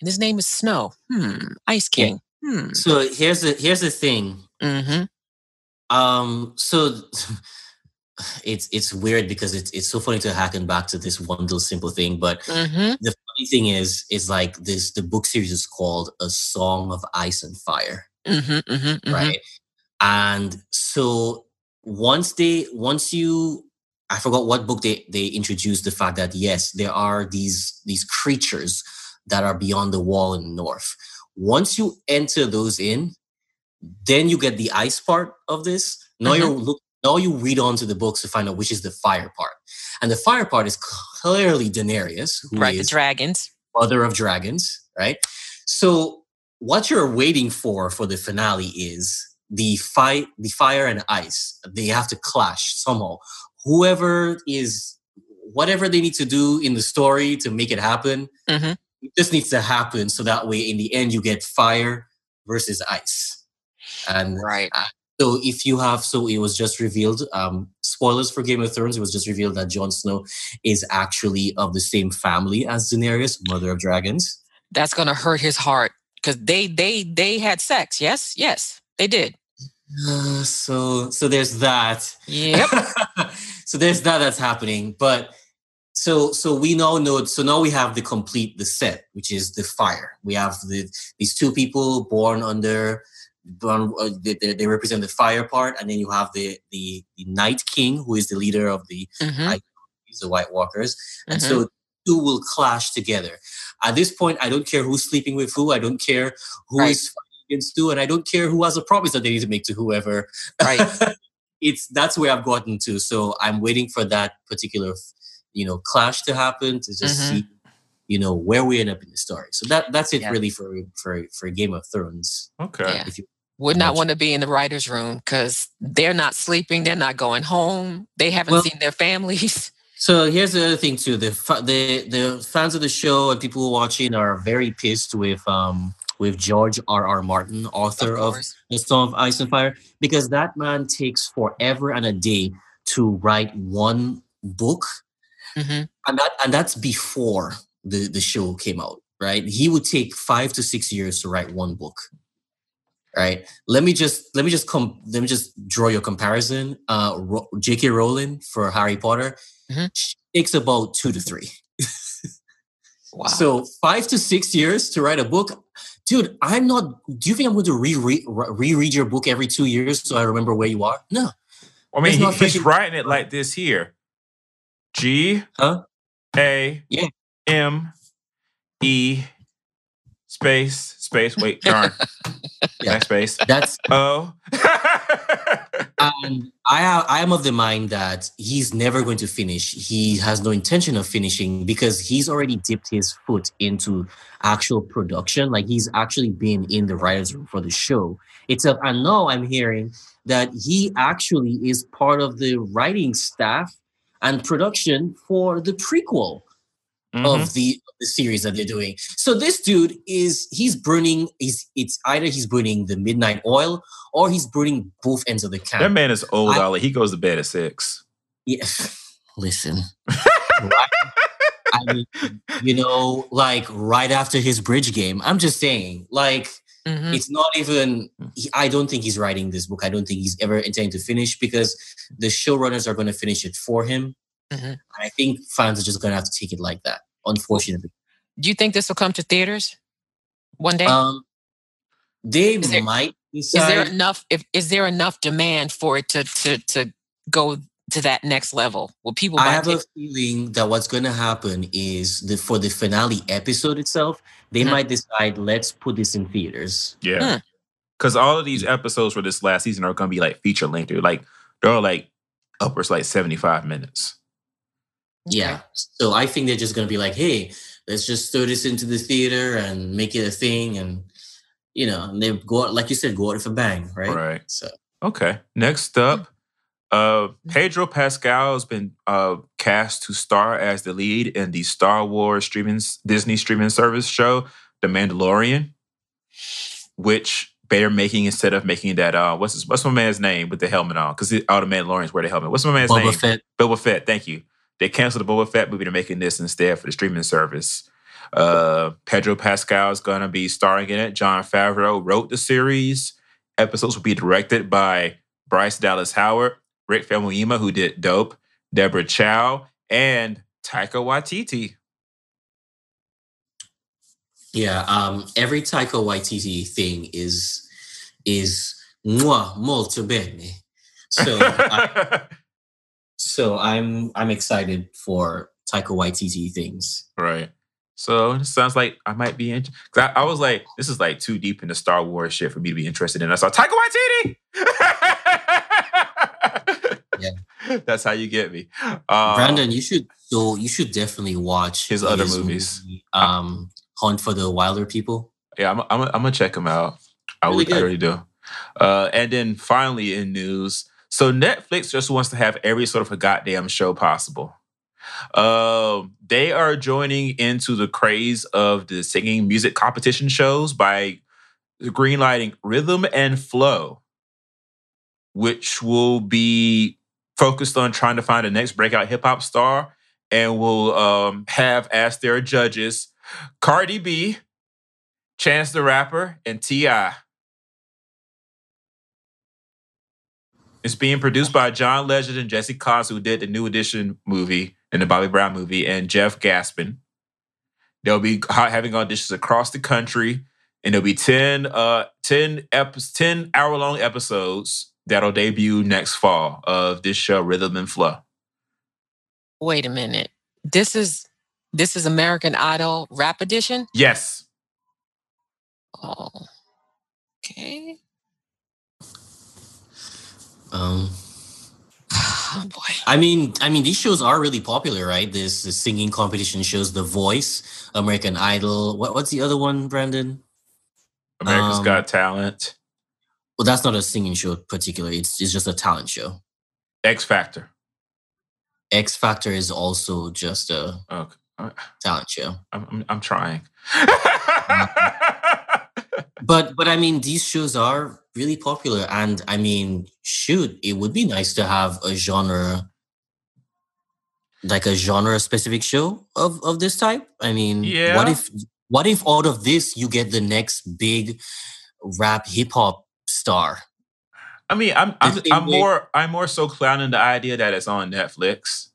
and his name is Snow. Hmm, Ice. King. Hmm. So here's the here's the thing. Mm-hmm. Um. So. [SIGHS] It's it's weird because it's it's so funny to hacken back to this one little simple thing, but Mm-hmm. the funny thing is is like this the book series is called A Song of Ice and Fire. Mm-hmm. Mm-hmm. right and so once they once you i forgot what book they they introduced the fact that yes there are these these creatures that are beyond the wall in the north once you enter those in then you get the ice part of this now you mm-hmm. look now you read on to the books to find out which is the fire part and the fire part is clearly daenerys who Right. The dragons. mother of dragons, right? So what you're waiting for for the finale is the fight, the fire and ice. They have to clash somehow. Whoever is, whatever they need to do in the story to make it happen, Mhm. it just needs to happen. So that way, in the end, you get fire versus ice. And Right. so if you have, so it was just revealed. Um, spoilers for Game of Thrones. It was just revealed that Jon Snow is actually of the same family as Daenerys, Mother of Dragons. That's going to hurt his heart because they they they had sex. Yes. Yes. They did. Uh, so so there's that. Yep. [LAUGHS] so there's that that's happening. But so so we now know. So now we have the complete the set, which is the fire. We have the these two people born under. Born, uh, they, they represent the fire part, and then you have the the the Night King, who is the leader of the Mhm, I- the White Walkers, and mhm. so two will clash together. At this point, I don't care who's sleeping with who. I don't care who is Right. fighting against who, and I don't care who has a promise that they need to make to whoever. Right. [LAUGHS] it's that's where I've gotten to. So I'm waiting for that particular, you know, clash to happen to just Mhm. see, you know, where we end up in the story. So that that's it Yeah. really for for for Game of Thrones. Okay. Yeah. If you Would not want to be in the writer's room because they're not sleeping. They're not going home. They haven't Well- seen their families. [LAUGHS] So here's the other thing too: the the the fans of the show and people watching are very pissed with um with George R. R. Martin, author Of of. The Song of Ice and Fire, because that man takes forever and a day to write one book, Mhm. and that and that's before the the show came out. Right, he would take five to six years to write one book. Right. Let me just let me just come. Let me just draw your comparison. Uh, Ro- J.K. Rowling for Harry Potter Mhm. takes about two to three. [LAUGHS] Wow. So five to six years to write a book, dude. I'm not. Do you think I'm going to reread reread your book every two years so I remember where you are? No. I mean, he- he's writing it like this here: G Huh? A Yeah. M E space space. Wait, darn. [LAUGHS] Yeah. Next space. That's O. and [LAUGHS] um, I I am of the mind that he's never going to finish. He has no intention of finishing because he's already dipped his foot into actual production. Like he's actually been in the writers' room for the show itself. And now I'm hearing that he actually is part of the writing staff and production for the prequel Mhm. of the the series that they're doing. So this dude is he's burning. He's it's either he's burning the midnight oil or he's burning both ends of the camp. That man is old, I- Ollie. He goes to bed at six. Yeah. [LAUGHS] Listen. [LAUGHS] Right- I mean, you know, like right after his bridge game. I'm just saying, like, Mhm. it's not even. he- I don't think he's writing this book. I don't think he's ever intending to finish because the showrunners are going to finish it for him. Mhm. And I think fans are just going to have to take it like that. Unfortunately, Do you think this will come to theaters one day? um, they Is there- might is there enough? If is there enough demand for it to to to go to that next level? Will people I buy have a feeling that what's going to happen is the for the finale episode itself, they Mhm. might decide let's put this in theaters. Yeah. Because all of these episodes for this last season are going to be like feature length. They're like, they're all like upwards like 75 minutes. Yeah. So I think they're just going to be like, hey, let's just throw this into the theater and make it a thing, and you know, and they go out, like you said, go out with a bang, right? Right. So Okay. Next up, uh, Pedro Pascal has been uh, cast to star as the lead in the Star Wars streaming Disney streaming service show, The Mandalorian, which they're making instead of making that. Uh, what's his, what's my man's name with the helmet on? Because all the Mandalorians wear the helmet. What's my man's name? Boba Fett. Boba Fett. Thank you. They canceled the Boba Fett movie. They're making this instead for the streaming service. Uh, Pedro Pascal is going to be starring in it. Jon Favreau wrote the series. Episodes will be directed by Bryce Dallas Howard, Rick Famuyiwa, who did Dope, Deborah Chow, and Taika Waititi. Yeah. Um. Every Taika Waititi thing is is moi molto bene. So [LAUGHS] I, so I'm I'm excited for Taika Waititi things. right. So it sounds like I might be in. Cause I, I was like, this is like too deep into Star Wars shit for me to be interested in. I saw Taika Waititi. Yeah. [LAUGHS] That's how you get me. Um, Brandon, you should so you should definitely watch His other movies. movie, um, Hunt for the Wilder People. Yeah, I'm, I'm, I'm gonna check them out. I Really would, I really do. Uh, and then finally in news, so Netflix just wants to have every sort of a goddamn show possible. Um, they are joining into the craze of the singing music competition shows by greenlighting Rhythm and Flow, which will be focused on trying to find the next breakout hip hop star, and will um, have as their judges Cardi B, Chance the Rapper, and T.I. It's being produced by John Legend and Jesse Cox, who did the New Edition movie and the Bobby Brown movie, and Jeff Gaspin. They'll be having auditions across the country, and there'll be 10, uh, 10, ep- 10 hour long episodes that'll debut next fall of this show, Rhythm and Flow. Wait a minute. This is this is American Idol Rap Edition. Yes. Oh, okay. Um, [SIGHS] Oh boy. I mean, I mean, these shows are really popular, right? This the singing competition shows, The Voice, American Idol. What, what's the other one, Brandon? America's Um, Got Talent, Well, that's not a singing show particularly. It's it's just a talent show. X Factor. X Factor is also just a Okay. talent show. I'm, I'm, I'm trying. [LAUGHS] but but I mean, these shows are really popular, and I mean, shoot, it would be nice to have a genre, like a genre specific show of of this type. I mean, Yeah. what if what if out of this you get the next big rap hip hop star? I mean, I'm I'm, I'm way- more I'm more so clowning the idea that it's on Netflix.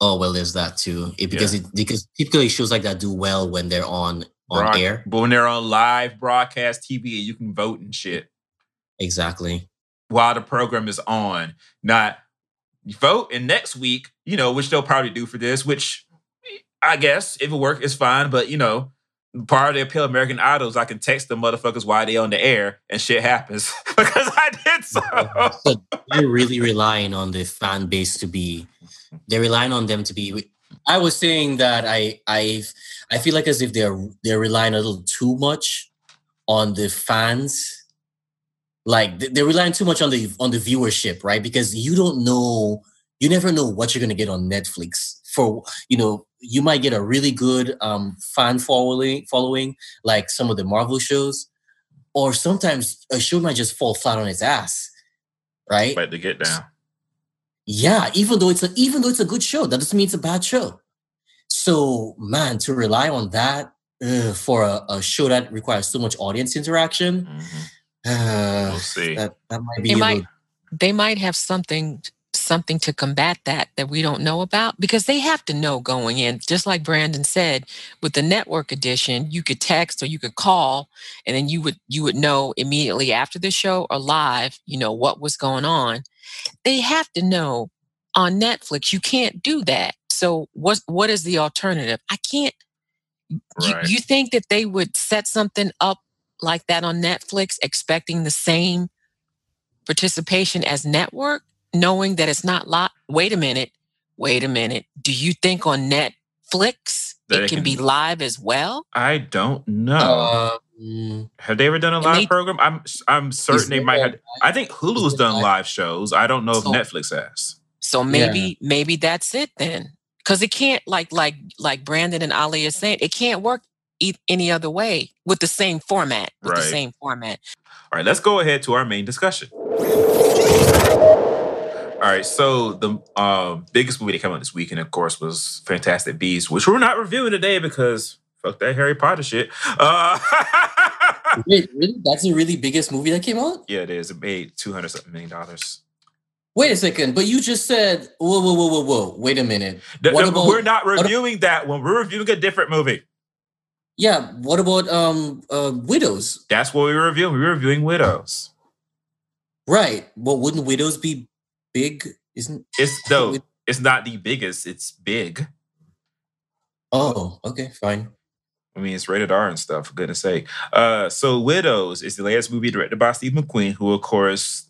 Oh well, there's that too. It, because it because typically shows like that do well when they're on on air. But when they're on live broadcast TV, you can vote and shit Exactly. while the program is on. Not vote and next week, you know, which they'll probably do for this, which I guess if it works, it's fine. But you know, part of the appeal of American Idols, I can text the motherfuckers while they on the air and shit happens [LAUGHS] because I did so. So they're really relying on the fan base to be. They're relying on them to be. I was saying that I I I feel like as if they're they're relying a little too much on the fans. Like they- they're relying too much on the on the viewership, right? Because you don't know, you never know what you're gonna get on Netflix. For you know, you might get a really good um fan following following, like some of the Marvel shows, or sometimes a show might just fall flat on its ass, right? Like to get down. Yeah, even though it's a even though it's a good show, that doesn't mean it's a bad show. So, man, to rely on that uh, for a, a show that requires so much audience interaction, Mhm. uh, We'll see. that that might be They might little- they might have something something to combat that that we don't know about because they have to know going in just like brandon said with the network edition you could text or you could call and then you would you would know immediately after the show or live you know what was going on they have to know on netflix you can't do that so what what is the alternative i can't you, Right. you think that they would set something up like that on netflix expecting the same participation as network, knowing that it's not live. Wait a minute. Wait a minute. Do you think on Netflix That it it can, can- be live as well? I don't know. Uh, mm, have they ever done a live they- program? I'm I'm certain they might have. I think Hulu's done live- live shows. I don't know if So- Netflix has. So maybe maybe that's it then. Because it can't like like like Brandon and Ali are saying, it can't work e- any other way with the same format. With the same format. All right, let's go ahead to our main discussion. All right, so the um, biggest movie that came out this weekend, of course, was Fantastic Beasts, which we're not reviewing today because fuck that Harry Potter shit. Uh, [LAUGHS] wait, really? That's the really biggest movie that came out? yeah, it is. It made two hundred something million dollars. Wait a second, but you just said, whoa, whoa, whoa, whoa, whoa. Wait a minute. Th- What th- about- we're not reviewing that one. We're reviewing a different movie. Yeah, what about um uh Widows? That's what we were reviewing. We were reviewing Widows. Right. Well, wouldn't Widows be big? Isn't It's no, [LAUGHS] it's not the biggest. It's big. oh, okay, fine. I mean, it's rated R and stuff, for goodness sake. Uh, so Widows is the latest movie directed by Steve McQueen, who, of course,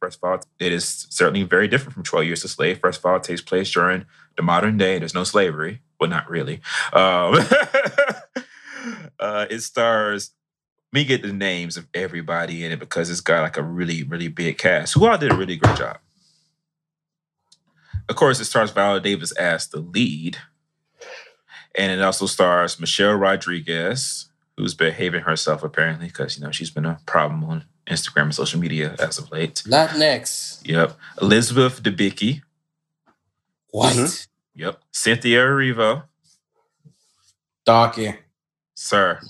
first of all, it is certainly very different from 12 Years a Slave. First of all, it takes place during the modern day. There's no slavery. Well, not really. Um, [LAUGHS] uh, it stars, me get the names of everybody in it because it's got like a really, really big cast who all did a really great job. Of course, it stars Viola Davis as the lead. And it also stars Michelle Rodriguez, who's behaving herself apparently because you know she's been a problem on Instagram and social media as of late. Latinx. Yep. Elizabeth Debicki. White. Mhm. Yep. Cynthia Erivo. Darky. Sir.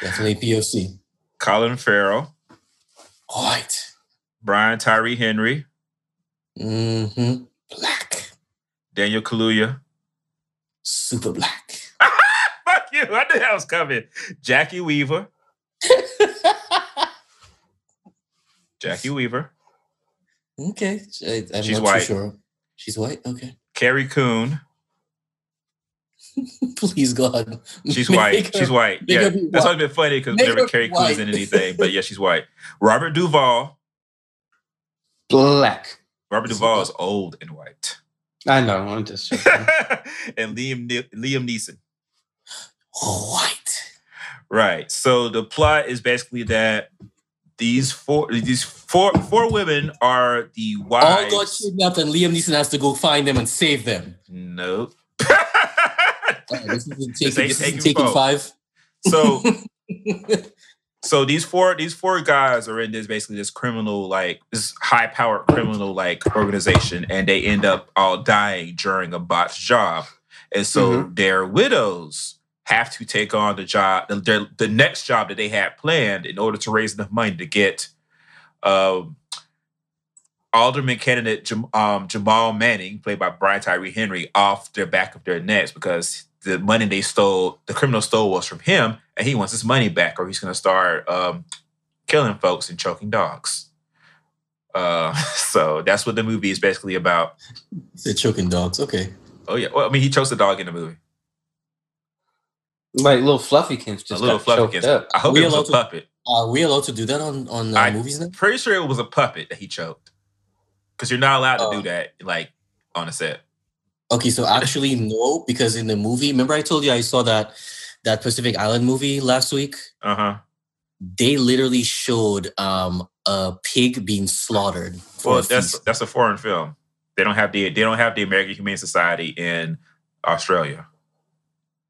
Definitely POC. Colin Farrell. White. Brian Tyree Henry. Mm-hmm. Black. Daniel Kaluuya. Super black. Fuck you. I knew that was coming. Jacki Weaver. [LAUGHS] Jacki Weaver. okay. I, I'm She's not white. Too sure. She's white. Okay. Carrie Coon. [LAUGHS] Please God. She's Make white. her- She's white. Yeah, her be that's white. always been funny because Make whenever Carrie Coon's in anything, but yeah, she's white. [LAUGHS] Robert Duvall. Black. Robert Duvall is old and white. I know. I'm just joking. and Liam Ne- Liam Neeson. White. Right. So the plot is basically that these four these four four women are the wives. All got wives. kidnapped, and Liam Neeson has to go find them and save them. Nope. This isn't [LAUGHS] This taking, ain't this isn't taking taking five. So [LAUGHS] so these four these four guys are in this basically this criminal like this high powered criminal like organization and they end up all dying during a botched job and so mm-hmm. their widows have to take on the job the, the, the next job that they had planned in order to raise enough money to get um alderman candidate Jam, um, jamal manning played by brian tyree henry off the back of their necks because the money they stole the criminal stole was from him and he wants his money back or he's going to start um, killing folks and choking dogs uh, [LAUGHS] so that's what the movie is basically about They're choking dogs. Okay. oh yeah well i mean he chokes the dog in the movie Like little Fluffykins just a little got choked fluffy up. i hope We it was a to- puppet Are we allowed to do that on on uh, I- movies now? pretty sure it was a puppet that he choked because you're not allowed to Oh. do that like on a set Okay, so actually [LAUGHS] no, because in the movie, remember I told you I saw that that Pacific Island movie last week. uh-huh They literally showed um a pig being slaughtered. For well a that's feast. that's a foreign film they don't have the they don't have the american humane society in australia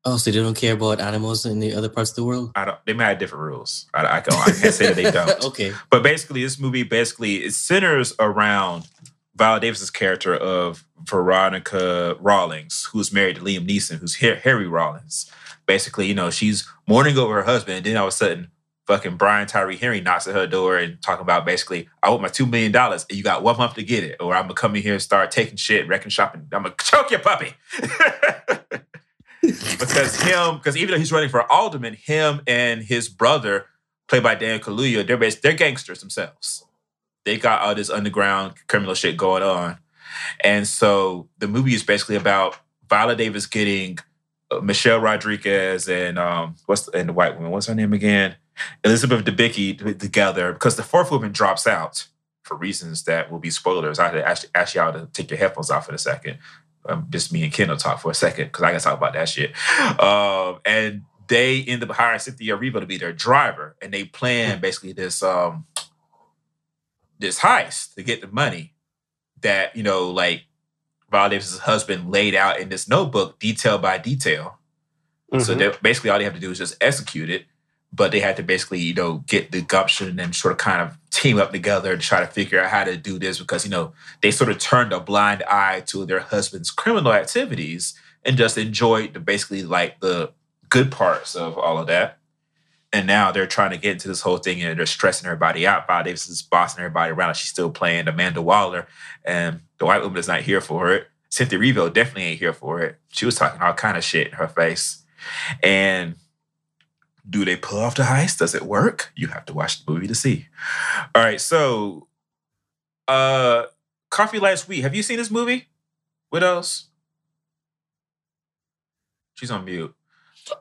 oh, so they don't care about animals in the other parts of the world. I don't. They might have different rules. I, I, can, I can't say that they [LAUGHS] don't. okay. But basically, this movie basically it centers around Viola Davis's character of Veronica Rawlings, who's married to Liam Neeson, who's Harry Rawlings. Basically, you know, she's mourning over her husband, and then all of a sudden, fucking Brian Tyree Henry knocks at her door and talking about basically, I want my two million dollars, and you got one month to get it, or I'm gonna come in here and start taking shit, wrecking shop, and I'm gonna choke your puppy. [LAUGHS] because him, because even though he's running for alderman, him and his brother, played by Dan Kaluuya, they're they're gangsters themselves. They got all this underground criminal shit going on, and so the movie is basically about Viola Davis getting uh, Michelle Rodriguez and um what's the, and the white woman, what's her name again, Elizabeth Debicki together because the fourth woman drops out for reasons that will be spoilers. I had to ask, ask y'all to take your headphones off for a second. Um, just me and Kendall talk for a second because I gotta talk about that shit. Um, and they end up hiring Cynthia Erivo to be their driver, and they plan basically this um this heist to get the money that you know like Viola Davis's husband laid out in this notebook, detail by detail. So Mhm. they basically all they have to do is just execute it. But they had to basically, you know, get the gumption and sort of kind of team up together to try to figure out how to do this because, you know, they sort of turned a blind eye to their husband's criminal activities and just enjoyed the basically like the good parts of all of that. And now they're trying to get into this whole thing and they're stressing everybody out. Viola Davis is bossing everybody around. She's still playing Amanda Waller, and the white woman is not here for it. Cynthia Erivo definitely ain't here for it. She was talking all kind of shit in her face. And do they pull off the heist? Does it work? You have to watch the movie to see. All right, so uh Coffee Last Week. Have you seen this movie? Widows? She's on mute.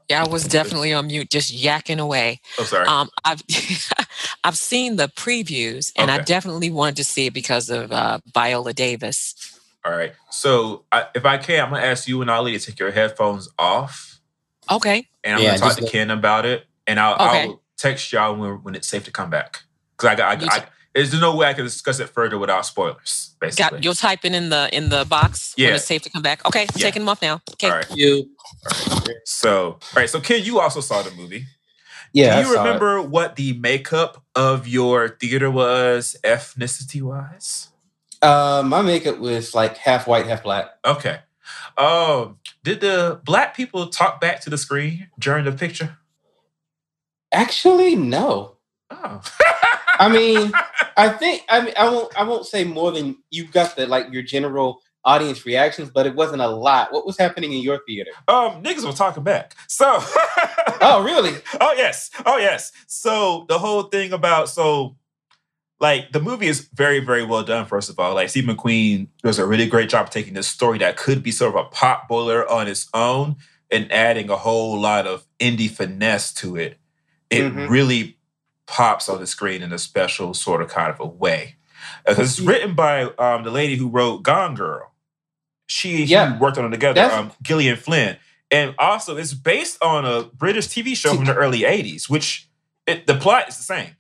Yeah, I was definitely on mute, just yakking away. Oh, sorry. Um, I've [LAUGHS] I've seen the previews, and I definitely wanted to see it because of uh, Viola Davis. All right. So I, if I can, I'm gonna ask you and Ali to take your headphones off, Okay, and I'm Yeah, gonna talk to let- Ken about it, and I'll, Okay. I'll text y'all when, when it's safe to come back. Because I got, I, I, t- I, there's no way I can discuss it further without spoilers. Basically. got you'll type it in the in the box Yeah. when it's safe to come back. Okay, Yeah. taking them off now. Okay, All right. You. So, all right. So, Ken, you also saw the movie. Yeah. Do you saw it. remember what the makeup of your theater was, ethnicity wise? Uh, my makeup was like half white, half black. Okay. Um, did the black people talk back to the screen during the picture? Actually, no. Oh. I mean, [LAUGHS] I think I mean I won't I won't say more than you got the like your general audience reactions, but it wasn't a lot. What was happening in your theater? um, niggas were talking back. So. [LAUGHS] Oh, really? Oh yes. Oh yes. So the whole thing about so like the movie is very, very well done, first of all. Like Steve McQueen does a really great job taking this story that could be sort of a pop boiler on its own and adding a whole lot of indie finesse to it. It Mhm. really pops on the screen in a special sort of kind of a way. Because it's written by um, the lady who wrote Gone Girl. She, Yeah. he worked on it together, um, Gillian Flynn and also it's based on a British TV show from the early '80s, which it, the plot is the same.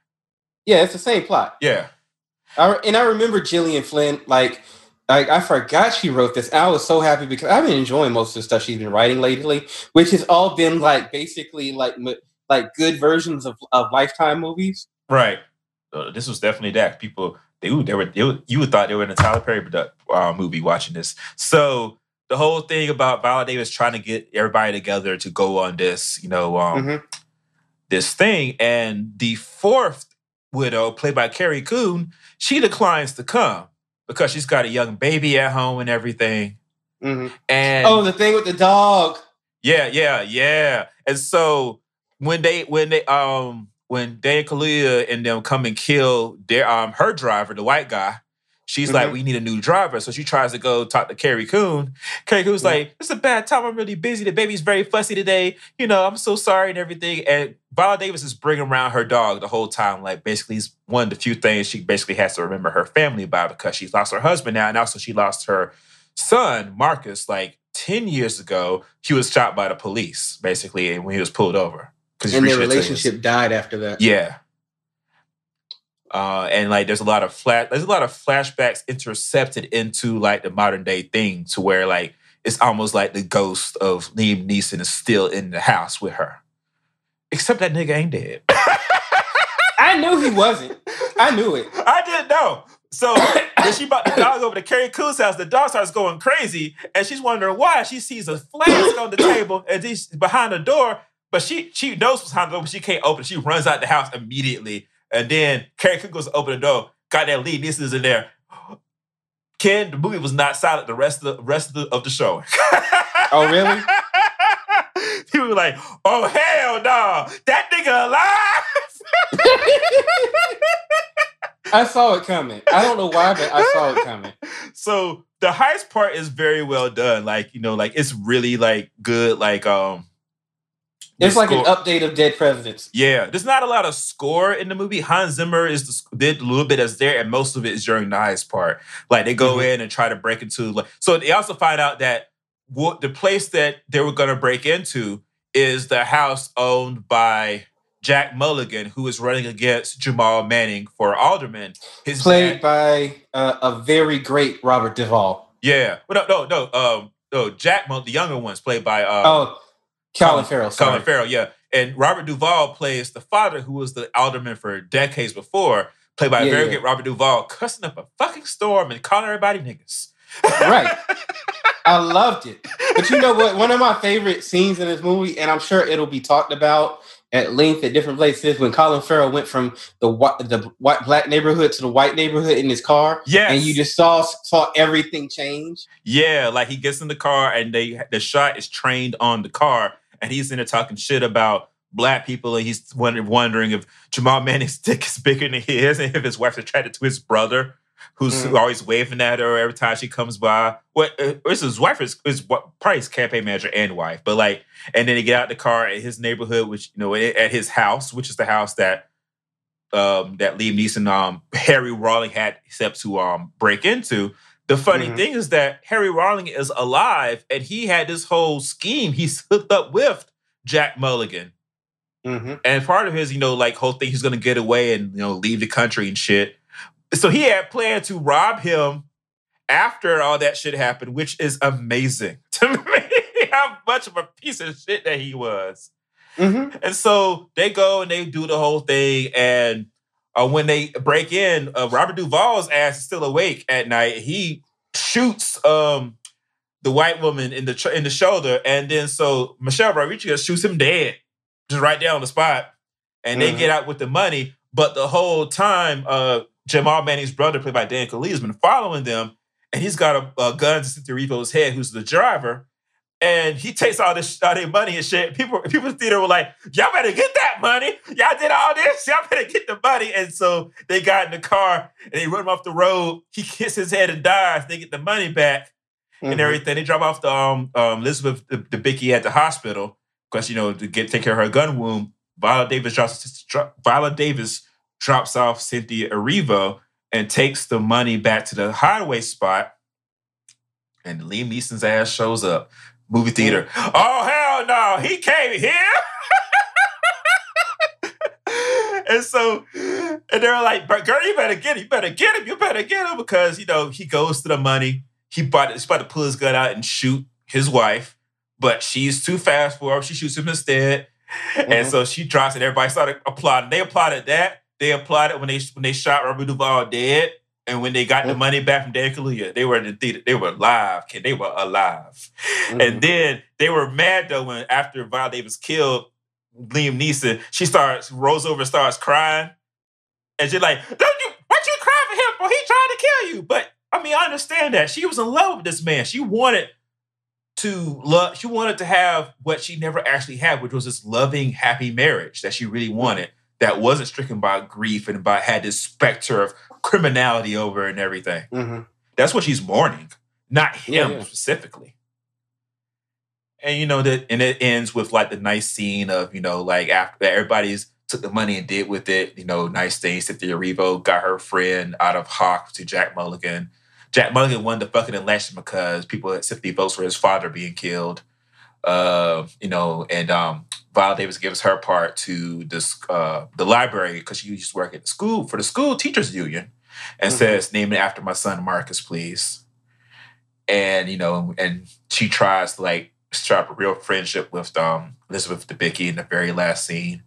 Yeah, it's the same plot. Yeah, I, and I remember Gillian Flynn, like, like I forgot she wrote this. I was so happy because I've been enjoying most of the stuff she's been writing lately, which has all been like basically like like good versions of, of Lifetime movies. Right. Uh, this was definitely that. People they they were, they you would thought they were in a Tyler Perry product, uh, movie watching this. So the whole thing about Viola Davis trying to get everybody together to go on this, you know, um, Mhm. this thing, and the fourth widow, played by Carrie Coon, she declines to come because she's got a young baby at home and everything. Mhm. And Oh, the thing with the dog. yeah, yeah, yeah. And so when they when they um when Dan Kaluuya and them come and kill their um her driver, the white guy, she's like, Mhm. we need a new driver. So she tries to go talk to Carrie Coon. Carrie Coon's Yeah. like, it's a bad time. I'm really busy. The baby's very fussy today. You know, I'm so sorry and everything. And Viola Davis is bringing around her dog the whole time. Like basically, it's one of the few things she basically has to remember her family by because she's lost her husband now, and also she lost her son Marcus like 10 years ago, he was shot by the police, basically, when he was pulled over. And their relationship died after that. Yeah. Uh, and like there's a lot of flat there's a lot of flashbacks intercepted into like the modern day thing to where like it's almost like the ghost of Liam Neeson is still in the house with her. Except that nigga ain't dead. [LAUGHS] I knew he wasn't. I knew it. I didn't know. So [COUGHS] when she brought the dog over to Carrie Coon's house, the dog starts going crazy, and she's wondering why. She sees a flask on the table and she's behind the door, but she she knows what's behind the door, but she can't open. She runs out the house immediately, and then Carrie Coon goes to open the door. Got that lead. This is in there. Ken, the movie was not silent the rest of the rest of the, of the show. [LAUGHS] Oh, really? [LAUGHS] People were like, "Oh hell no, that nigga alive." [LAUGHS] I saw it coming. I don't know why, but I saw it coming. so the heist part is very well done. Like, you know, like it's really like good, like um It's like an update of Dead Presidents. Yeah, there's not a lot of score in the movie. Hans Zimmer is the, did a little bit as there, and most of it is during the heist part. Like they go Mhm. in and try to break into. Like, so they also find out that what the place that they were going to break into is the house owned by Jack Mulligan, who is running against Jamal Manning for alderman. His Played dad- by uh, a very great Robert Duvall. yeah, but no, no, no, um, no. Jack, the younger one's played by uh, Oh, Colin Farrell. Sorry. Colin Farrell, yeah. And Robert Duvall plays the father who was the alderman for decades before, played by a Yeah, very yeah. good Robert Duvall, cussing up a fucking storm and calling everybody niggas. Right. [LAUGHS] I loved it. But you know what? One of my favorite scenes in this movie, and I'm sure it'll be talked about at length at different places, when Colin Farrell went from the white, the white black neighborhood to the white neighborhood in his car, Yeah, and you just saw saw everything change. Yeah, like he gets in the car and they the shot is trained on the car, and he's in there talking shit about black people, and he's wondering, wondering if Jamal Manning's [LAUGHS] dick is bigger than his, and if his wife's attracted to his brother, who's Mhm. always waving at her every time she comes by. What? Uh, it's his wife is, is probably his campaign manager and wife, but like, and then he get out the car at his neighborhood, which you know, at his house, which is the house that um that Liam Neeson um Harry Rawling had set to um break into. The funny Mhm. thing is that Harry Rawling is alive and he had this whole scheme. He's [LAUGHS] hooked up with Jack Mulligan. Mm-hmm. And part of his, you know, like whole thing, he's gonna get away and you know leave the country and shit. So he had planned to rob him after all that shit happened, which is amazing [LAUGHS] to me. How much of a piece of shit that he was. Mm-hmm. And so they go and they do the whole thing. And uh, when they break in, uh, Robert Duvall's ass is still awake at night. He shoots um, the white woman in the tr- in the shoulder, and then so Michelle Rodriguez shoots him dead, just right there on the spot. And they Mhm. get out with the money. But the whole time, uh, Jamal Manning's brother, played by Dan Kaluuya, has been following them, and he's got a, a gun to Cynthia head, who's the driver and he takes all this all their money and shit. People, people in the theater were like, "Y'all better get that money. Y'all did all this. Y'all better get the money." And so they got in the car and they run him off the road. He hits his head and dies. They get the money back and Mm-hmm. everything. They drop off the um, um Elizabeth the, Debicki at the hospital because you know to get take care of her gun wound. Viola Davis drops dro- Viola Davis drops off Cynthia Erivo and takes the money back to the highway spot. And Liam Neeson's ass shows up. Movie theater. Oh hell no, he came here. [LAUGHS] and so, and they're like, "But girl, you better get him. You better get him. You better get him because you know he goes to the money. He bought. He's about to pull his gun out and shoot his wife, but she's too fast for him. She shoots him instead. And Mhm. so she drops it. Everybody started applauding. They applauded that. They applauded when they when they shot Robert Duvall dead. And when they got the money back from Dan Kaluuya, they were in the theater. They were alive, kid. They were alive. Mhm. And then they were mad though when after Viola Davis killed Liam Neeson, she starts rolls over starts crying. And she's like, Don't you why'd you cry for him? For he tried to kill you. But I mean, I understand that. She was in love with this man. She wanted to love, she wanted to have what she never actually had, which was this loving, happy marriage that she really wanted, that wasn't stricken by grief and by had this specter of criminality over and everything. Mhm. That's what she's mourning, not him Yeah, yeah. specifically. And you know that, and it ends with like the nice scene of you know like after everybody's took the money and did with it, you know, nice things. Cynthia Erivo got her friend out of Hawk to Jack Mulligan. Jack Mulligan won the fucking election because people at sympathy votes for his father being killed. Uh, you know, and um, Viola Davis gives her part to this uh, the library because she used to work at the school for the school teachers union, and Mhm. says, "Name it after my son Marcus, please." And you know, and she tries to like strap a real friendship with um, Elizabeth Debicki in the very last scene.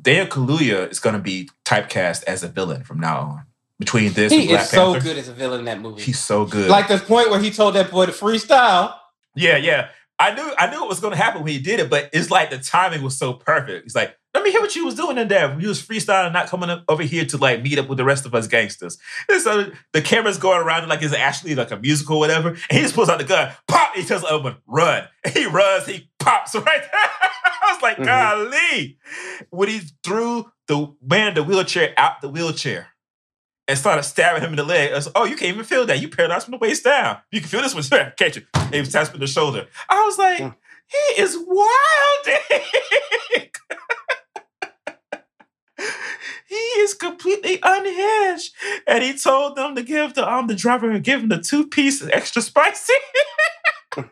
Dan Kaluuya is going to be typecast as a villain from now on. Between this and He is so Panther, good as a villain in that movie. he's so good. like the point where he told that boy to freestyle. Yeah, yeah. I knew I knew it was gonna happen when he did it, but it's like the timing was so perfect. He's like, let me hear what you was doing in there. You was freestyling, not coming up over here to like meet up with the rest of us gangsters. And so the camera's going around like it's actually like a musical or whatever. And he just pulls out the gun, pop, he tells Owen, run. And he runs, he pops [LAUGHS] right there. I was like, Mhm. golly. When he threw the man the wheelchair out the wheelchair and started stabbing him in the leg. I was, oh, you can't even feel that. You paralyzed from the waist down. You can feel this one. Catch it. And he was tapping the shoulder. I was like, Mm. he is wild. [LAUGHS] he is completely unhinged. And he told them to give the um the driver give him the two pieces extra spicy. [LAUGHS] [LAUGHS]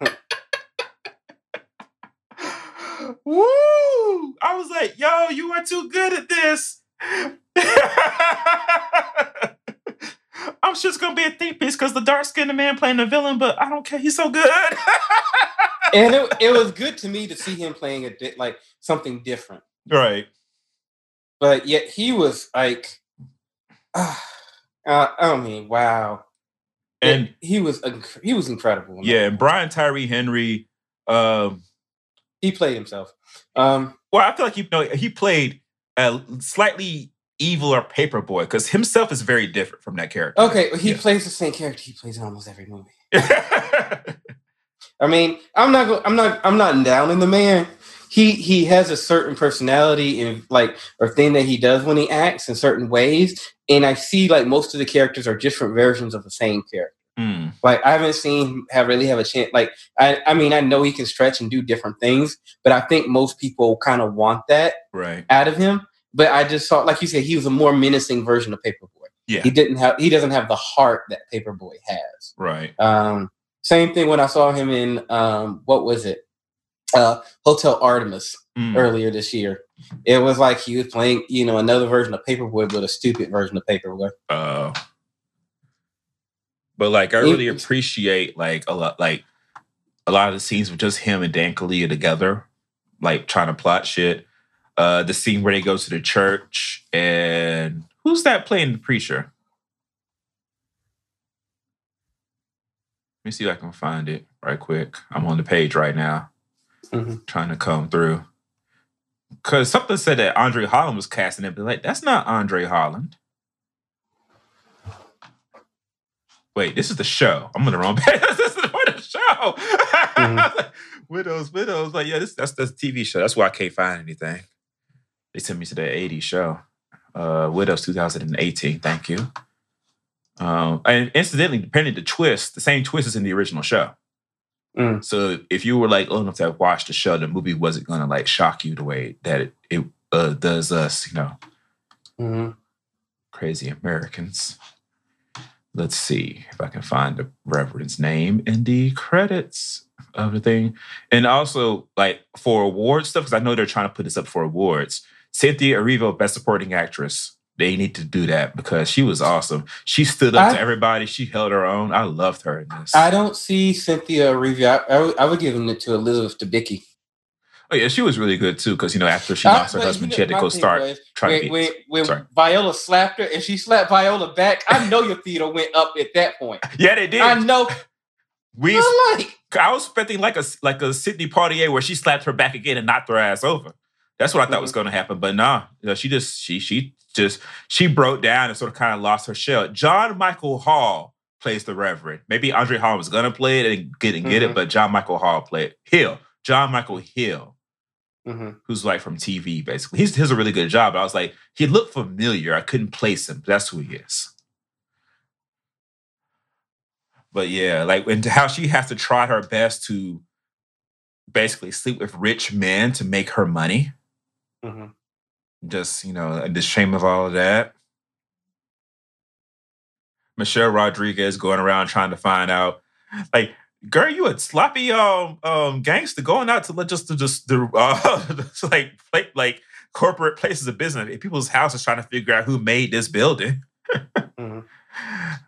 Woo! I was like, yo, you are too good at this. [LAUGHS] I'm just gonna be a think piece because the dark skinned man playing the villain, but I don't care. He's so good. [LAUGHS] and it, it was good to me to see him playing a di- like something different. right. But yet he was like, [SIGHS] uh, I mean, wow. And It- he was inc- he was incredible. in yeah, and Brian Tyree Henry, um, he played himself. Um, well, I feel like he, you know, he played a slightly evil or paperboy because himself is very different from that character. okay, he Yeah. plays the same character he plays in almost every movie. [LAUGHS] I mean, I'm not go- I'm not I'm not down in the man. He he has a certain personality and like or thing that he does when he acts in certain ways, and I see like most of the characters are different versions of the same character. Mm, Like I haven't seen him have really have a chance. Like I I mean I know he can stretch and do different things, but I think most people kind of want that right. out of him. But I just saw, like you said, he was a more menacing version of Paperboy. Yeah. He didn't have he doesn't have the heart that Paperboy has. Right. Um, same thing when I saw him in um, what was it? Uh, Hotel Artemis Mm, earlier this year. It was like he was playing, you know, another version of Paperboy, but a stupid version of Paperboy. Uh, but like, I really appreciate like a lot, like a lot of the scenes with just him and Dan Kaluuya together, like trying to plot shit. Uh, the scene where they go to the church and who's that playing the preacher? Let me see if I can find it right quick. I'm on the page right now, Mhm. trying to come through. Cause something said that Andre Holland was casting it, but like that's not Andre Holland. Wait, this is the show. I'm on the wrong [LAUGHS] page. this is the the show. Mhm. [LAUGHS] widows, widows. Like, yeah, this that's the TV show. That's why I can't find anything. They sent me to the 80s show. Uh Widows 2018. Thank you. Um, and incidentally, depending the twist, the same twist is in the original show. Mm. So if you were like old enough to have watched the show, the movie wasn't gonna like shock you the way that it, it uh, does us, you know, Mhm. crazy Americans. Let's see if I can find the reverend's name in the credits of the thing. And also, like for award stuff, because I know they're trying to put this up for awards. Cynthia Erivo, Best Supporting Actress. They need to do that because she was awesome. She stood up I- to everybody. She held her own. I loved her in this. I don't see Cynthia Erivo. I, I, would, I would give it to Elizabeth Debicki. Oh yeah, she was really good too. Because you know, after she I- lost her husband, she had to go start was, trying when, to when, when. Viola slapped her and she slapped Viola back, I know your theater went up at that point. [LAUGHS] Yeah, they did. I know. we, like, I was expecting like a like a Sidney Poitier where she slapped her back again and knocked her ass over. That's what I thought was going to happen, but nah, you know, she just she she just she broke down and sort of kind of lost her shell. John Michael Hall plays the Reverend. Maybe Andre Hall was going to play it and get and get it, Mhm. but John Michael Hall played Hill. John Michael Hill. Mhm. who's like from TV, basically. He's, he does a really good job. But I was like, he looked familiar. I couldn't place him. But that's who he is. But yeah, like and how she has to try her best to basically sleep with rich men to make her money. Mhm. Just, you know, the shame of all of that. Michelle Rodriguez going around trying to find out, like, girl, you a sloppy um um gangster going out to let just to just the uh [LAUGHS] like like like corporate places of business in people's houses trying to figure out who made this building. [LAUGHS] Mhm.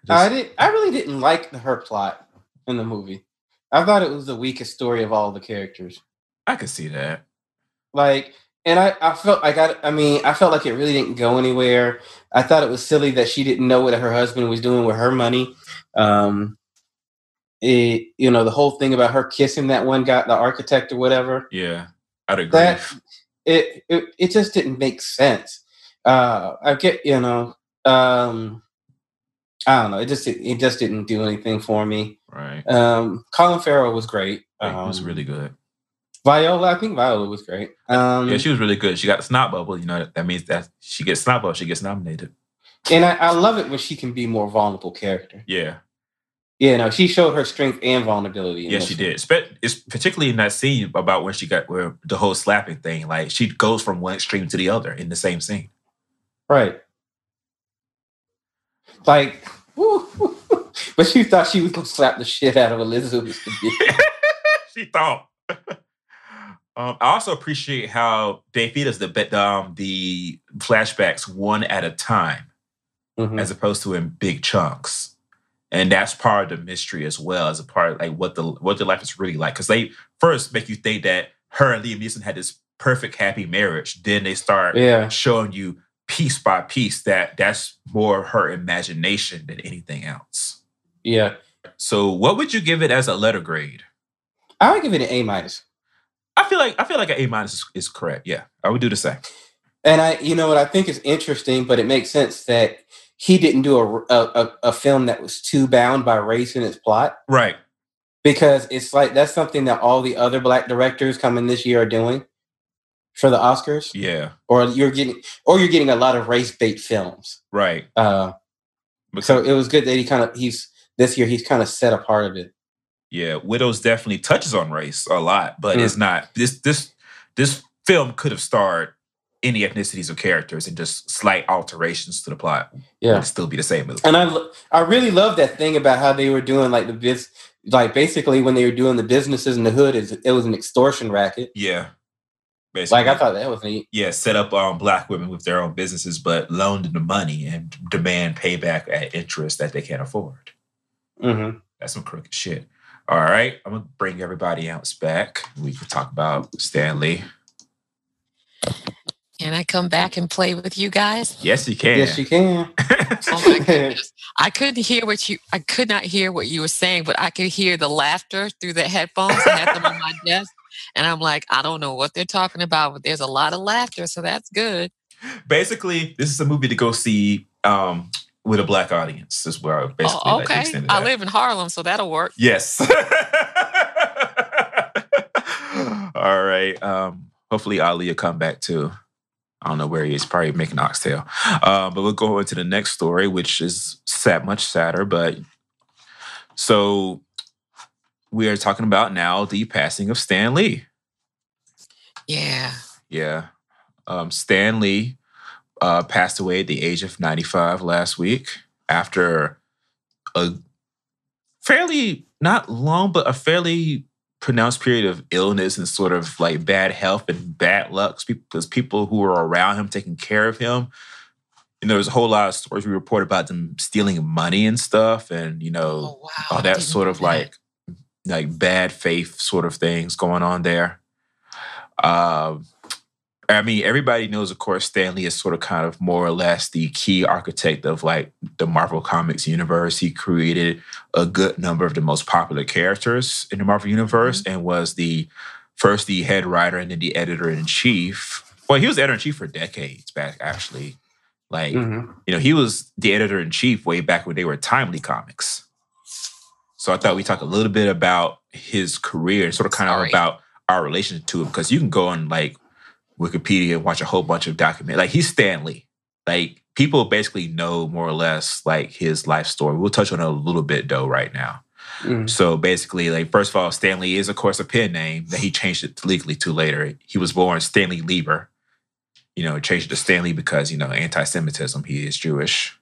Just- I did. I really didn't like her plot in the movie. I thought it was the weakest story of all the characters. I could see that. Like, and I, I felt like I, I mean, I felt like it really didn't go anywhere. I thought it was silly that she didn't know what her husband was doing with her money. Um, it, you know, the whole thing about her kissing that one guy, the architect or whatever. Yeah. I'd agree. That it, it, it just didn't make sense. Uh, I get, you know, um, I don't know. It just, it just didn't do anything for me. right. Um, Colin Farrell was great. it was Um, really good. Viola. I think Viola was great. Um, Yeah, she was really good. She got the snot bubble. You know, that means that she gets snot bubble, she gets nominated. and I, I love it when she can be more vulnerable character. Yeah. Yeah, no, she showed her strength and vulnerability. Yes, she did. It's particularly in that scene about when she got where the whole slapping thing. Like she goes from one extreme to the other in the same scene. Right. Like, woo, [LAUGHS] but she thought she was gonna slap the shit out of Elizabeth. [LAUGHS] she thought. [LAUGHS] um, I also appreciate how they feed us the um, the flashbacks one at a time, Mhm. as opposed to in big chunks, and that's part of the mystery as well as a part of, like what the what their life is really like. Because they first make you think that her and Liam Neeson had this perfect happy marriage, then they start Yeah. showing you piece by piece that that's more her imagination than anything else. Yeah. So, what would you give it as a letter grade? I would give it an A minus. I feel like I feel like an A minus is, is correct. Yeah, I would do the same. And I, you know what I think is interesting, but it makes sense that he didn't do a, a, a, a film that was too bound by race in its plot Right. because it's like that's something that all the other black directors coming this year are doing for the Oscars, Yeah. or you're getting, or you're getting a lot of race bait films. Right. Uh, Because, so it was good that he kind of he's this year he's kind of set a part of it. yeah, Widows definitely touches on race a lot, but Mm. it's not this this this film could have starred any ethnicities or characters and just slight alterations to the plot. It Yeah. would still be the same movie. And I, I really love that thing about how they were doing like the biz, like basically when they were doing the businesses in the hood, is it was an extortion racket. Yeah. Basically. Like I thought that was neat. yeah, set up um, black women with their own businesses, but loan them the money and demand payback at interest that they can't afford. Mm-hmm. That's some crooked shit. All right, I'm gonna bring everybody else back. We can talk about Stan Lee. Can I come back and play with you guys? Yes, you can. Yes, you can. [LAUGHS] Oh my goodness. I couldn't hear what you I could not hear what you were saying, but I could hear the laughter through the headphones. I had them on my [LAUGHS] desk. And I'm like, I don't know what they're talking about, but there's a lot of laughter, so that's good. basically, this is a movie to go see um, with a black audience. Is where I basically Oh, okay. extend it I live in Harlem, so that'll work. Yes. [LAUGHS] All right. Um, hopefully Ali will come back too. I don't know where he is. Probably making oxtail. Um, but we'll go into the next story, which is sad, much sadder. But so we are talking about now the passing of Stan Lee. Yeah. Yeah. Um, Stan Lee uh, passed away at the age of 95 last week after a fairly, not long, but a fairly pronounced period of illness and sort of like bad health and bad luck because people who were around him taking care of him. And there was a whole lot of stories we report about them stealing money and stuff and, you know, Oh wow. all that sort of that. like like bad faith sort of things going on there. Um, I mean, everybody knows, of course, Stan Lee is sort of kind of more or less the key architect of like the Marvel Comics universe. He created a good number of the most popular characters in the Marvel universe Mm-hmm. and was the first the head writer and then the editor in chief. Well, he was editor in chief for decades back, actually. Like, Mhm. you know, he was the editor in chief way back when they were Timely Comics. So I thought we talk a little bit about his career and sort of kind of about our relationship to him because you can go on like Wikipedia and watch a whole bunch of documents. Like he's Stan Lee. Like people basically know more or less like his life story. We'll touch on it a little bit though right now. Mhm. So basically, like first of all, Stan Lee is of course a pen name that he changed it legally to later. He was born Stanley Lieber. You know, changed it to Stan Lee because you know anti-Semitism. He is Jewish.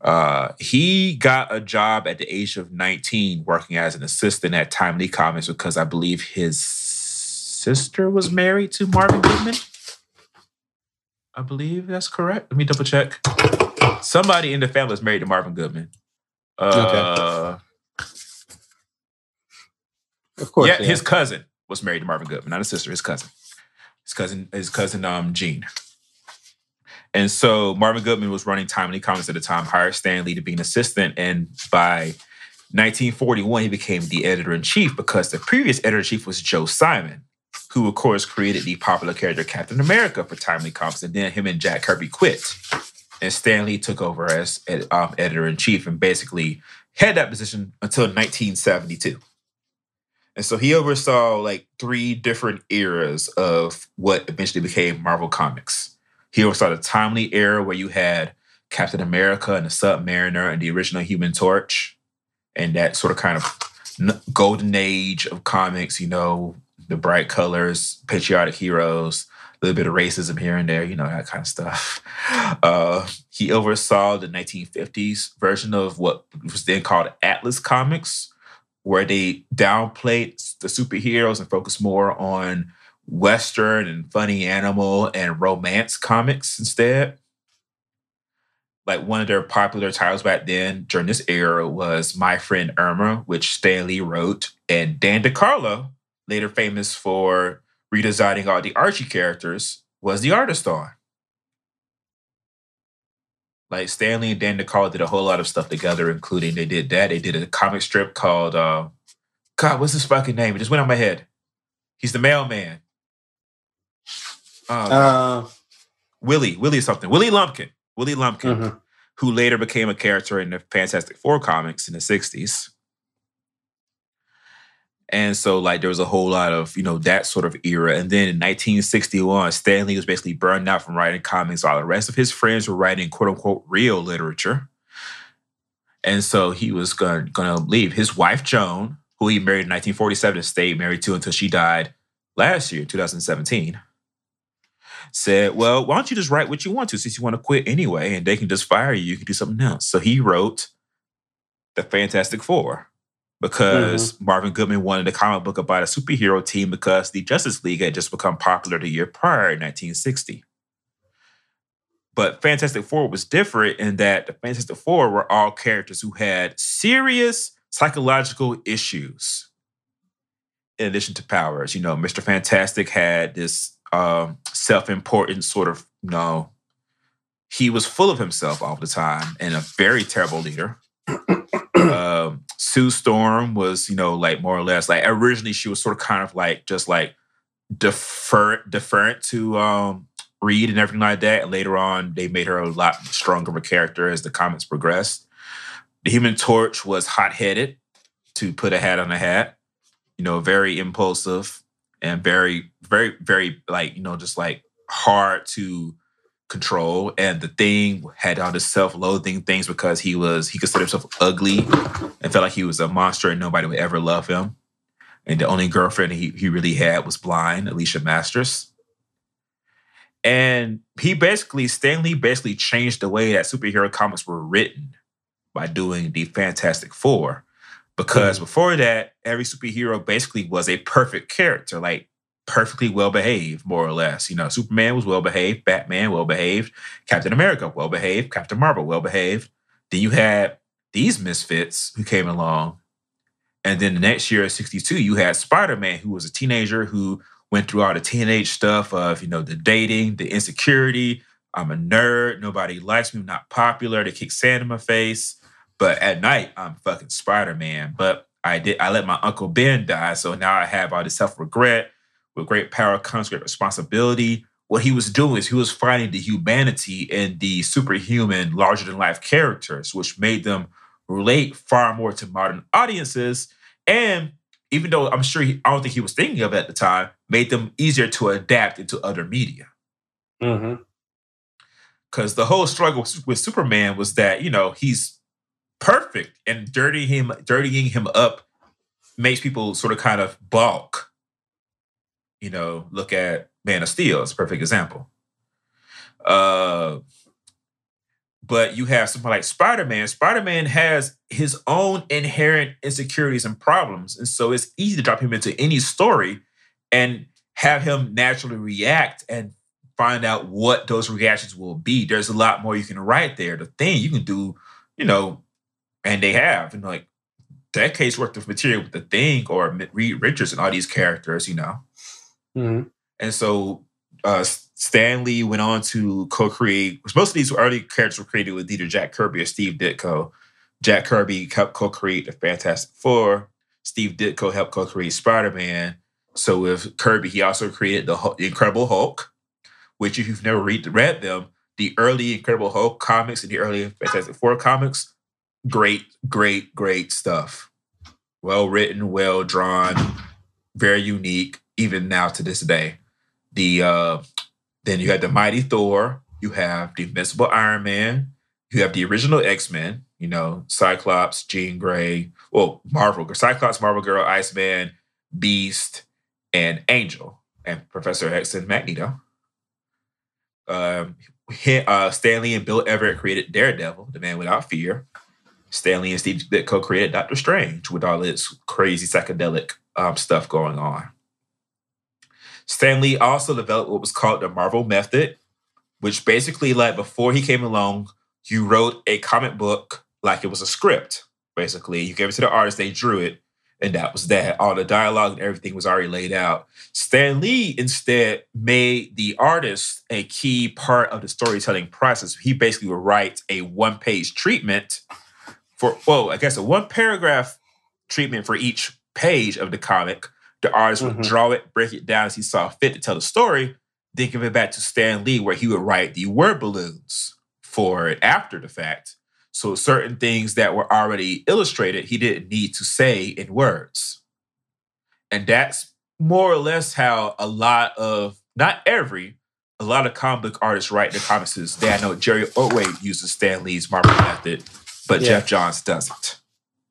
Uh, he got a job at the age of 19 working as an assistant at Timely Comics because I believe his sister was married to Marvin Goodman. I believe that's correct. Let me double check. Somebody in the family is married to Marvin Goodman. Uh, Of course. yeah, his cousin was married to Marvin Goodman, not his sister, his cousin. His cousin, his cousin, um, Jean. And so Marvin Goodman was running Timely Comics at the time, hired Stan Lee to be an assistant, and by 1941 he became the editor in chief because the previous editor in chief was Joe Simon, who of course created the popular character Captain America for Timely Comics, and then him and Jack Kirby quit, and Stan Lee took over as ed- um, editor in chief and basically had that position until 1972. And so he oversaw like three different eras of what eventually became Marvel Comics. He oversaw the timely era where you had Captain America and the Submariner and the original Human Torch, and that sort of kind of golden age of comics. You know, the bright colors, patriotic heroes, a little bit of racism here and there. You know that kind of stuff. [LAUGHS] Uh, he oversaw the 1950s version of what was then called Atlas Comics, where they downplayed the superheroes and focused more on Western and funny animal and romance comics instead. Like one of their popular titles back then during this era was My Friend Irma, which Stan Lee wrote, and Dan DeCarlo, later famous for redesigning all the Archie characters, was the artist on. Like Stan Lee and Dan DeCarlo did a whole lot of stuff together, including they did that. They did a comic strip called uh, God, what's his fucking name? It just went on my head. He's the mailman. Um, Uh, Willie, Willie something. Willie Lumpkin. Willie Lumpkin, mhm. who later became a character in the Fantastic Four comics in the 60s. And so, like, there was a whole lot of, you know, that sort of era. And then in 1961, Stan Lee was basically burned out from writing comics. All the rest of his friends were writing quote unquote real literature. And so he was going to leave. His wife, Joan, who he married in 1947 and stayed married to until she died last year, 2017, said, Well, why don't you just write what you want to since you want to quit anyway and they can just fire you? You can do something else. So he wrote The Fantastic Four because Marvin Goodman wanted a comic book about a superhero team because the Justice League had just become popular the year prior in 1960. But Fantastic Four was different in that the Fantastic Four were all characters who had serious psychological issues in addition to powers. You know, Mr. Fantastic had this um, self-important sort of, you know, he was full of himself all the time and a very terrible leader. Sue Storm was, you know, like more or less like originally she was sort of kind of like just like defer deferent to um Reed and everything like that. And later on, they made her a lot stronger of a character as the comics progressed. The Human Torch was hot headed, to put a hat on a hat. You know, very impulsive and very, very, very like you know, just like hard to control. And the thing had all the self-loathing things because he was he considered himself ugly and felt like he was a monster and nobody would ever love him. And the only girlfriend he, he really had was blind, Alicia Masters. And he basically, Stan Lee basically changed the way that superhero comics were written by doing the Fantastic Four. Because mm. before that, every superhero basically was a perfect character, like perfectly well behaved, more or less. You know, Superman was well behaved, Batman well behaved, Captain America well behaved, Captain Marvel well behaved. Then you had these misfits who came along. And then the next year, 62, you had Spider Man, who was a teenager who went through all the teenage stuff of, you know, the dating, the insecurity. I'm a nerd. Nobody likes me. I'm not popular. They kick sand in my face. But at night, I'm fucking Spider Man. But I did. I let my uncle Ben die, so now I have all this self regret. With great power comes great responsibility. What he was doing is he was finding the humanity in the superhuman, larger than life characters, which made them relate far more to modern audiences. And even though I'm sure he, I don't think he was thinking of it at the time, made them easier to adapt into other media. Mm-hmm. Because the whole struggle with Superman was that you know he's perfect, and dirtying him, dirtying him up, makes people sort of kind of balk. You know, look at Man of Steel as a perfect example. Uh, but you have something like Spider-Man. Spider-Man has his own inherent insecurities and problems. And so it's easy to drop him into any story and have him naturally react and find out what those reactions will be. There's a lot more you can write there. The thing you can do, you know, and they have, and like decades worth of material with the thing or Reed Richards and all these characters, you know. Mm-hmm. And so uh, Stan Lee went on to co-create. Most of these early characters were created with either Jack Kirby or Steve Ditko. Jack Kirby helped co-create the Fantastic Four. Steve Ditko helped co-create Spider-Man. So with Kirby, he also created the, Hulk, Incredible Hulk, which if you've never read read them, the early Incredible Hulk comics and the early Fantastic Four comics, great, great, great stuff. Well written, well drawn, very unique, even now to this day. The uh, then you had the Mighty Thor. You have the Invincible Iron Man. You have the original X Men. You know, Cyclops, Jean Grey. Well, Marvel, Cyclops, Marvel Girl, Iceman, Beast, and Angel, and Professor X and Magneto. Um, uh, Stan Lee and Bill Everett created Daredevil, the Man Without Fear. Stan Lee and Steve Ditko created Doctor Strange with all its crazy psychedelic um, stuff going on. Stan Lee also developed what was called the Marvel Method, which basically, like before he came along, you wrote a comic book like it was a script. Basically, you gave it to the artist, they drew it, and that was that. All the dialogue and everything was already laid out. Stan Lee instead made the artist a key part of the storytelling process. He basically would write a one page treatment for, well, I guess a one paragraph treatment for each page of the comic the artist would mm-hmm. draw it, break it down as he saw fit to tell the story, then give it back to Stan Lee, where he would write the word balloons for it after the fact. So certain things that were already illustrated, he didn't need to say in words. And that's more or less how a lot of, not every, a lot of comic book artists write their comics. They I know Jerry Ordway uses Stan Lee's Marvel method, but yeah. Geoff Johns doesn't.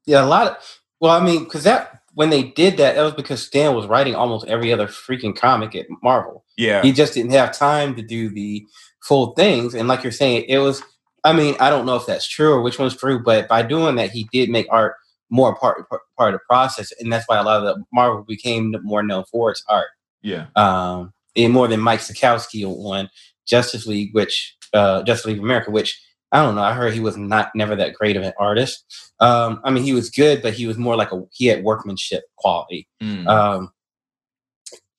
Yeah, a lot of, well, I mean, because that when they did that, that was because Stan was writing almost every other freaking comic at Marvel. Yeah. He just didn't have time to do the full things. And like you're saying, it was, I mean, I don't know if that's true or which one's true, but by doing that, he did make art more part, part of the process. And that's why a lot of the Marvel became more known for its art. Yeah. Um, and more than Mike Sekowsky on Justice League, which, uh, Justice League of America, which I don't know. I heard he was not never that great of an artist. Um, I mean, he was good, but he was more like a he had workmanship quality. Mm. Um,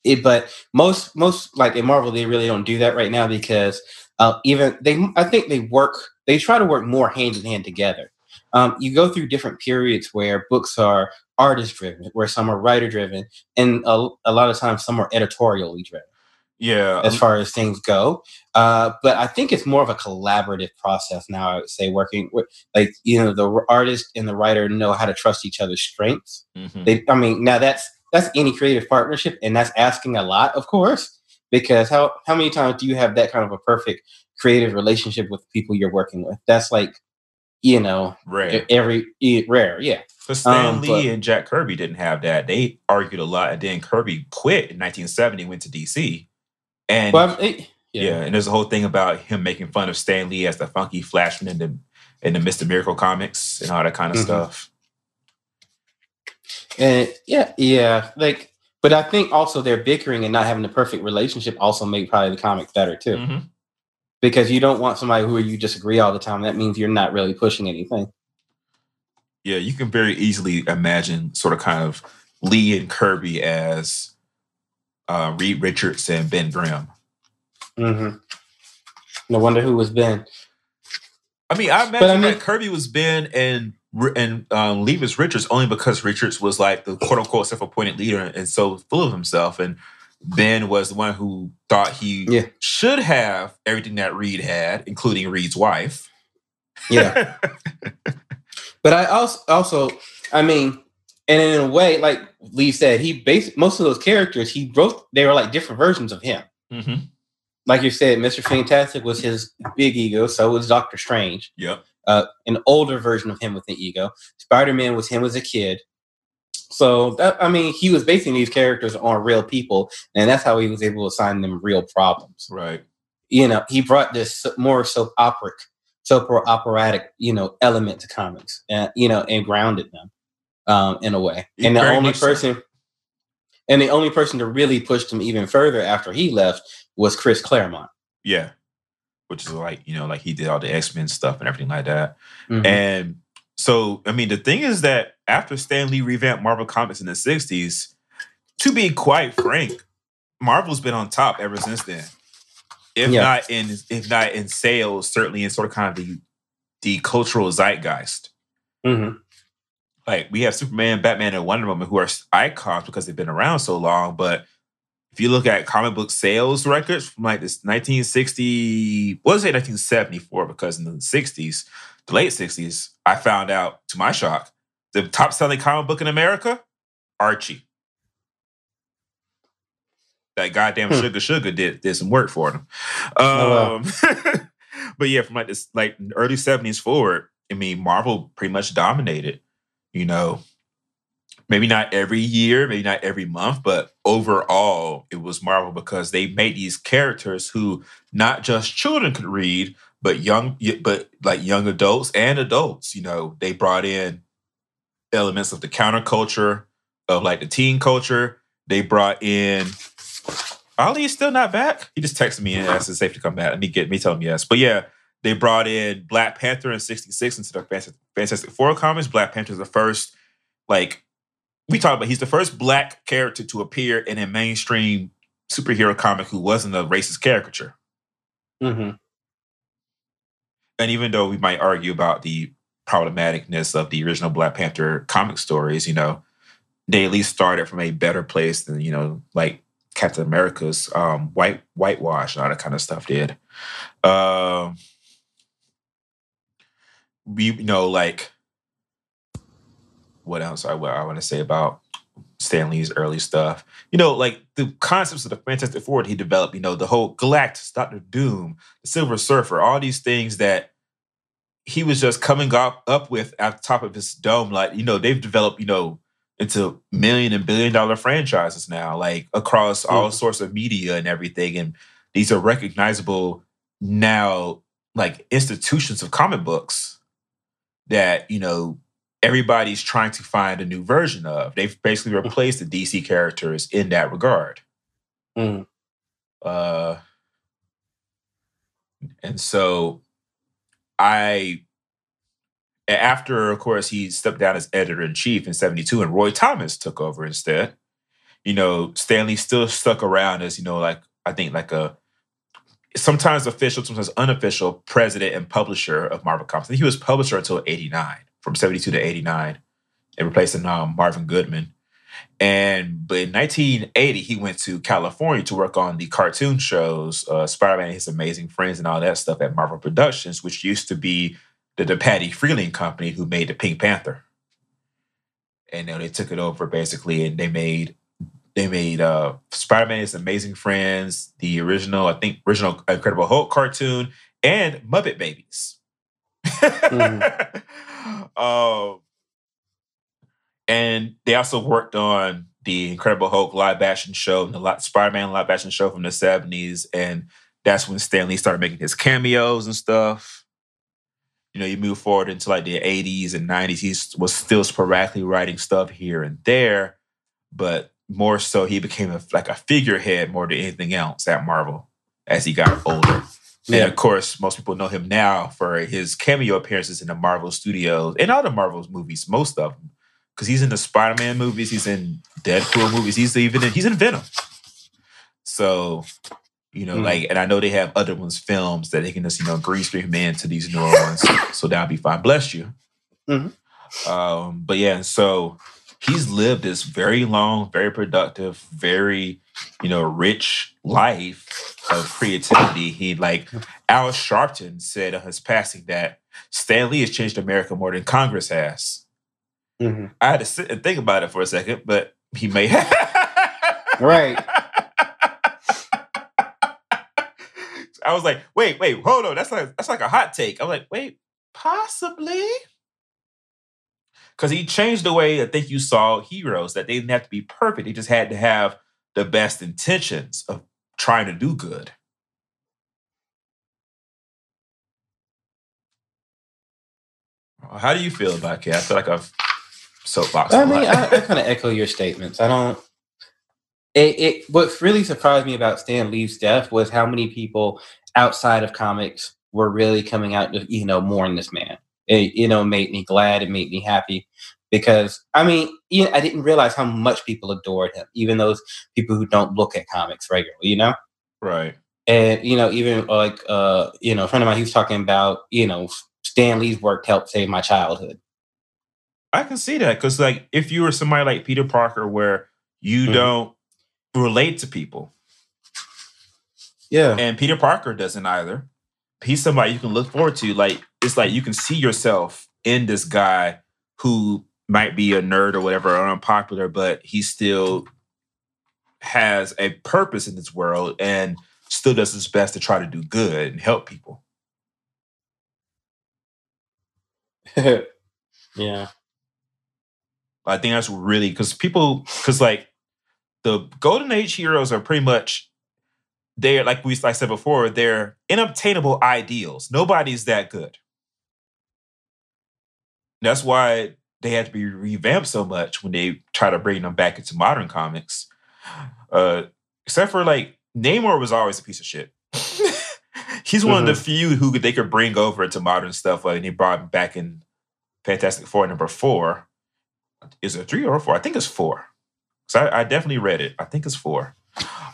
it, but most most like in Marvel, they really don't do that right now because uh, even they, I think they work. They try to work more hand in hand together. Um, you go through different periods where books are artist driven, where some are writer driven, and a, a lot of times some are editorially driven. Yeah. As far as things go. Uh, but I think it's more of a collaborative process now, I would say, working with like, you know, the artist and the writer know how to trust each other's strengths. Mm-hmm. They, I mean, now that's that's any creative partnership, and that's asking a lot, of course, because how how many times do you have that kind of a perfect creative relationship with people you're working with? That's like, you know, rare. Every rare, yeah. But Stan um, Lee but, and Jack Kirby didn't have that. They argued a lot, and then Kirby quit in 1970, went to DC and well, it, yeah. yeah. and there's a whole thing about him making fun of Stan Lee as the funky flashman in the in the Mr. Miracle comics and all that kind of mm-hmm. stuff. And yeah, yeah, like, but I think also their bickering and not having the perfect relationship also made probably the comic better too. Mm-hmm. Because you don't want somebody who you disagree all the time. That means you're not really pushing anything. Yeah, you can very easily imagine sort of kind of Lee and Kirby as uh, Reed Richards and Ben Grimm. Mm-hmm. No wonder who was Ben. I mean, I imagine I mean- that Kirby was Ben and and um, Lee was Richards only because Richards was like the quote unquote self appointed leader and so full of himself, and Ben was the one who thought he Yeah. should have everything that Reed had, including Reed's wife. Yeah. [LAUGHS] But I also, also, I mean, and in a way, like Lee said, he based most of those characters he wrote. They were like different versions of him. mm-hmm. Like you said, Mister Fantastic was his big ego. So was Doctor Strange, Yep. uh, an older version of him with an ego. Spider Man was him as a kid. So that I mean, he was basing these characters on real people, and that's how he was able to assign them real problems. Right. You know, he brought this more soap operic, soap operatic, you know, element to comics, and you know, and grounded them um, in a way. And the only much so. person, and the only person to really push him even further after he left was Chris Claremont. Yeah. Which is like you know, like he did all the X Men stuff and everything like that. Mhm. And so, I mean, the thing is that after Stan Lee revamped Marvel Comics in the 60s, to be quite frank, Marvel's been on top ever since then. If Yeah. not in if not in sales, certainly in sort of kind of the the cultural zeitgeist. Mhm. Like we have Superman, Batman, and Wonder Woman who are icons because they've been around so long. But if you look at comic book sales records from like this 1960, what was it 1974? Because in the 60s, the late 60s, I found out to my shock, the top selling comic book in America, Archie. That goddamn Hmm. Sugar Sugar did did some work for them. Oh, Um, [LAUGHS] but yeah, from like this like early 70s forward, I mean, Marvel pretty much dominated. You know, maybe not every year, maybe not every month, but overall, it was Marvel because they made these characters who not just children could read, but young, but like young adults and adults. You know, they brought in elements of the counterculture, of like the teen culture. They brought in. Ali is still not back. He just texted me and asked if safe to come back. Let me get me tell him yes. But yeah, they brought in Black Panther in '66 into the Fantastic- Fantastic Four comics. Black Panther is the first, like we talked about. He's the first black character to appear in a mainstream superhero comic who wasn't a racist caricature. Mhm. And even though we might argue about the problematicness of the original Black Panther comic stories, you know, they at least started from a better place than you know, like Captain America's um, white whitewash and all that kind of stuff did. Um, we you know like what else I, what I want to say about Stan Lee's early stuff. You know, like the concepts of the Fantastic Four that he developed. You know, the whole Galactus, Doctor Doom, the Silver Surfer, all these things that he was just coming up up with at the top of his dome. Like you know, they've developed you know into million and billion dollar franchises now, like across all Mhm. sorts of media and everything. And these are recognizable now, like institutions of comic books that you know everybody's trying to find a new version of. They've basically replaced the DC characters in that regard. Mhm. Uh, and so I after of course he stepped down as editor in chief in '72, and Roy Thomas took over instead. You know, Stan Lee still stuck around as you know, like I think like a sometimes official, sometimes unofficial president and publisher of Marvel Comics. I think he was publisher until '89, from '72 to '89, and replacing um, Martin Goodman. And but in 1980, he went to California to work on the cartoon shows, uh, Spider-Man and His Amazing Friends, and all that stuff at Marvel Productions, which used to be the, the DePatie-Freleng company who made the Pink Panther. And then they took it over basically, and they made they made uh, Spider-Man and His Amazing Friends, the original, I think, original Incredible Hulk cartoon, and Muppet Babies. [LAUGHS] um, and they also worked on the Incredible Hulk live action show, the Spider-Man live action show from the 70s. And that's when Stan Lee started making his cameos and stuff. You know, you move forward into like the 80s and 90s. He was still sporadically writing stuff here and there, but more so he became a, like a figurehead more than anything else at Marvel as he got older. And of course, most people know him now for his cameo appearances in the Marvel Studios and all the Marvel's movies, most of them, because he's in the Spider-Man movies, he's in Deadpool movies, he's even in, he's in Venom. So, you know, Mm. like, and I know they have other ones films that they can just, you know, green screen them into these newer ones. So that'll be fine. Bless you. Mhm. Um, but yeah, so he's lived this very long, very productive, very, you know, rich life of creativity. He like Al Sharpton said on his passing that Stan Lee has changed America more than Congress has. Mhm. I had to sit and think about it for a second, but he may have. Right. [LAUGHS] I was like, wait, wait, hold on. That's like that's like a hot take. I'm like, wait, possibly. Because he changed the way I think you saw heroes, that they didn't have to be perfect. They just had to have the best intentions of trying to do good. How do you feel about it? I feel like I've soapbox. I mean, I, I kind of echo your statements. I don't. It, it what really surprised me about Stan Lee's death was how many people outside of comics were really coming out to you know mourn this man. It you know made me glad. It made me happy because I mean you know, I didn't realize how much people adored him, even those people who don't look at comics regularly. You know, right. and you know even like uh you know a friend of mine he was talking about you know Stan Lee's work helped save my childhood. I can see that because, like, if you were somebody like Peter Parker, where you Mhm. don't relate to people, Yeah. and Peter Parker doesn't either. He's somebody you can look forward to. Like, it's like you can see yourself in this guy who might be a nerd or whatever, or unpopular, but he still has a purpose in this world and still does his best to try to do good and help people. [LAUGHS] yeah. I think that's really because people, because like the Golden Age heroes are pretty much they're like we like I said before, they're unobtainable ideals. Nobody's that good. That's why they had to be revamped so much when they try to bring them back into modern comics. Uh, except for like Namor was always a piece of shit. [LAUGHS] He's one of the few who they could bring over to modern stuff. Like, and they brought him back in Fantastic Four number four. Is it three or four? I think it's four. So I, I definitely read it. I think it's four.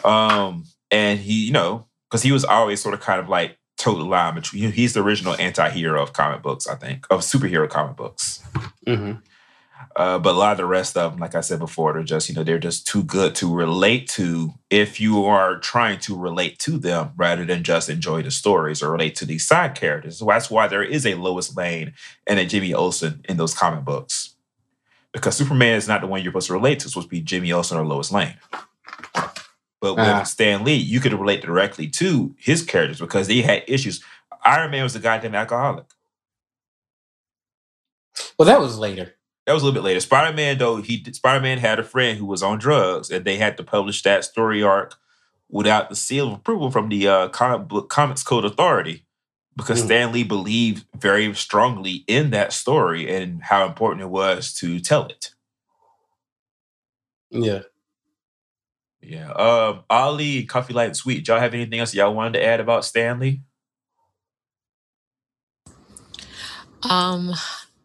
Um, and he, you know, because he was always sort of kind of like total line between. He's the original anti-hero of comic books, I think, of superhero comic books. hmm Uh, but a lot of the rest of them, like I said before, they're just, you know, they're just too good to relate to if you are trying to relate to them rather than just enjoy the stories or relate to these side characters. So that's why there is a Lois Lane and a Jimmy Olsen in those comic books. Because Superman is not the one you're supposed to relate to, it's supposed to be Jimmy Olsen or Lois Lane. But with Ah. Stan Lee, you could relate directly to his characters because they had issues. Iron Man was a goddamn alcoholic. Well, that was later. That was a little bit later. Spider Man, though, he Spider Man had a friend who was on drugs, and they had to publish that story arc without the seal of approval from the uh, comic book Comics Code Authority, because Mm. Stan Lee believed very strongly in that story and how important it was to tell it. Yeah. Yeah. Um, Ali, Coffee Light and Sweet. Y'all have anything else y'all wanted to add about Stan Lee? Um,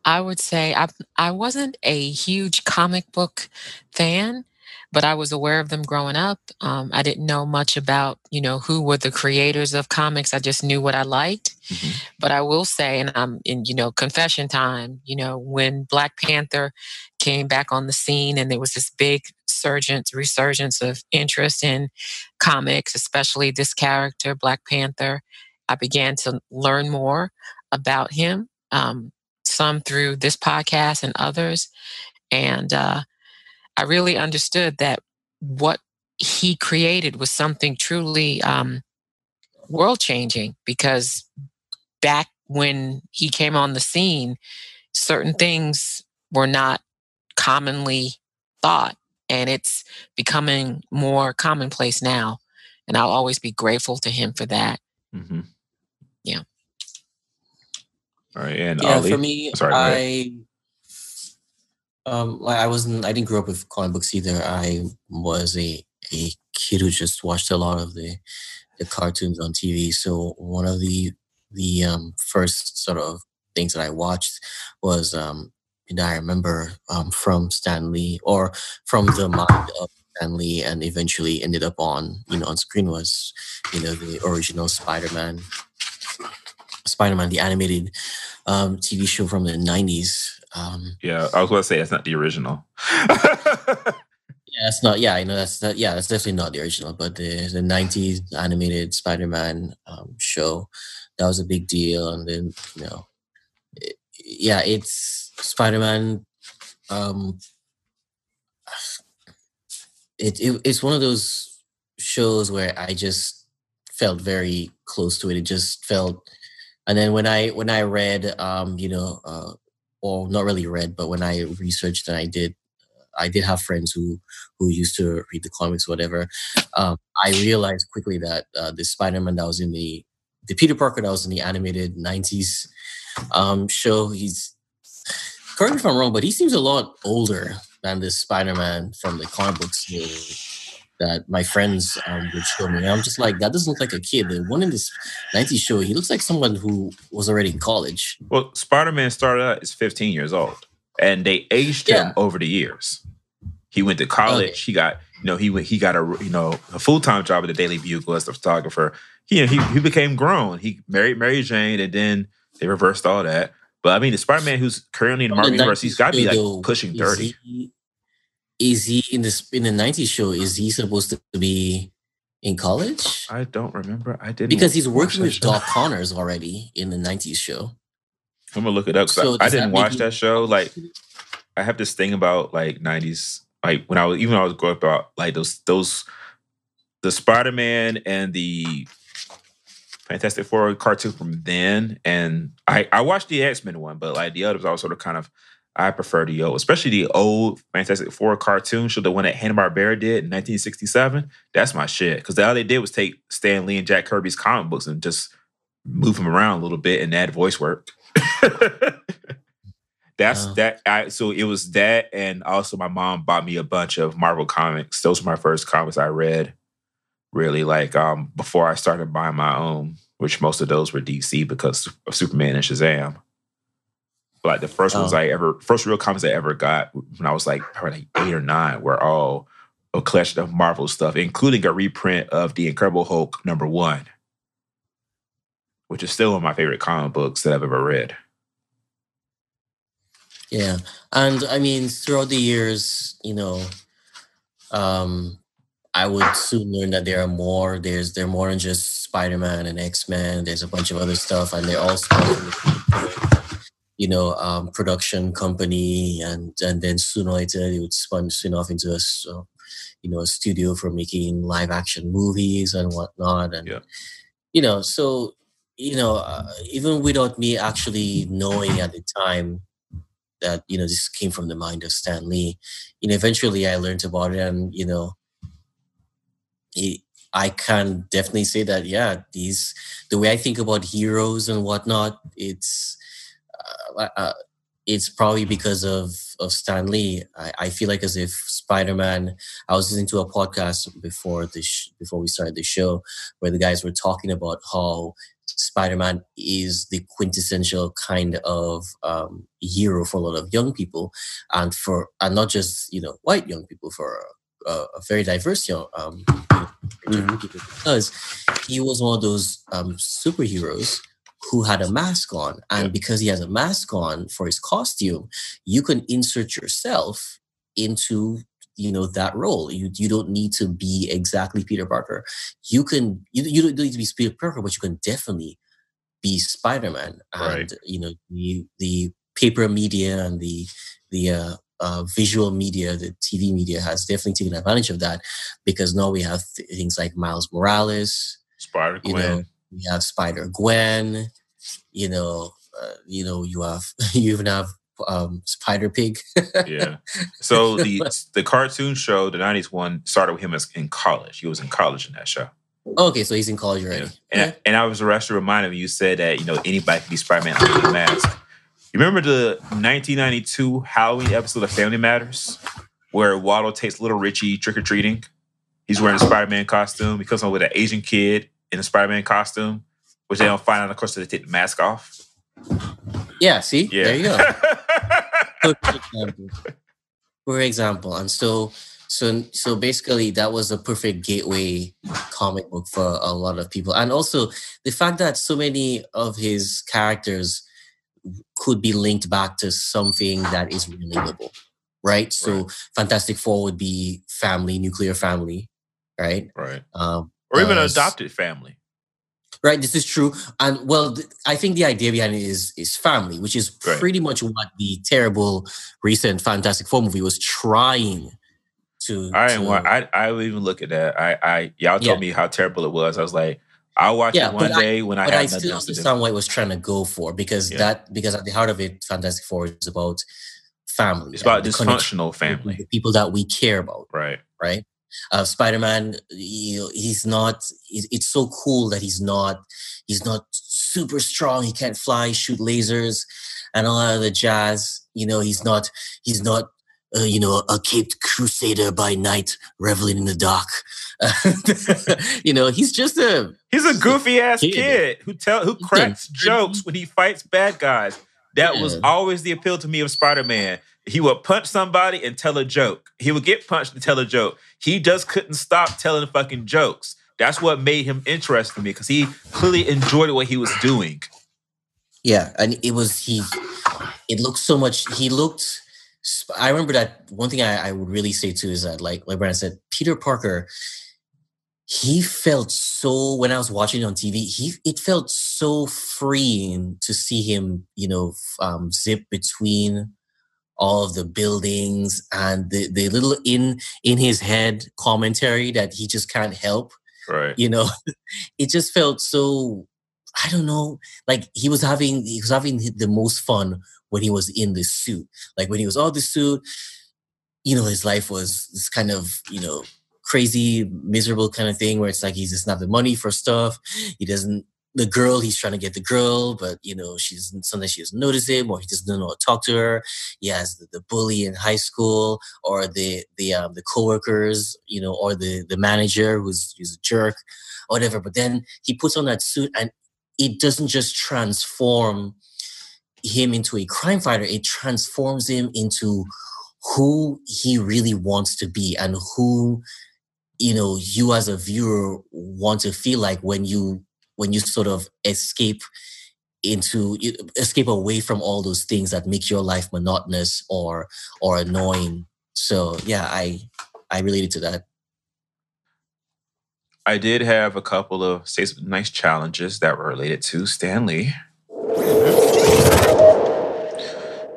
I would say I I wasn't a huge comic book fan, but I was aware of them growing up. Um, I didn't know much about you know who were the creators of comics. I just knew what I liked. Mhm. But I will say, and I'm in you know confession time. You know when Black Panther came back on the scene, and there was this big surgence resurgence of interest in comics, especially this character Black Panther. I began to learn more about him um, some through this podcast and others. And uh, I really understood that what he created was something truly um, world changing because back when he came on the scene, certain things were not commonly thought. And it's becoming more commonplace now. And I'll always be grateful to him for that. Mm-hmm. Yeah. All right, and yeah, Ali. for me, Sorry, I um I I wasn't I didn't grow up with comic books either. I was a a kid who just watched a lot of the the cartoons on TV. So one of the the um first sort of things that I watched was um and I remember um from Stan Lee or from the mind of Stan Lee and eventually ended up on you know on screen was you know the original Spider-Man, Spider-Man the animated um, TV show from the '90s. Um, Yeah, I was going to say that's not the original. [LAUGHS] yeah, that's not. Yeah, I know that's that. Yeah, that's definitely not the original, but the the '90s animated Spider-Man um, show that was a big deal, and then you know, it, yeah, it's Spider-Man. Um, it, it it's one of those shows where I just felt very close to it. It just felt, and then when I when I read, um, you know, uh, or not really read, but when I researched and I did, I did have friends who who used to read the comics, whatever. Um, I realized quickly that uh, the Spider-Man that was in the the Peter Parker that was in the animated '90s um, show, he's correct me if I'm wrong, but he seems a lot older than this Spider-Man from the comic books that my friends um, would show me. And I'm just like, that doesn't look like a kid. The one in this 90s show, he looks like someone who was already in college. well, Spider Man started out as 15 years old, and they aged Yeah. him over the years. He went to college. He got you know he went he got a you know a full time job at the Daily Bugle as a photographer. He he he became grown. He married Mary Jane, and then they reversed all that. But I mean, the Spider Man who's currently in the Marvel universe, he's got to be like pushing 30. He, is he in this in the 90s show? Is he supposed to be in college? I don't remember. I didn't Because he's working with. Doc Connors already in the 90s show. I'm gonna look it up. So I, I didn't watch that show. Like I have this thing about like '90s, like when I was even when I was growing up about like those those the Spider Man and the Fantastic Four cartoon from then, and I I watched the X Men one, but like the others, I was sort of kind of I prefer the old, especially the old Fantastic Four cartoon show, the one that Hanna Barbera did in 1967. That's my shit because all they did was take Stan Lee and Jack Kirby's comic books and just move them around a little bit and add voice work. [LAUGHS] That's that. I so it was that, and also my mom bought me a bunch of Marvel comics. Those were my first comics I read. Really, like um before I started buying my own, which most of those were DC because of Superman and Shazam. But like the first ones Oh. I ever, first real comics I ever got when I was like probably like eight or nine were all a collection of Marvel stuff, including a reprint of the Incredible Hulk number one, which is still one of my favorite comic books that I've ever read. Yeah. And I mean, throughout the years, you know, um, I would soon learn that there are more. There's there are more than just Spider Man and X Men. There's a bunch of other stuff, and they're all you know um, production company, and and then sooner or later they would spun spin off into a you know a studio for making live action movies and whatnot, and Yeah. you know so you know uh, even without me actually knowing at the time that you know this came from the mind of Stan Lee. You know, eventually I learned about it, and you know, I can definitely say that yeah, these the way I think about heroes and whatnot, it's uh, uh, it's probably because of of Stan Lee. I, I feel like as if Spider Man. I was listening to a podcast before the sh- before we started the show, where the guys were talking about how Spider-Man is the quintessential kind of um, hero for a lot of young people, and for and not just you know white young people, for a, a very diverse young um, Mhm. people, because he was one of those um, superheroes who had a mask on, and Yeah. because he has a mask on for his costume, you can insert yourself into you know that role you you don't need to be exactly peter parker you can you, you don't need to be peter parker but you can definitely be spider-man and Right. you know the the paper media and the the uh, uh, visual media the tv media has definitely taken advantage of that because now we have th- things like miles morales Spider you Gwen. know we have spider gwen you know uh, you know you have [LAUGHS] you even have um spider pig [LAUGHS] yeah. So the the cartoon show, the '90s one, started with him as in college. He was in college in that show. okay so he's in college already And, Okay. and I was actually reminded when you said that you know anybody can be Spider-Man under the mask. You remember the 1992 Halloween episode of Family Matters, where Waldo takes little Richie trick or treating. He's wearing a Spider-Man costume. He comes home with an Asian kid in a Spider-Man costume, which they don't find out, of course, they take the mask off. yeah see Yeah, there you go [LAUGHS] for example. For example, and so So so basically that was a perfect gateway comic book for a lot of people. And also the fact that so many of his characters could be linked back to something that is relatable. Right? So Right. Fantastic Four would be family, nuclear family, right? Right. Um Or even Uh, an adopted family. Right, this is true, and well, th- I think the idea behind it is is family, which is Right. pretty much what the terrible recent Fantastic Four movie was trying to. I to want. I I would even look at that. I I y'all told Yeah. me how terrible it was. I was like, I'll watch Yeah, it one but I- day when I but have I still else to do. understand what it was trying to go for because Yeah. that because at the heart of it, Fantastic Four is about family. It's about and the connection dysfunctional family, the people that we care about. right? right? Uh, Spider-Man, you know, he's not. It's, it's so cool that he's not. He's not super strong. He can't fly, shoot lasers, and all that other jazz. You know, he's not. He's not. Uh, you know, a caped crusader by night, reveling in the dark. [LAUGHS] you know, he's just a He's a goofy [LAUGHS] ass Kid. kid who tell who cracks jokes when he fights bad guys. That was always the appeal to me of Spider Man. He would punch somebody and tell a joke. He would get punched and tell a joke. He just couldn't stop telling fucking jokes. That's what made him interesting to me because he clearly enjoyed what he was doing. Yeah, and it was he. It looked so much. He looked. I remember that one thing I, I would really say too is that, like, like Brandon said, Peter Parker. He felt so when I was watching it on TV. He it felt so freeing to see him, you know, um, zip between all of the buildings and the the little in in his head commentary that he just can't help Right. you know [LAUGHS] it just felt so i don't know like he was having he was having the most fun when he was in the suit. Like when he was all the suit you know his life was this kind of you know crazy miserable kind of thing where it's like he's just not the money for stuff. He doesn't the girl he's trying to get the girl but you know she's sometimes she doesn't notice him or he doesn't know how to talk to her. He has the, the bully in high school or the the um the coworkers you know or the the manager who's who's a jerk whatever. But then he puts on that suit and it doesn't just transform him into a crime fighter it transforms him into who he really wants to be and who you know you as a viewer want to feel like when you when you sort of escape into escape away from all those things that make your life monotonous or or annoying so yeah i i related to that I did have a couple of say some nice challenges that were related to Stan Lee.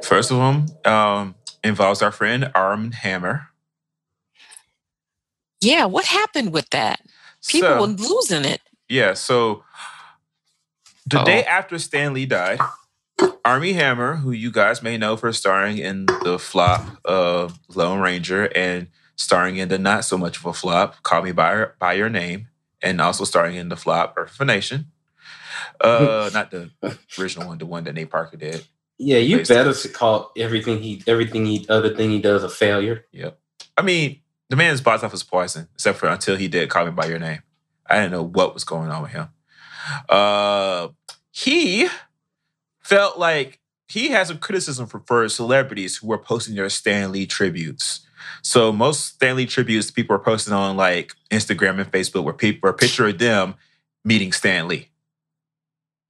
First of them um, involves our friend Armie Hammer. Yeah, what happened with that? People So- were losing it. Yeah, so the day Uh-oh. after Stan Lee died, Armie Hammer, who you guys may know for starring in the flop of Lone Ranger and starring in the not so much of a flop, Call Me by Your, by Your Name, and also starring in the flop Birth of a Nation. Uh, [LAUGHS] not the original one, the one that Nate Parker did. Yeah, you better to call everything he everything he other thing he does a failure. Yep. I mean, the man's box office poison, except for until he did Call Me by Your Name. I didn't know what was going on with him. Uh, he felt like he had some criticism for, for celebrities who were posting their Stan Lee tributes. So most Stan Lee tributes people are posting on like Instagram and Facebook where people were a picture of them meeting Stan Lee.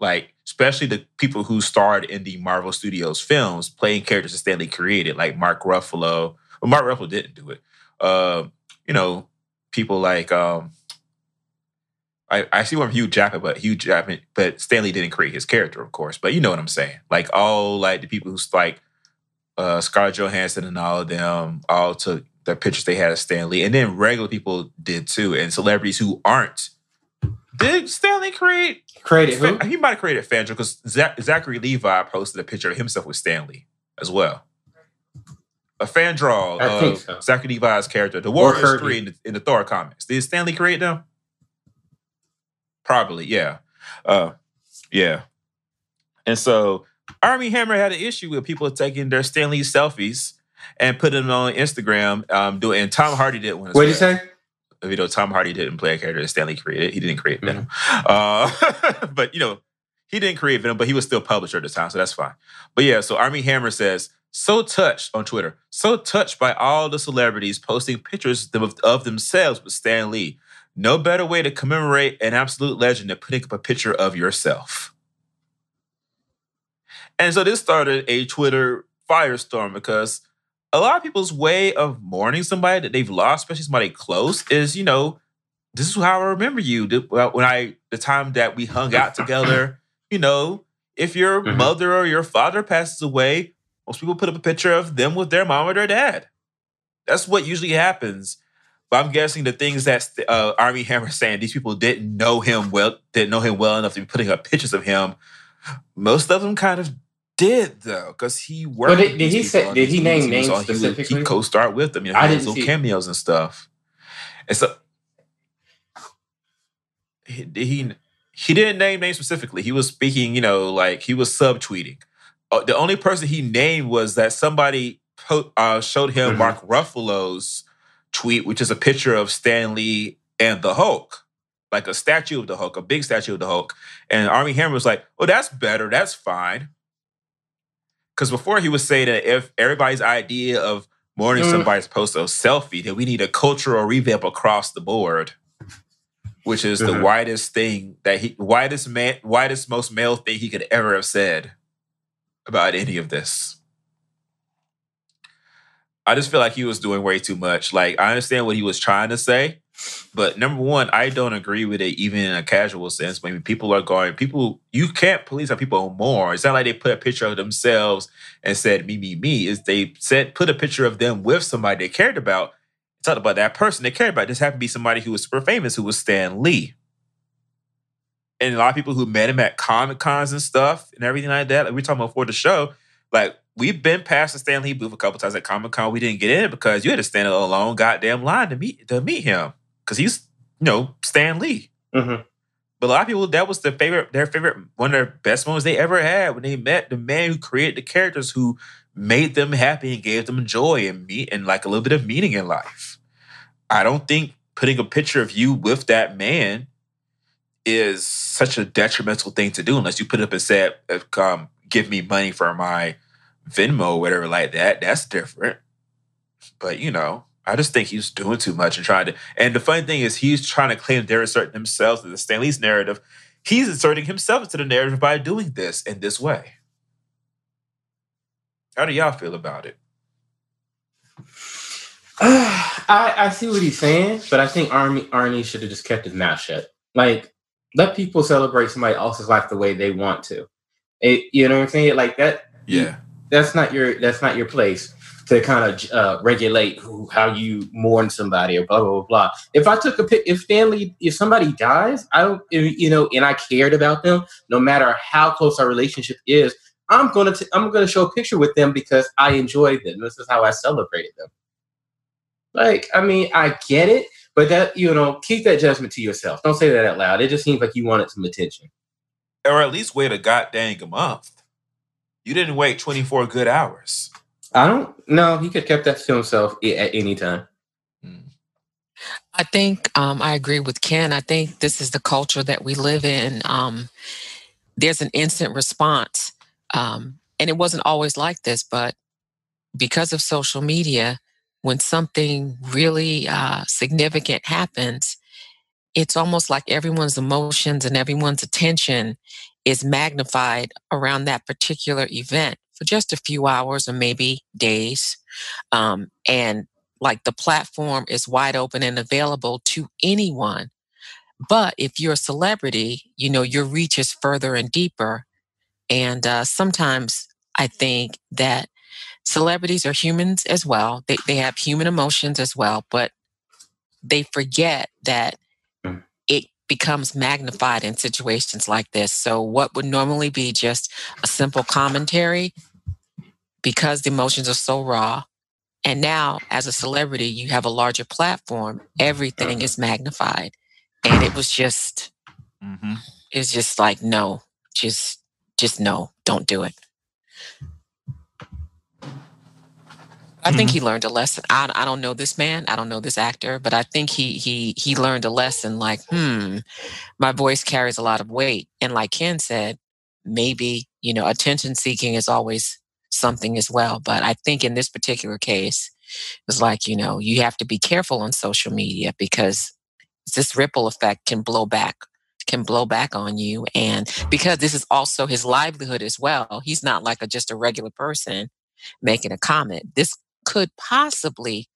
Like, especially the people who starred in the Marvel Studios films playing characters that Stan Lee created, like Mark Ruffalo. Well, Mark Ruffalo didn't do it. Uh, you know, people like um I, I see one from Hugh Jackman, but Hugh Jackman, but Stan Lee didn't create his character, of course. But you know what I'm saying. Like all like the people who's like uh Scarlett Johansson and all of them all took the pictures they had of Stan Lee. And then regular people did too, and celebrities who aren't. Did Stan Lee create created who? he might have created Fandral because Zachary Levi posted a picture of himself with Stan Lee as well. A Fandral I think of so. Zachary Levi's character, the Warriors 3 in the, in the Thor comics. Did Stan Lee create them? Probably, yeah. Uh, yeah. And so Armie Hammer had an issue with people taking their Stan Lee selfies and putting them on Instagram. Um, doing and Tom Hardy did one. as What'd you say? You know, Tom Hardy didn't play a character that Stan Lee created. He didn't create Venom. Mm-hmm. Uh, [LAUGHS] but, you know, he didn't create Venom, but he was still publisher at the time, so that's fine. But yeah, so Armie Hammer says so touched on Twitter, so touched by all the celebrities posting pictures of, of themselves with Stan Lee. No better way to commemorate an absolute legend than putting up a picture of yourself. And so this started a Twitter firestorm because a lot of people's way of mourning somebody that they've lost, especially somebody close, is you know, this is how I remember you. When I the time that we hung out together, [COUGHS] you know, if your mm-hmm. mother or your father passes away, most people put up a picture of them with their mom or their dad. That's what usually happens. But I'm guessing the things that uh, Armie Hammer saying, these people didn't know him well, didn't know him well enough to be putting up pictures of him. Most of them kind of did though, because he worked. But did, did he say? Did he name names he specifically? He, he co-starred with them. You know, I didn't see cameos and stuff. And so he, he he didn't name names specifically. He was speaking, you know, like he was subtweeting. Uh, the only person he named was that somebody po- uh, showed him mm-hmm. Mark Ruffalo's tweet, which is a picture of Stan Lee and the Hulk, like a statue of the Hulk, a big statue of the Hulk. And Armie Hammer was like, "Oh, that's better. That's fine." Because before he was saying that if everybody's idea of mourning mm. somebody's post a selfie, that we need a cultural revamp across the board, which is mm-hmm. the widest thing that he, widest man, widest most male thing he could ever have said about any of this. I just feel like he was doing way too much. Like I understand what he was trying to say, but number one, I don't agree with it even in a casual sense. Maybe people are going, people you can't police how people own more. It's not like they put a picture of themselves and said me, me, me. Is they said put a picture of them with somebody they cared about. Talked about that person they cared about. This happened to be somebody who was super famous, who was Stan Lee and a lot of people who met him at comic cons and stuff and everything like that. Like we talking about for the show, like we've been past the Stan Lee booth a couple times at Comic Con. We didn't get in because you had to stand in a long goddamn line to meet to meet him because he's you know Stan Lee. Mm-hmm. But a lot of people that was their favorite, their favorite, one of their best moments they ever had when they met the man who created the characters who made them happy and gave them joy and meet and like a little bit of meaning in life. I don't think putting a picture of you with that man is such a detrimental thing to do unless you put up and say, um, give me money for my Venmo or whatever like that. That's different. But you know, I just think he's doing too much and trying to. And the funny thing is, he's trying to claim they're asserting themselves to the Stan Lee's narrative. He's inserting himself into the narrative by doing this in this way. How do y'all feel about it? [SIGHS] I, I see what he's saying, but I think Armie Arnie should have just kept his mouth shut. Like let people celebrate somebody else's life the way they want to. It, you know what I'm saying? Like that. Yeah. That's not your. That's not your place to kind of uh, regulate who, how you mourn somebody or blah, blah blah blah. If I took a pic, if family, if somebody dies, I don't, you know, and I cared about them, no matter how close our relationship is, I'm gonna t- I'm gonna show a picture with them because I enjoyed them. This is how I celebrated them. Like, I mean, I get it, but that you know, keep that judgment to yourself. Don't say that out loud. It just seems like you wanted some attention, or at least wait a goddamn month. You didn't wait twenty four good hours. I don't know. He could kept that to himself at any time. Hmm. I think um, I agree with Ken. I think this is the culture that we live in. Um, there's an instant response, um, and it wasn't always like this, but because of social media, when something really uh, significant happens, it's almost like everyone's emotions and everyone's attention is magnified around that particular event for just a few hours or maybe days. Um, and like the platform is wide open and available to anyone. But if you're a celebrity, you know, your reach is further and deeper. And uh, sometimes I think that celebrities are humans as well. They, they have human emotions as well, but they forget that mm. it becomes magnified in situations like this. So, what would normally be just a simple commentary, because the emotions are so raw, and now as a celebrity, you have a larger platform, everything is magnified. And it was just, mm-hmm. it's just like, no, just, just no, don't do it. I think mm-hmm. he learned a lesson. I, I don't know this man. I don't know this actor, but I think he he he learned a lesson. Like, hmm, my voice carries a lot of weight, and like Ken said, maybe you know, attention seeking is always something as well. But I think in this particular case, it was like, you know, you have to be careful on social media because this ripple effect can blow back can blow back on you and because this is also his livelihood as well he's not like a just a regular person making a comment this could possibly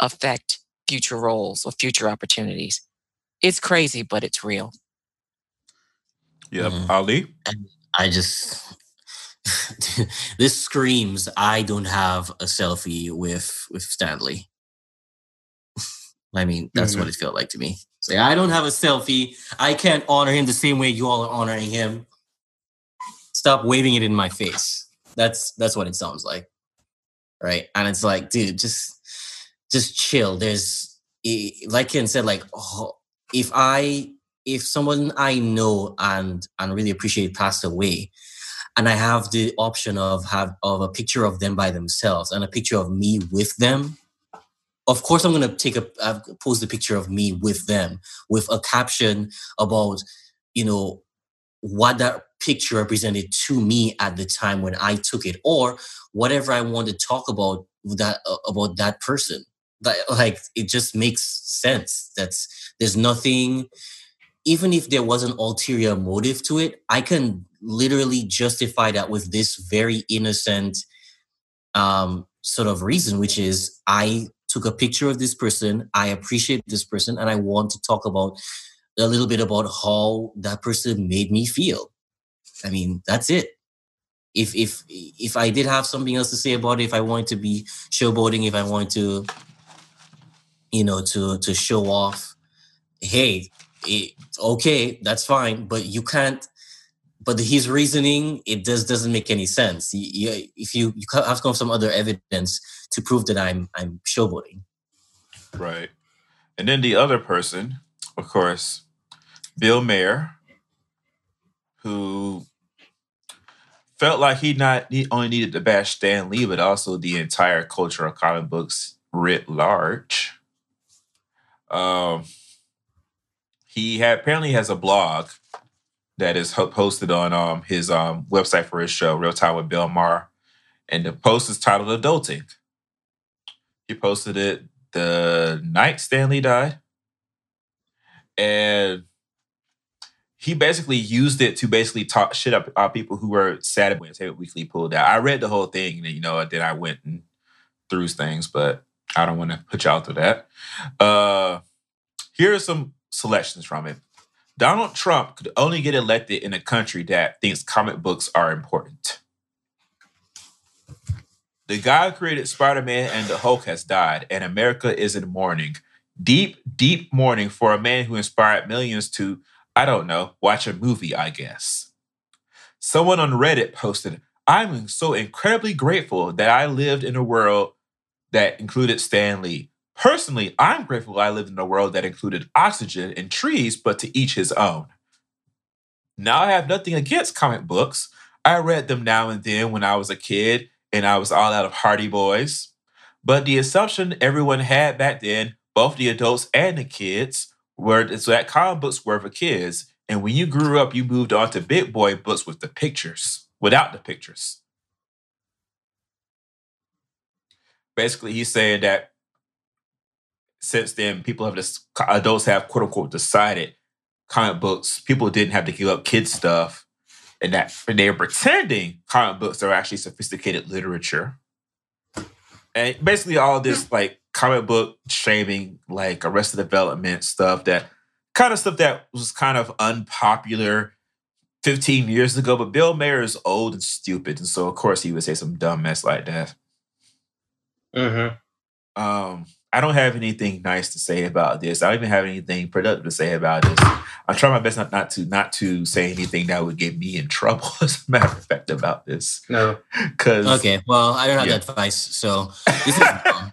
affect future roles or future opportunities it's crazy but it's real Yep. Mhm. Ali. I just [LAUGHS] this screams I don't have a selfie with with Stan Lee. I mean, that's mm-hmm. what it felt like to me. Say, I don't have a selfie. I can't honor him the same way you all are honoring him. Stop waving it in my face. That's that's what it sounds like, right? And it's like, dude, just just chill. There's like Ken said, like oh, if I if someone I know and and really appreciate passed away, and I have the option of have of a picture of them by themselves and a picture of me with them, of course I'm gonna take a uh, post the picture of me with them with a caption about you know what that picture represented to me at the time when I took it, or whatever I want to talk about that about that person. That like it just makes sense. That's there's nothing even if there was an ulterior motive to it, I can literally justify that with this very innocent um, sort of reason, which is I took a picture of this person, I appreciate this person, and I want to talk about a little bit about how that person made me feel. I mean, that's it. If if if I did have something else to say about it, if I wanted to be showboating, if I wanted to, you know, to to show off, hey, it, okay, that's fine, but you can't. But his reasoning, it just doesn't make any sense. You, if you you have to come some other evidence to prove that I'm I'm showboating. Right. And then the other person, of course, Bill Maher, who felt like he not he only needed to bash Stan Lee, but also the entire culture of comic books writ large. Um, he had apparently has a blog that is posted on um his um website for his show, Real Time with Bill Maher, and the post is titled "Adulting." He posted it the night Stan Lee died. And he basically used it to basically talk shit up about people who were sad when Entertainment Weekly pulled out. I read the whole thing, and you know, then I went and through things, but I don't want to put y'all through that. Uh here are some selections from it. Donald Trump could only get elected in a country that thinks comic books are important. The guy who created Spider Man and the Hulk has died, and America is in mourning. Deep, deep mourning for a man who inspired millions to, I don't know, watch a movie, I guess. Someone on Reddit posted, I'm so incredibly grateful that I lived in a world that included Stan Lee. Personally, I'm grateful I lived in a world that included oxygen and trees, but to each his own. Now, I have nothing against comic books. I read them now and then when I was a kid and I was all out of Hardy Boys. But the assumption everyone had back then, both the adults and the kids, were that comic books were for kids. And when you grew up, you moved on to big boy books with the pictures, without the pictures. Basically, he's saying that since then, people have just adults have quote unquote decided comic books, people didn't have to give up kid stuff, and that and they're pretending comic books are actually sophisticated literature. And basically all this like comic book shaming, like arrested development stuff that kind of stuff that was kind of unpopular 15 years ago, but Bill Maher is old and stupid, and so of course he would say some dumb mess like that. Mm-hmm. Um, I don't have anything nice to say about this. I don't even have anything productive to say about this. I'm trying my best not, not to not to say anything that would get me in [LAUGHS] trouble, as a matter of fact, about this. No. Because Okay, well, I don't have Yeah. that advice, so this is dumb.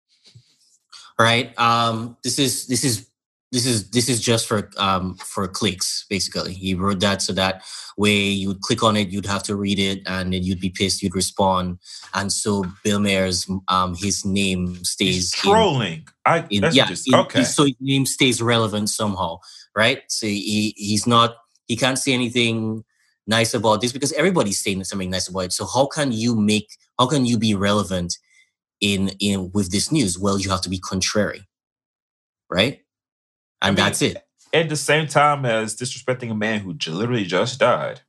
[LAUGHS] right. Um, this is this is this is this is just for um for clicks, basically. He wrote that so that way you would click on it, you'd have to read it, and then you'd be pissed, you'd respond, and so Bill Maher's um his name stays he's in trolling. I in, that's yeah, just in- okay. so his name stays relevant somehow, right? So he he's not he can't say anything nice about this because everybody's saying something nice about it. So how can you make how can you be relevant in in with this news? Well, you have to be contrary. Right? And mean, that's it. At the same time as disrespecting a man who j- literally just died,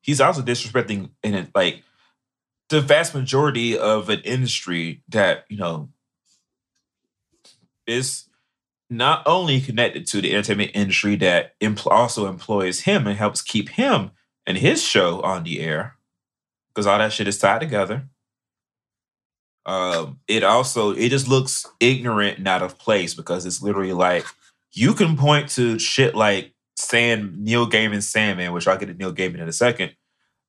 he's also disrespecting in it like the vast majority of an industry that you know is not only connected to the entertainment industry that empl- also employs him and helps keep him and his show on the air because all that shit is tied together. Um, it also it just looks ignorant and out of place because it's literally like you can point to shit like Sand Neil Gaiman Sandman, which I'll get to Neil Gaiman in a second,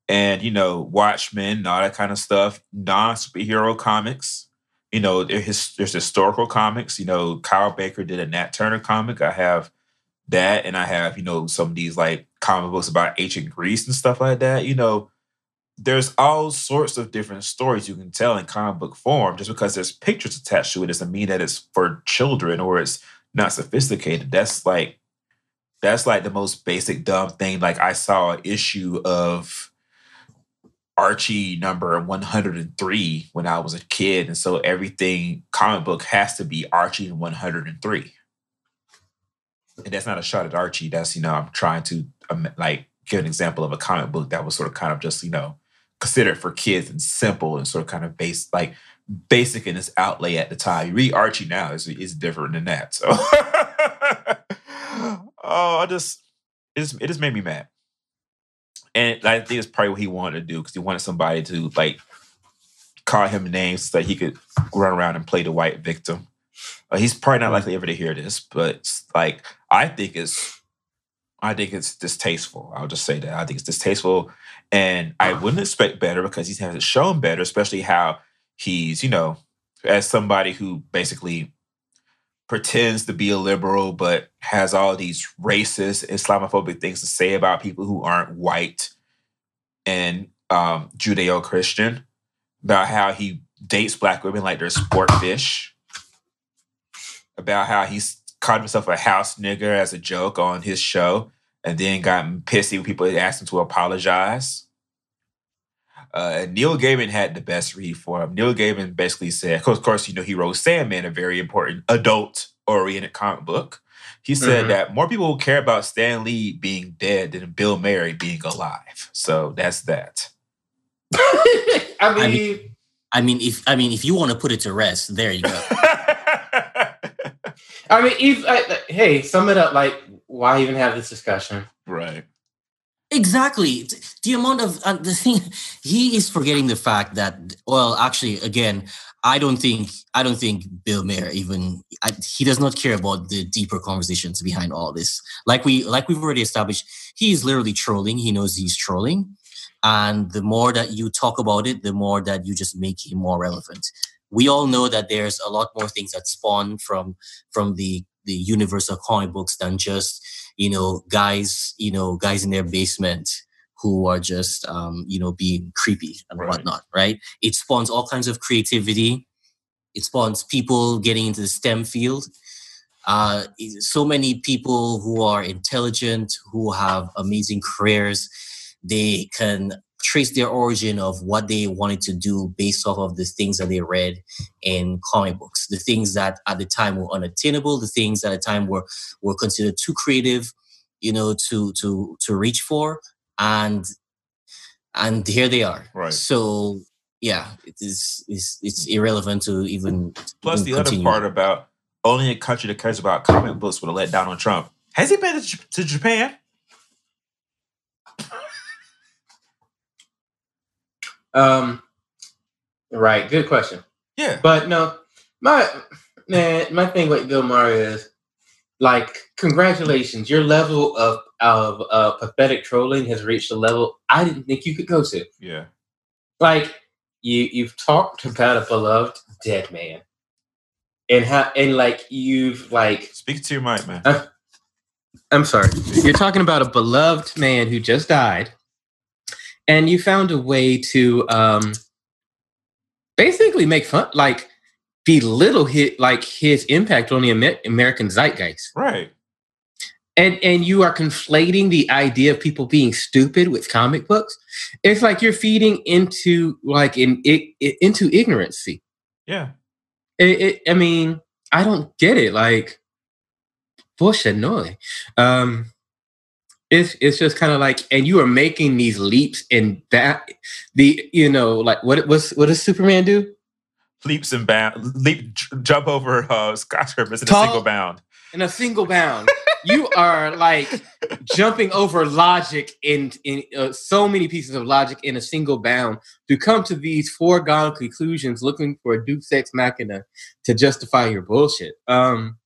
and you know Watchmen all that kind of stuff, non superhero comics. You know, there his, there's historical comics. You know, Kyle Baker did a Nat Turner comic. I have that, and I have you know some of these like comic books about ancient Greece and stuff like that. You know, there's all sorts of different stories you can tell in comic book form. Just because there's pictures attached to it doesn't mean that it's for children or it's not sophisticated. That's like that's like the most basic dumb thing. Like I saw an issue of Archie number 103 when I was a kid. And so everything comic book has to be Archie 103. And that's not a shot at Archie. That's, you know, I'm trying to um, like give an example of a comic book that was sort of kind of just, you know, considered for kids and simple and sort of kind of based like basic in its outlay at the time. You read Archie now is is different than that. So [LAUGHS] oh, I just it just it just made me mad. And I think it's probably what he wanted to do because he wanted somebody to like call him names so that he could run around and play the white victim. Uh, he's probably not likely ever to hear this, but like I think it's I think it's distasteful. I'll just say that. I think it's distasteful. And I wouldn't expect better because he hasn't shown better, especially how he's, you know, as somebody who basically pretends to be a liberal but has all these racist islamophobic things to say about people who aren't white and um, judeo-christian about how he dates black women like they're sport fish about how he's called himself a house nigger as a joke on his show and then got pissy when people asked him to apologize uh, Neil Gaiman had the best read for him. Neil Gaiman basically said, of course, you know, he wrote Sandman, a very important adult oriented comic book. He said Mhm. that more people will care about Stan Lee being dead than Bill Maher being alive. So that's that. [LAUGHS] I I mean, I mean, if I mean, if you want to put it to rest, there you go. [LAUGHS] I mean, if I, hey, sum it up. Like, why even have this discussion? right. Exactly. The amount of uh, the thing [LAUGHS] he is forgetting the fact that well, actually, again, I don't think I don't think Bill Maher even I, he does not care about the deeper conversations behind all this. Like we like we've already established, he is literally trolling. He knows he's trolling, and the more that you talk about it, the more that you just make him more relevant. We all know that there's a lot more things that spawn from from the the universe of comic books than just you know guys you know guys in their basement who are just um, you know being creepy and Right. whatnot right? It spawns all kinds of creativity. It spawns people getting into the stem field. Uh, so many people who are intelligent who have amazing careers they can trace their origin of what they wanted to do based off of the things that they read in comic books the things that at the time were unattainable the things at the time were were considered too creative you know to to to reach for and and here they are Right. so yeah it is it's, it's irrelevant to even Plus, even the other part about only a country that cares about comic books would have let Donald Trump. Has he been to, J- to Japan? Um, right. Good question. Yeah. But no, my man, my thing with Bill Maher is like, congratulations, your level of of uh, pathetic trolling has reached a level I didn't think you could go to. Yeah. Like, you you've talked about a beloved dead man, and how and like you've like Speak to your mic, man. I'm sorry. You're talking about a beloved man who just died, and you found a way to um, basically make fun, like belittle his, like his impact on the Amer- American zeitgeist. Right. and and you are conflating the idea of people being stupid with comic books. It's like you're feeding into like in it, into ignorancy. Yeah. It, it, I mean, I don't get it. Like bullshit, no. Um, it's it's just kind of like, and you are making these leaps in that the you know like what what's what does Superman do? Leaps and bound, leap, j- jump over uh, skyscrapers in a single bound. In a single bound, you are like jumping over logic in in uh, so many pieces of logic in a single bound to come to these foregone conclusions, looking for a Deus Ex Machina to justify your bullshit. Um,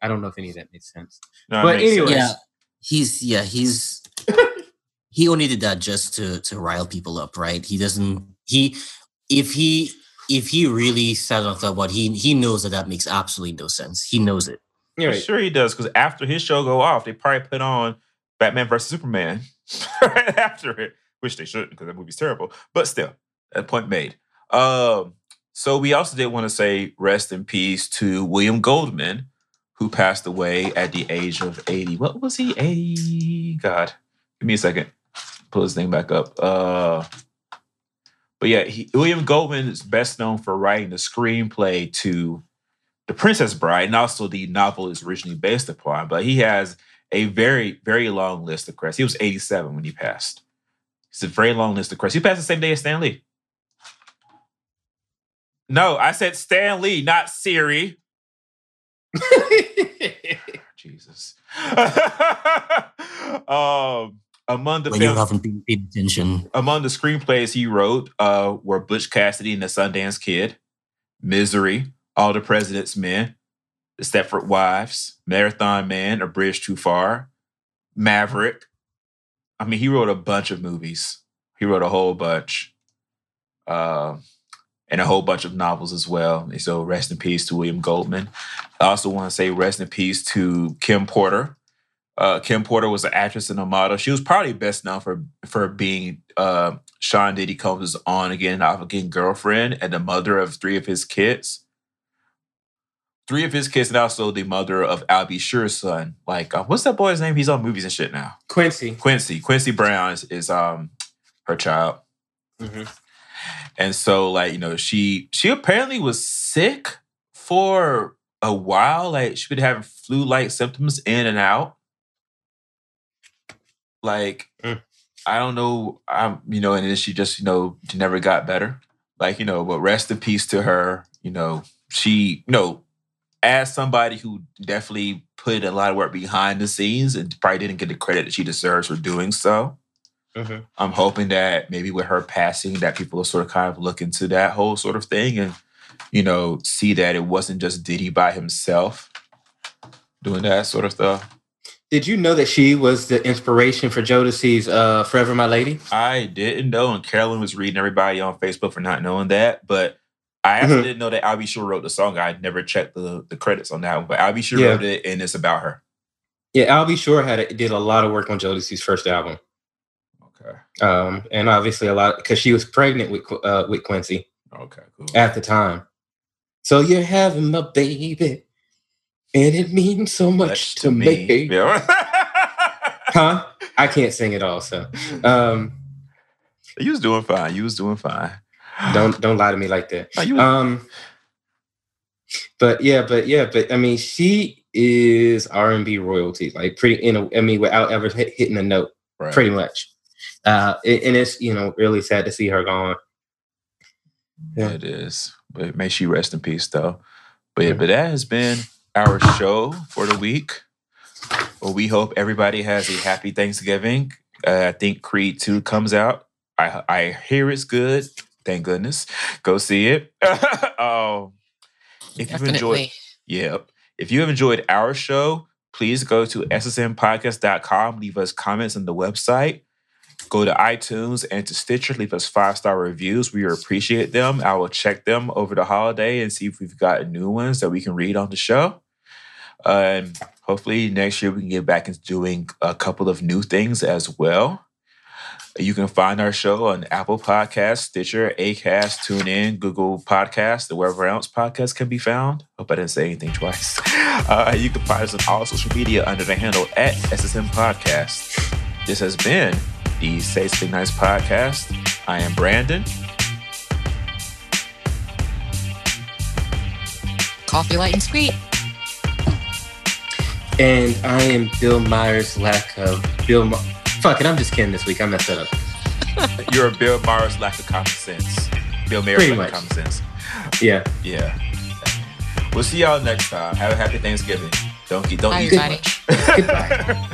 I don't know if any of that makes sense. No, But makes anyway- sense. Yeah, he's yeah he's [LAUGHS] he only did that just to to rile people up, right? He doesn't he if he if he really sat on thought what he he knows that that makes absolutely no sense. He knows it. You're right. sure he does because after his show go off, they probably put on Batman versus Superman [LAUGHS] right after it, which they shouldn't because that movie's terrible. But still, a point made. Um, so we also did want to say rest in peace to William Goldman, who passed away at the age of 80. What was he? 80? God, give me a second. Pull his name back up. Uh, but yeah, he, William Goldman is best known for writing the screenplay to The Princess Bride, and also the novel is originally based upon. But he has a very, very long list of credits. He was 87 when he passed. It's a very long list of credits. He passed the same day as Stan Lee. No, I said Stan Lee, not Siri. [LAUGHS] Jesus. [LAUGHS] um, among the When you haven't been paying attention, among the screenplays he wrote uh, were Butch Cassidy and the Sundance Kid, Misery, All the President's Men, The Stepford Wives, Marathon Man, A Bridge Too Far, Maverick. I mean, he wrote a bunch of movies. He wrote a whole bunch. Uh, and a whole bunch of novels as well. And so rest in peace to William Goldman. I also want to say rest in peace to Kim Porter. Uh, Kim Porter was an actress and a model. She was probably best known for for being uh, Sean Diddy Combs' on again, off again girlfriend and the mother of three of his kids. Three of his kids, and also the mother of Al B. Sure's son. Like, uh, what's that boy's name? He's on movies and shit now. Quincy. Quincy. Quincy Brown is, is um her child. Mhm. And so, like, you know, she she apparently was sick for a while. Like, she been having flu-like symptoms in and out. Like, Mm. I don't know. I'm, you know, and then she just, you know, she never got better. Like, you know, but rest in peace to her. You know, she, you know, as somebody who definitely put a lot of work behind the scenes and probably didn't get the credit that she deserves for doing so. Mhm. I'm hoping that maybe with her passing, that people will sort of kind of look into that whole sort of thing and, you know, see that it wasn't just Diddy by himself doing that sort of stuff. Did you know that she was the inspiration for Jodeci's uh, "Forever My Lady"? I didn't know, and Carolyn was reading everybody on Facebook for not knowing that, but I actually Mhm. didn't know that Al B. Sure wrote the song. I never checked the, the credits on that one, but Al B. Sure Yeah. wrote it, and it's about her. Yeah, Al B. Sure had a, did a lot of work on Jodeci's first album, Okay. um, and obviously a lot because she was pregnant with uh, with Quincy Okay, cool. at the time. So you're having my baby, and it means so much to me. Yeah. [LAUGHS] Huh? I can't sing it all, so um, you was doing fine. You was doing fine. don't don't lie to me like that. No, was- Um, but yeah, but yeah, but I mean, she is R and B royalty, like pretty. You know, I mean, without ever hit, hitting a note, right. pretty much. Uh, it- and it's you know really sad to see her gone. Yeah. Yeah. It is. But may she rest in peace, though. But yeah, Yeah. but that has been our show for the week. Well, we hope everybody has a happy Thanksgiving. Uh, I think Creed 2 comes out. I I hear it's good. Thank goodness. Go see it. [LAUGHS] um, if you've enjoyed, Definitely. Yep. If you have enjoyed our show, please go to ssnpodcast.com, leave us comments on the website. Go to iTunes and to Stitcher, leave us five star reviews. We appreciate them. I will check them over the holiday and see if we've got new ones that we can read on the show. And hopefully next year we can get back into doing a couple of new things as well. You can find our show on Apple Podcasts, Stitcher, Acast, TuneIn, Google Podcasts, and wherever else podcasts can be found. Hope I didn't say anything twice. [LAUGHS] Uh, you can find us on all social media under the handle at SSN Podcast. This has been the Say Something Nice podcast. I am Brandon. Coffee light and sweet. And I am Bill Maher's lack of Bill. My- Fuck it, I'm just kidding this week. I messed that up. [LAUGHS] You're a Bill Maher's lack of common sense. Bill Maher's Pretty lack of common sense. Yeah. Yeah. We'll see y'all next time. Have a happy Thanksgiving. Don't get don't Bye, eat too everybody. much. [LAUGHS] Goodbye.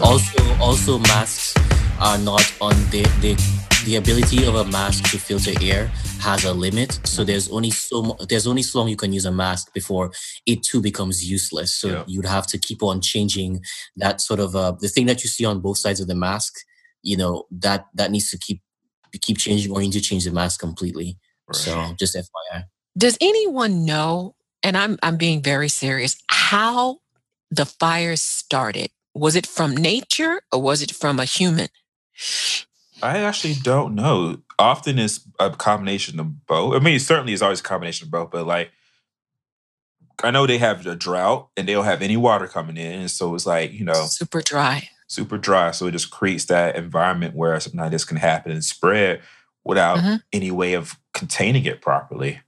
Yeah. Also, also masks are not on the the the ability of a mask to filter air has a limit. So there's only so mo- there's only so long you can use a mask before it too becomes useless. So Yeah. you'd have to keep on changing that sort of uh, the thing that you see on both sides of the mask. You know that that needs to keep keep changing, or you need to change the mask completely. So just FYI. Does anyone know, and I'm I'm being very serious, how the fire started? Was it from nature or was it from a human? I actually don't know. Often it's a combination of both. I mean, certainly it's always a combination of both, but like I know they have a drought and they don't have any water coming in. And so it's like, you know, Super dry. super dry. So it just creates that environment where something like this can happen and spread without Mhm. any way of containing it properly.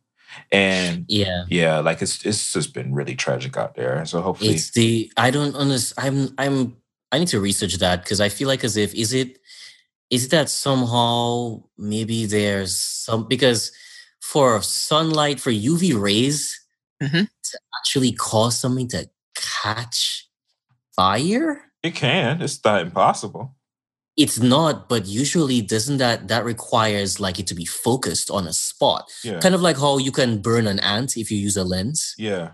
And Yeah. yeah, like it's it's just been really tragic out there. So hopefully It's the I don't understand. I'm I'm I need to research that because I feel like as if is it is it that somehow maybe there's some because for sunlight for UV rays Mhm. to actually cause something to catch fire. it can. It's not impossible. It's not, but usually doesn't that that requires like it to be focused on a spot, Yeah. kind of like how you can burn an ant if you use a lens. Yeah.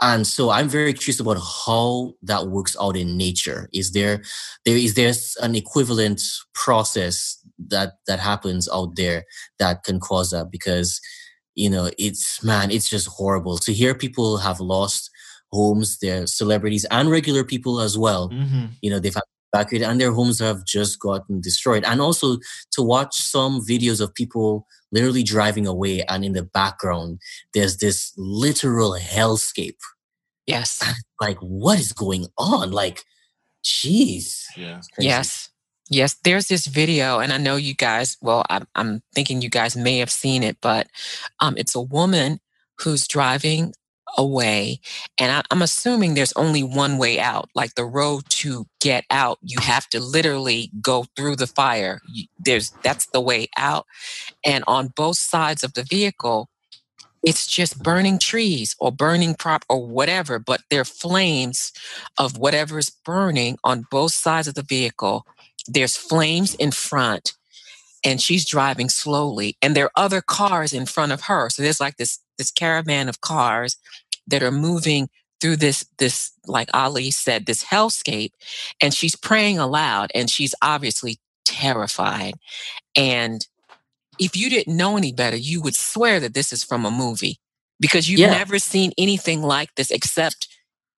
and so i'm very curious about how that works out in nature is there there is there an equivalent process that that happens out there that can cause that because you know it's man it's just horrible to hear people have lost homes their celebrities and regular people as well Mm-hmm. you know they've had evacuated and their homes have just gotten destroyed and also to watch some videos of people literally driving away and in the background there's this literal hellscape Yes. [LAUGHS] like what is going on like jeez Yeah. Yes. Yes. There's this video, and I know you guys, well, I'm, I'm thinking you guys may have seen it, but um, it's a woman who's driving away. And I, I'm assuming there's only one way out. Like the road to get out, you have to literally go through the fire. There's that's the way out. And on both sides of the vehicle, it's just burning trees or burning prop or whatever, but they're flames of whatever is burning on both sides of the vehicle. There's flames in front, and she's driving slowly, and there are other cars in front of her. So there's like this this caravan of cars that are moving through this this like Ali said this hellscape, and she's praying aloud, and she's obviously terrified. And if you didn't know any better, you would swear that this is from a movie because you've Yeah. never seen anything like this except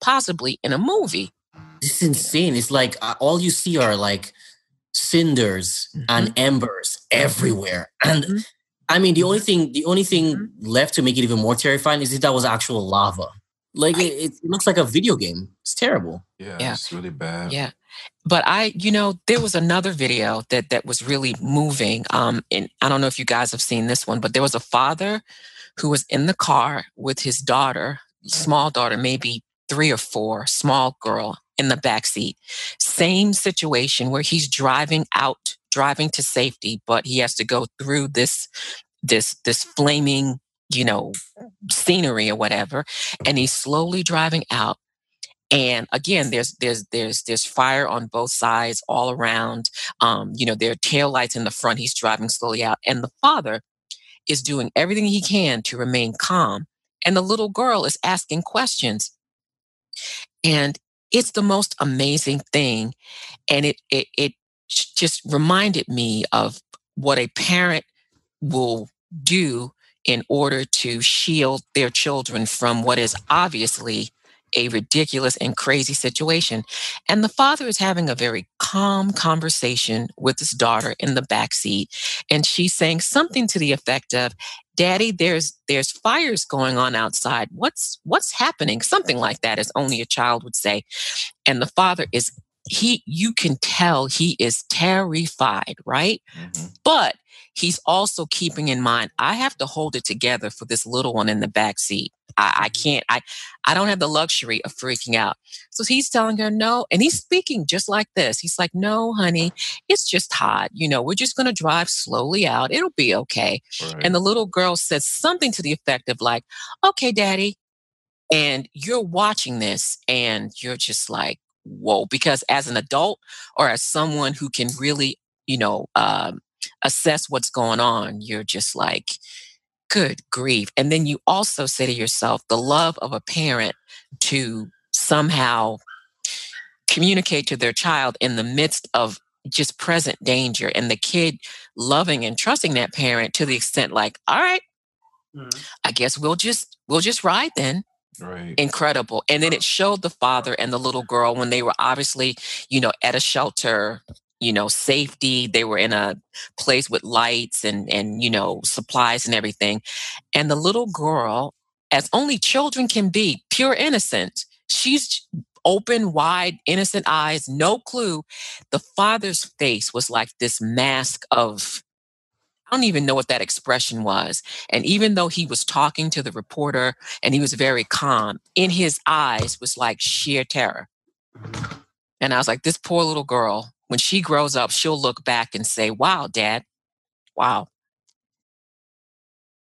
possibly in a movie. it's insane it's like uh, all you see are like cinders and embers everywhere and Mhm. I mean the only thing the only thing Mhm. left to make it even more terrifying is if that was actual lava like it, it looks like a video game it's terrible Yeah. Yeah. It's really bad. Yeah. But I, you know, there was another video that that was really moving. Um, and I don't know if you guys have seen this one, but there was a father who was in the car with his daughter, small daughter, maybe three or four, small girl in the back seat. Same situation where he's driving out, driving to safety, but he has to go through this this this flaming, you know, scenery or whatever, and he's slowly driving out. And again there's there's there's there's fire on both sides all around. Um you know there are tail lights in the front. He's driving slowly out. And the father is doing everything he can to remain calm. And the little girl is asking questions. And it's the most amazing thing. And it it it just reminded me of what a parent will do in order to shield their children from what is obviously a ridiculous and crazy situation. And the father is having a very calm conversation with his daughter in the back seat. And she's saying something to the effect of, Daddy, there's there's fires going on outside. What's what's happening? Something like that, as only a child would say. And the father is he you can tell he is terrified, right? Mm-hmm. But he's also keeping in mind, I have to hold it together for this little one in the back seat. I, I, mm-hmm. can't, I, I don't have the luxury of freaking out. So he's telling her no. And he's speaking just like this. He's like, no, honey, it's just hot. You know, we're just going to drive slowly out. It'll be okay. Right. And the little girl says something to the effect of like, okay, daddy. And you're watching this and you're just like, whoa, because as an adult or as someone who can really, you know, um, assess what's going on, you're just like, good grief. And then you also say to yourself, the love of a parent to somehow communicate to their child in the midst of just present danger and the kid loving and trusting that parent to the extent like all right mm-hmm. i guess we'll just we'll just ride then right. incredible and then it showed the father and the little girl when they were obviously you know at a shelter you know safety they were in a place with lights and and you know supplies and everything and the little girl as only children can be pure innocent she's open wide innocent eyes no clue the father's face was like this mask of I don't even know what that expression was. And even though he was talking to the reporter and he was very calm, in his eyes was like sheer terror. And I was like, this poor little girl when she grows up, she'll look back and say, wow, dad, wow,